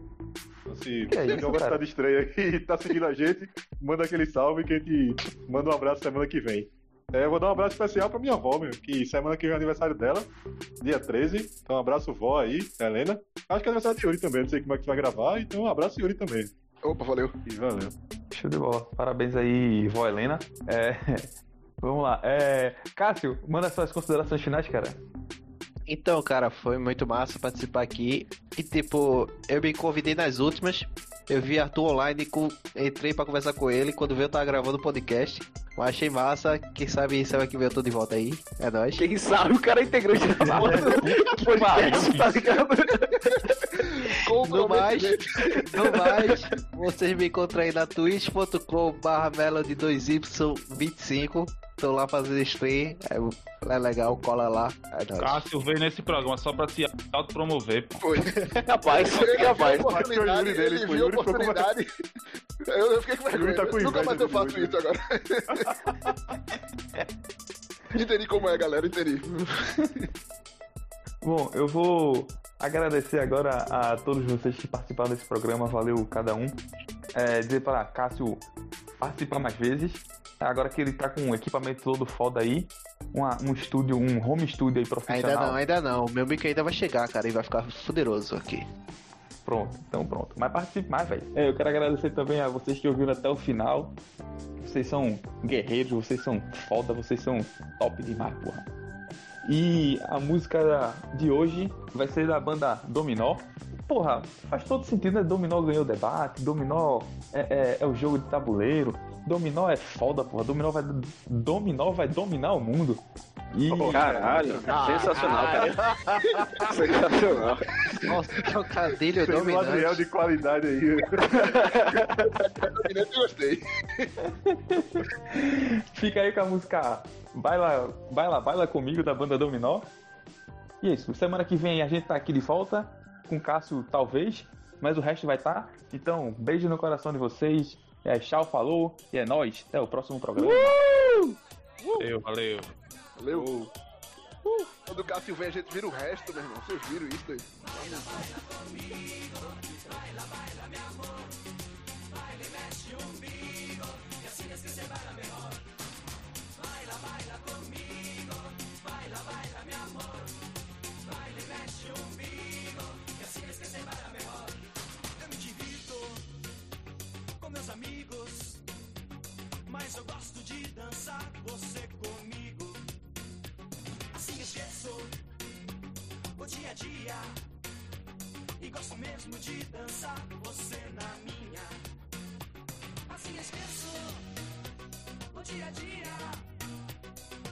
Se Que é tem isso, alguma cidade estranha que tá seguindo a gente, manda aquele salve que a gente manda um abraço semana que vem. É, eu vou dar um abraço especial pra minha avó, meu, que semana que vem é aniversário dela, dia 13. Então, um abraço, vó aí, Helena. Acho que é aniversário de Yuri também, não sei como é que você vai gravar, então um abraço, Yuri também. Opa, valeu. E valeu. Show de bola. Parabéns aí, vó Helena. É... Vamos lá. É... Cássio, manda suas considerações finais, cara. Então, cara, foi muito massa participar aqui. E tipo, eu me convidei nas últimas. Eu vi Arthur online, com- entrei pra conversar com ele. Quando veio, eu tava gravando o podcast. Mas achei massa. Quem sabe semana que vem eu tô de volta aí. É nóis. Quem sabe o cara é integrante da porra do podcast, tá ligado? No mais, no mais, vocês me encontram aí na twitch.com barra melody2y25. Tô lá fazendo stream. É, é legal, cola lá. É nóis. Cássio veio nesse programa só pra se autopromover. Foi. Rapaz, Ele viu a rapaz. oportunidade, Yuri dele, ele pô, viu a ficou oportunidade. Eu, eu fiquei com vergonha. Tá com Nunca mais eu faço Yuri. isso agora. entendi como é, galera, entendi. Bom, eu vou agradecer agora a todos vocês que participaram desse programa, valeu cada um. É, dizer para Cássio participar mais vezes. Agora que ele tá com um equipamento todo foda aí, uma- um estúdio, um home studio aí profissional. Ainda não, ainda não. Meu mic ainda vai chegar, cara, e vai ficar poderoso aqui. Pronto, então pronto. Mas participe mais, velho. É, eu quero agradecer também a vocês que ouviram até o final. Vocês são guerreiros, vocês são foda, vocês são top demais, porra. E a música de hoje vai ser da banda Dominó. Porra, faz todo sentido, né? Dominó ganhou o debate, Dominó é, é- é o jogo de tabuleiro, Dominó é foda, porra. Dominó vai, Dominó vai dominar o mundo. E, Caralho, sensacional, cara. Sensacional. Nossa, trocadilho Tem um material dominante. de qualidade aí. Eu gostei. Fica aí com a música Baila, Baila, Baila Comigo da banda Dominó. E é isso. Semana que vem a gente tá aqui de volta. Com o Cássio, talvez. Mas o resto vai estar. Então, beijo no coração de vocês. É, tchau, falou. E é nóis. Até o próximo programa. Valeu, valeu. Valeu. Quando o Cássio vem, a gente vira o resto, meu irmão. Vocês viram isso aí? Baila, baila, mi amor. Baila y mexe un bigo. Dia a dia. E gosto mesmo de dançar você na minha. Assim esqueço o dia a dia.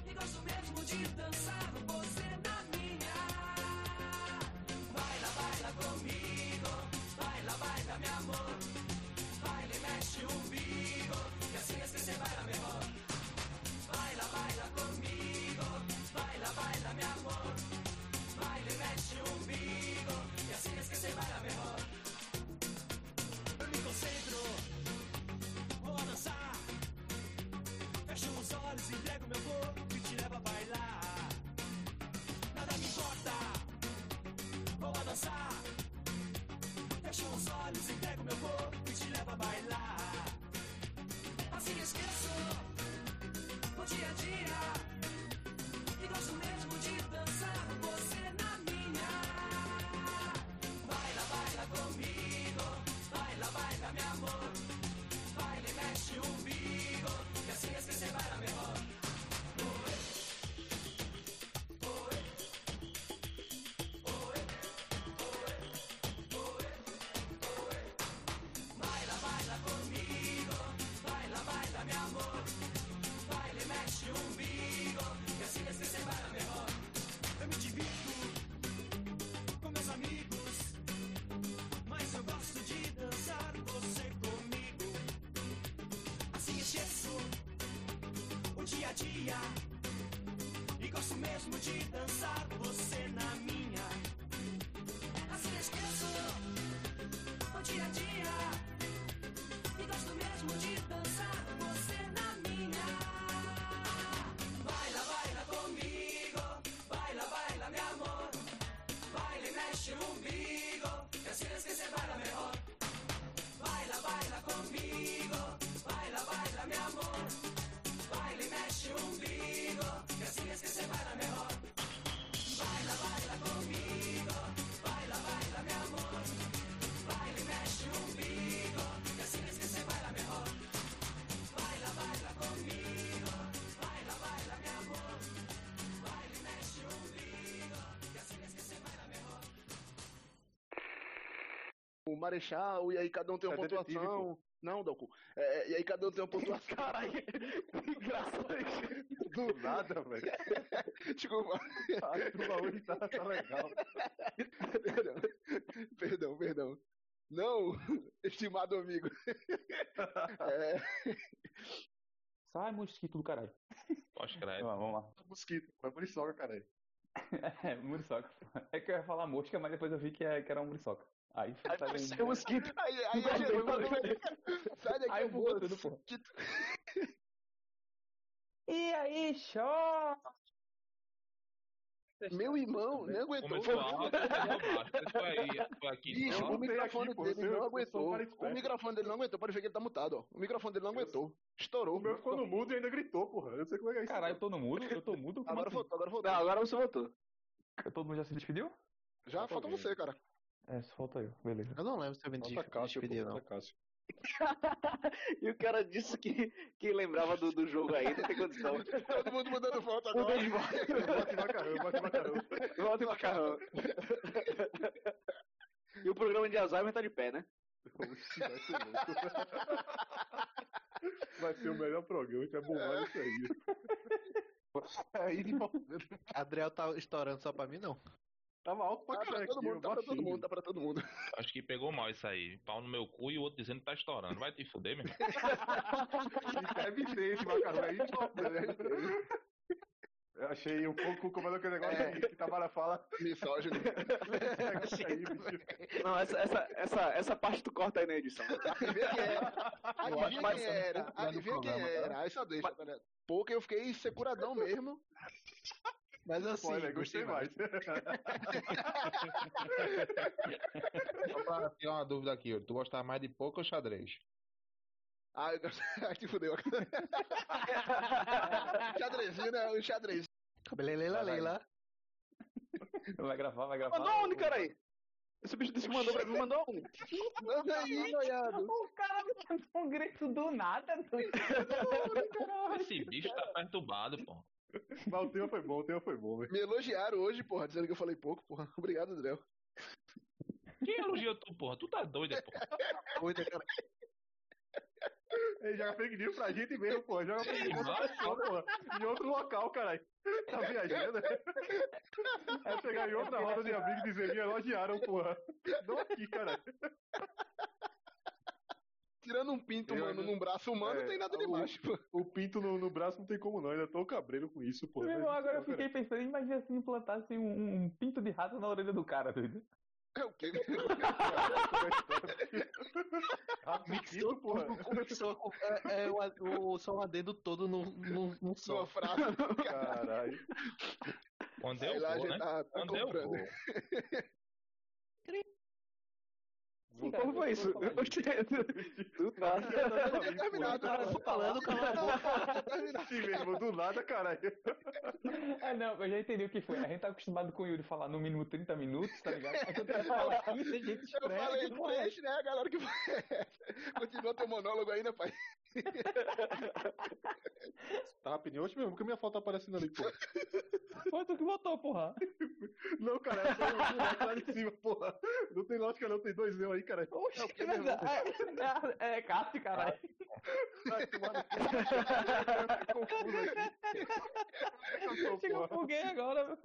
E gosto mesmo de dançar você na minha. Baila, baila comigo. Baila, baila, meu amor. Baila e mexe o umbigo. Que assim esquecer baila mejor. Baila, baila comigo. Baila, baila, meu amor. Baila mejor. Me concentro. Vou dançar. Fecho os olhos, entrego meu corpo e te levo a bailar. Nada me importa. Vou dançar. Fecho os olhos, entrego meu corpo e te levo a bailar. Assim esqueço o dia a dia. E gosto mesmo de dançar você na gosto O Marechal, e aí cada um tem uma É detetive, pontuação. Não, Doku. É, e aí cada um tem uma pontuação. Caralho, que graça. Do nada, velho. Desculpa. A turma hoje tá, tá legal. Perdão, perdão, perdão. Não, estimado amigo. É, Sai, mosquito do caralho. Pode crer. Vamos vamos lá. Mosquito, vai muriçoca, cara. É, muriçoca. É que eu ia falar mosca, mas depois eu vi que, é, que era um muriçoca. Aí foi Aí tá você bem- é mosquito. aí, aí, aí, sai daqui, Aí eu vou. tudo, pô. E aí, show! Meu irmão nem aguentou. Começou alto, baixo. Depois Foi aí, aqui. Bicho, o microfone aqui, dele não aguentou. O microfone dele não aguentou. Pode ver que ele tá mutado, ó. O microfone dele não aguentou. Estourou. O meu ficou no mudo e ainda gritou, porra. Eu não sei como é que é isso. Caralho, eu tô no mudo? Eu tô mudo? Agora assim? voltou, agora voltou. Agora você voltou. Todo mundo já se despediu? Já falta você, cara. É, só falta eu. Beleza. Eu não lembro se eu me Falta Cássio, pô, despedi, não. falta Cássio. e o cara disse que, que lembrava do, do jogo não tem condição. Todo mundo mudando foto Mudou agora. de volta. Bate macarrão, bate macarrão. Volta e macarrão. E o programa de Alzheimer tá de pé, né? Oxi, vai ser louco. Vai ser o melhor programa, a gente vai bombar isso aí. Aí, Adriel tá estourando só pra mim, não. Tava alto pra Tá pra caralho todo aqui, mundo, tá pra todo mundo, tá pra todo mundo. Acho que pegou mal isso aí. Pau no meu cu e o outro dizendo que tá estourando. Vai te fuder, meu. Isso é evidente, macarrão. É importante. Eu achei um pouco como é aquele negócio É. que Tamara fala. Misógino. É aí. Não, essa, essa, essa, essa parte tu corta aí na edição. Adivinha quem era? Adivinha mais quem era? pouco Adivinha quem era? Aí só deixa, tá ligado? Porque eu fiquei securadão mesmo. Mas assim, Olha, gostei mais. Só pra tirar uma dúvida aqui, tu gostava mais de pouco ou xadrez? Ah, eu gosto. Ai, te fudeu. xadrezinho, né? O xadrez. Leila, Leila. Vai gravar, vai gravar. Mandou onde, cara aí? Esse bicho disse que mandou pra mim, mandou um. Manda aí, noiado. O cara me mandou um grito do nada. Esse bicho tá perturbado, pô. Mas o tema foi bom, o tema foi bom, velho. Me elogiaram hoje, porra, dizendo que eu falei pouco, porra. Obrigado, André. Quem elogiou tu, porra? Tu tá doido, porra. Doida, cara. Ele joga fake news pra gente mesmo, pô. Joga fake news pra outra pessoa, porra. Em outro local, caralho. Tá viajando? É chegar em outra roda de amigos e dizer me elogiaram, porra. Não aqui, caralho. Tirando um pinto, Eu- mano, num braço humano, É, não tem nada o- demais, pô. O pinto no, no braço não tem como não, ainda tô cabreiro com isso, pô. Meu irmão, agora eu fiquei pensando, imagina se implantasse um, um pinto de rato na orelha do cara, doido. É o quê? Mixito, porra. Só, é, é o, o, só um adendo todo num, num, num só. Sua frase. Caralho. Quando eu vou, né? tá, tá Quando eu comprando. vou. Sim, Como foi isso? eu Do nada. Eu tinha terminado, Cara, cara. tô falando, cala a boca. Sim mesmo, do nada, caralho. Ah, não, eu já entendi o que foi. A gente tá acostumado com o Yuri falar no mínimo 30 minutos, tá ligado? Aí quando ele fala 15, a gente Eu estranha. falei que porra é inglês, né, galera? Que Continua teu monólogo aí, né, pai? Tá rapidinho hoje mesmo, porque minha foto tá aparecendo ali, pô. Foi tu que botou, porra. Não, cara, é só um buraco lá de cima, porra. Não tem lógica não, tem dois eu aí, cara. Oxe, é, é, é, é Cássio, caralho. Vai tomar no. Confuso aqui. Chega, agora, meu.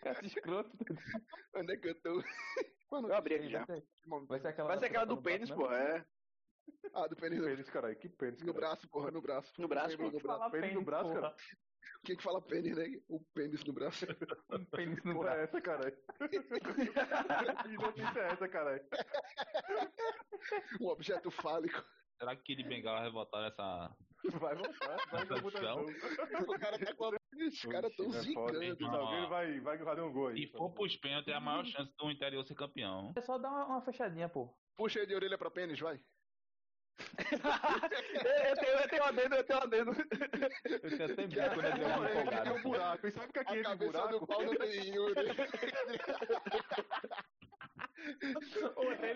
Cássio escroto. Onde é que eu tô? Quando Eu abri aqui já. Vai ser aquela, Vai ser aquela do pênis, né? pô. É. Ah, do pênis no, Pênis, caralho, que pênis, no braço, porra, no braço. No braço, pô. do braço. Fala Pênis no braço, porra. cara? Quem que fala pênis, né? O pênis no braço. Um pênis no Porra, é braço. essa, caralho? Que notícia é essa, caralho? Um objeto fálico. Será que Kid Bengala vai votar nessa. Vai voltar, vai pra votação. O cara tá com a... Os caras tão É zicando. Alguém vai, vai fazer um gol aí. Se for pros pênaltis, é a maior chance do interior ser campeão. É só dar uma, uma fechadinha, pô. Puxa aí de orelha pra pênis, vai. eu, tenho, eu tenho um adendo, eu tenho um adendo. Eu tinha até medo quando ele deu uma Olha, aqui tem empolgada. um buraco. E sabe que aqui A é de cabeça buraco? do pau não tem Yuri. Ele